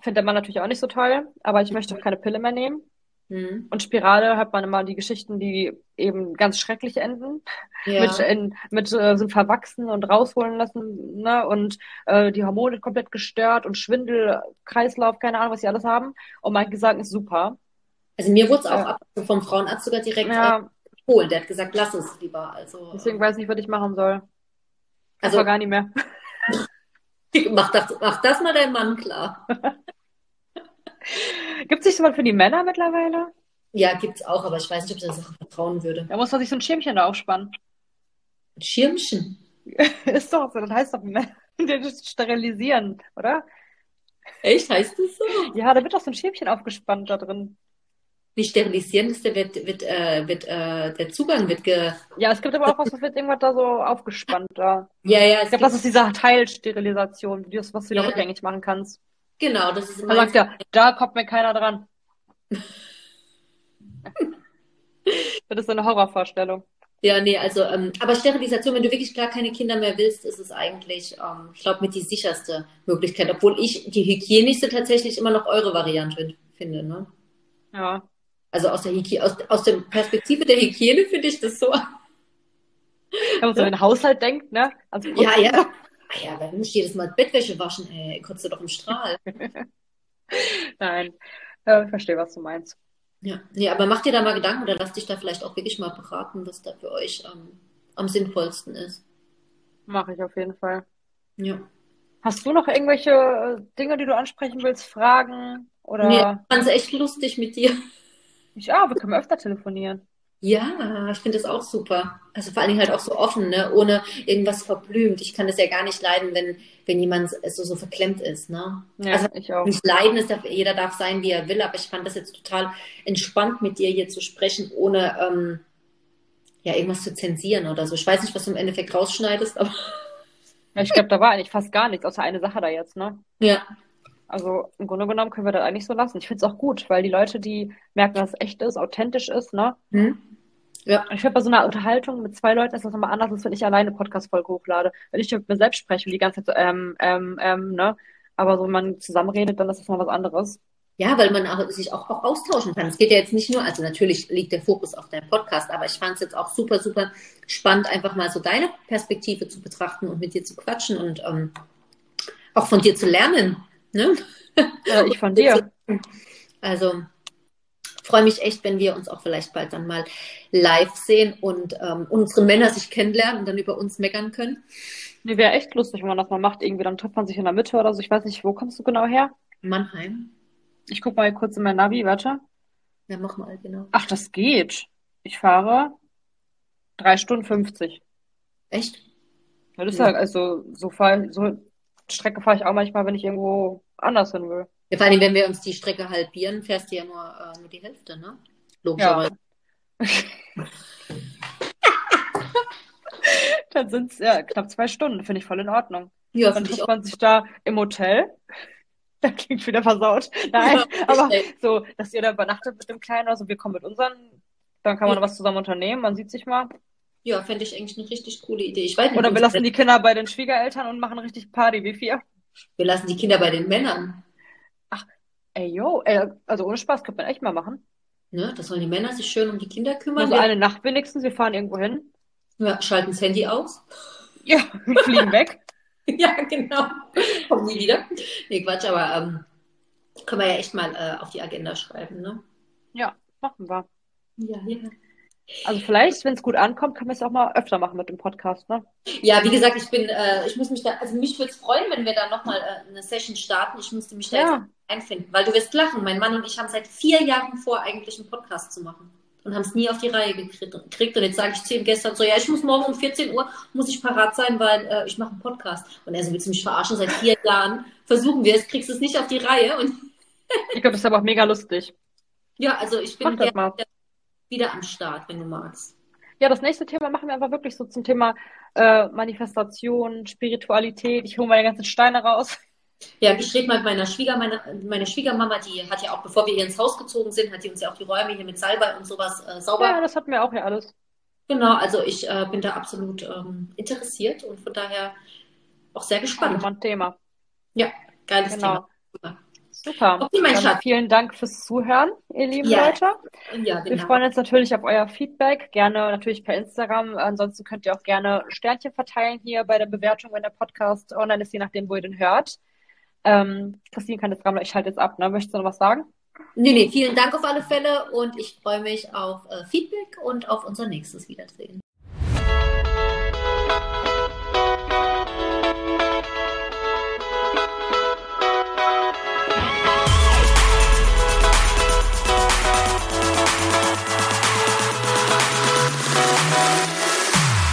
Findet Mann natürlich auch nicht so toll, aber ich möchte auch keine Pille mehr nehmen. Hm. Und Spirale hat man immer die Geschichten, die eben ganz schrecklich enden. Ja. Mit, in, mit äh, sind verwachsen und rausholen lassen, ne? Und äh, die Hormone komplett gestört und Schwindel, Kreislauf, keine Ahnung, was sie alles haben. Und mein Gesang ist super. Also mir wurde es auch Ja. ab, vom Frauenarzt sogar direkt äh, Ja, empfohlen. Der hat gesagt, lass es lieber. Also, deswegen weiß ich nicht, was ich machen soll. Also- gar nicht mehr. mach, das, mach das mal dein Mann klar. Gibt es nicht sowas für die Männer mittlerweile? Ja, gibt's auch, aber ich weiß nicht, ob ich der Sache vertrauen würde. Da muss man sich so ein Schirmchen da aufspannen. Ein Schirmchen. Ist doch so, das heißt doch Männer den sterilisieren, oder? Echt? Heißt das so? Ja, da wird doch so ein Schirmchen aufgespannt da drin. Wie sterilisieren ist der, wird, wird, äh, wird, äh, der Zugang wird ge. Ja, es gibt aber auch was, was wird irgendwas da so aufgespannt da. Ja, ja, es Ich glaube, das gibt, ist diese Teilsterilisation, das- was du wieder Ja. rückgängig machen kannst. Genau, das ist Da sagt er, da kommt mir keiner dran. Das ist so eine Horrorvorstellung. Ja, nee, also, ähm, aber Sterilisation, wenn du wirklich gar keine Kinder mehr willst, ist es eigentlich, ähm, ich glaube, mit die sicherste Möglichkeit, obwohl ich die hygienischste tatsächlich immer noch eure Variante finde, ne? Ja. Also aus der Hygiene, aus, aus der Perspektive der Hygiene finde ich das so. Wenn man so an den Haushalt denkt, ne? Also, Ja, ja. Ah ja, aber nicht jedes Mal Bettwäsche waschen, ey, kotzt du doch im Strahl. Nein. Ja, ich verstehe, was du meinst. Ja, nee, aber mach dir da mal Gedanken oder lass dich da vielleicht auch wirklich mal beraten, was da für euch ähm, am sinnvollsten ist. Mache ich auf jeden Fall. Ja. Hast du noch irgendwelche äh, Dinge, die du ansprechen willst, Fragen? Oder Nee, ich fand's echt lustig mit dir. ich, ah, wir können öfter telefonieren. Ja, ich finde das auch super. Also vor allen Dingen halt auch so offen, ne? ohne irgendwas verblümt. Ich kann das ja gar nicht leiden, wenn, wenn jemand so, so verklemmt ist. Ne? Ja, Also ich auch. nicht leiden ist, jeder darf sein, wie er will, aber ich fand das jetzt total entspannt, mit dir hier zu sprechen, ohne ähm, ja, irgendwas zu zensieren oder so. Ich weiß nicht, was du im Endeffekt rausschneidest, aber Ja, ich glaube, da war eigentlich fast gar nichts, außer eine Sache da jetzt, ne? ja. Also im Grunde genommen können wir das eigentlich so lassen. Ich finde es auch gut, weil die Leute, die merken, dass es echt ist, authentisch ist, ne? Hm? Ja. Ich finde bei so einer Unterhaltung mit zwei Leuten ist das nochmal anders, als wenn ich alleine Podcast-Folge hochlade. Wenn ich mit mir selbst spreche und die ganze Zeit so, ähm, ähm, ähm, ne? Aber so, wenn man zusammenredet, dann ist das mal was anderes. Ja, weil man auch, sich auch, auch austauschen kann. Es geht ja jetzt nicht nur, also natürlich liegt der Fokus auf deinem Podcast, aber ich fand es jetzt auch super, super spannend, einfach mal so deine Perspektive zu betrachten und mit dir zu quatschen und ähm, auch von dir zu lernen. Ne? Ja, ich von dir. Also freue mich echt, wenn wir uns auch vielleicht bald dann mal live sehen und ähm, unsere Männer sich kennenlernen und dann über uns meckern können. Nee, wäre echt lustig, wenn man das mal macht. Irgendwie, dann trifft man sich in der Mitte oder so. Ich weiß nicht, wo kommst du genau her? Mannheim. Ich gucke mal kurz in mein Navi, warte. Ja, mach mal, genau. Ach, das geht. Ich fahre drei Stunden 50. Echt? Ja, das ist Ja. halt, also so, fahr, so Strecke fahre ich auch manchmal, wenn ich irgendwo anders hin will. Ja, vor allem, wenn wir uns die Strecke halbieren, fährst du ja nur, äh, nur die Hälfte, ne? Logischerweise. Dann sind es ja knapp zwei Stunden, finde ich voll in Ordnung. Ja, Dann trifft man sich da im Hotel. Das klingt wieder versaut. Nein, Ja, aber echt. so, dass ihr da übernachtet mit dem Kleinen, also wir kommen mit unseren, dann kann man Ja. was zusammen unternehmen, man sieht sich mal. Ja, fände ich eigentlich eine richtig coole Idee. Ich weiß nicht, Oder wir lassen die Kinder bei den Schwiegereltern und machen richtig Party, wie viel? wir lassen die Kinder bei den Männern. Ey, yo, ey, also ohne Spaß, könnte man echt mal machen. Ne? Das sollen die Männer sich schön um die Kinder kümmern. so eine Nacht wenigstens, wir fahren irgendwo hin. ja, schalten das Handy aus. Ja, wir fliegen weg. ja, genau. Kommen nie wieder. Nee, Quatsch, aber ähm, können wir ja echt mal äh, auf die Agenda schreiben, ne? Ja, machen wir. Ja, ja. Also vielleicht, wenn es gut ankommt, können wir es auch mal öfter machen mit dem Podcast, ne? Ja, wie gesagt, ich bin, äh, ich muss mich da, also mich würde es freuen, wenn wir da nochmal äh, eine Session starten. Ich müsste mich da Ja. jetzt einfinden, weil du wirst lachen. Mein Mann und ich haben seit vier Jahren vor, eigentlich einen Podcast zu machen und haben es nie auf die Reihe gekriegt. Und jetzt sage ich zu ihm gestern so, ja, ich muss morgen um 14 Uhr, muss ich parat sein, weil äh, ich mache einen Podcast. Und er so, willst du mich verarschen? Seit vier Jahren versuchen wir es, kriegst es nicht auf die Reihe. Und Ich glaube, das ist aber auch mega lustig. ja, also ich bin mal. wieder am Start, wenn du magst. Ja, das nächste Thema machen wir einfach wirklich so zum Thema äh, Manifestation, Spiritualität. Ich hole meine ganzen Steine raus. Ja, ich rede mal mit meiner Schwieger, meine, Schwiegermama, die hat ja auch, bevor wir hier ins Haus gezogen sind, hat die uns ja auch die Räume hier mit Salbei und sowas äh, sauber Ja, das hatten wir auch ja alles. Genau, also ich äh, bin da absolut ähm, interessiert und von daher auch sehr Also gespannt. mal ein Thema. Geiles Genau. Thema. Super. Okay, mein Schatz. vielen Dank fürs Zuhören, ihr lieben Ja, Leute. Ja, Wir genau. freuen uns natürlich auf euer Feedback, gerne natürlich per Instagram. Ansonsten könnt ihr auch gerne Sternchen verteilen hier bei der Bewertung, wenn der Podcast online ist, je nachdem, wo ihr den hört. Ähm, Christine kann jetzt rammler, ich schalte jetzt ab, ne? Möchtest du noch was sagen? Nee, nee, vielen Dank auf alle Fälle und ich freue mich auf äh, Feedback und auf unser nächstes Wiedersehen.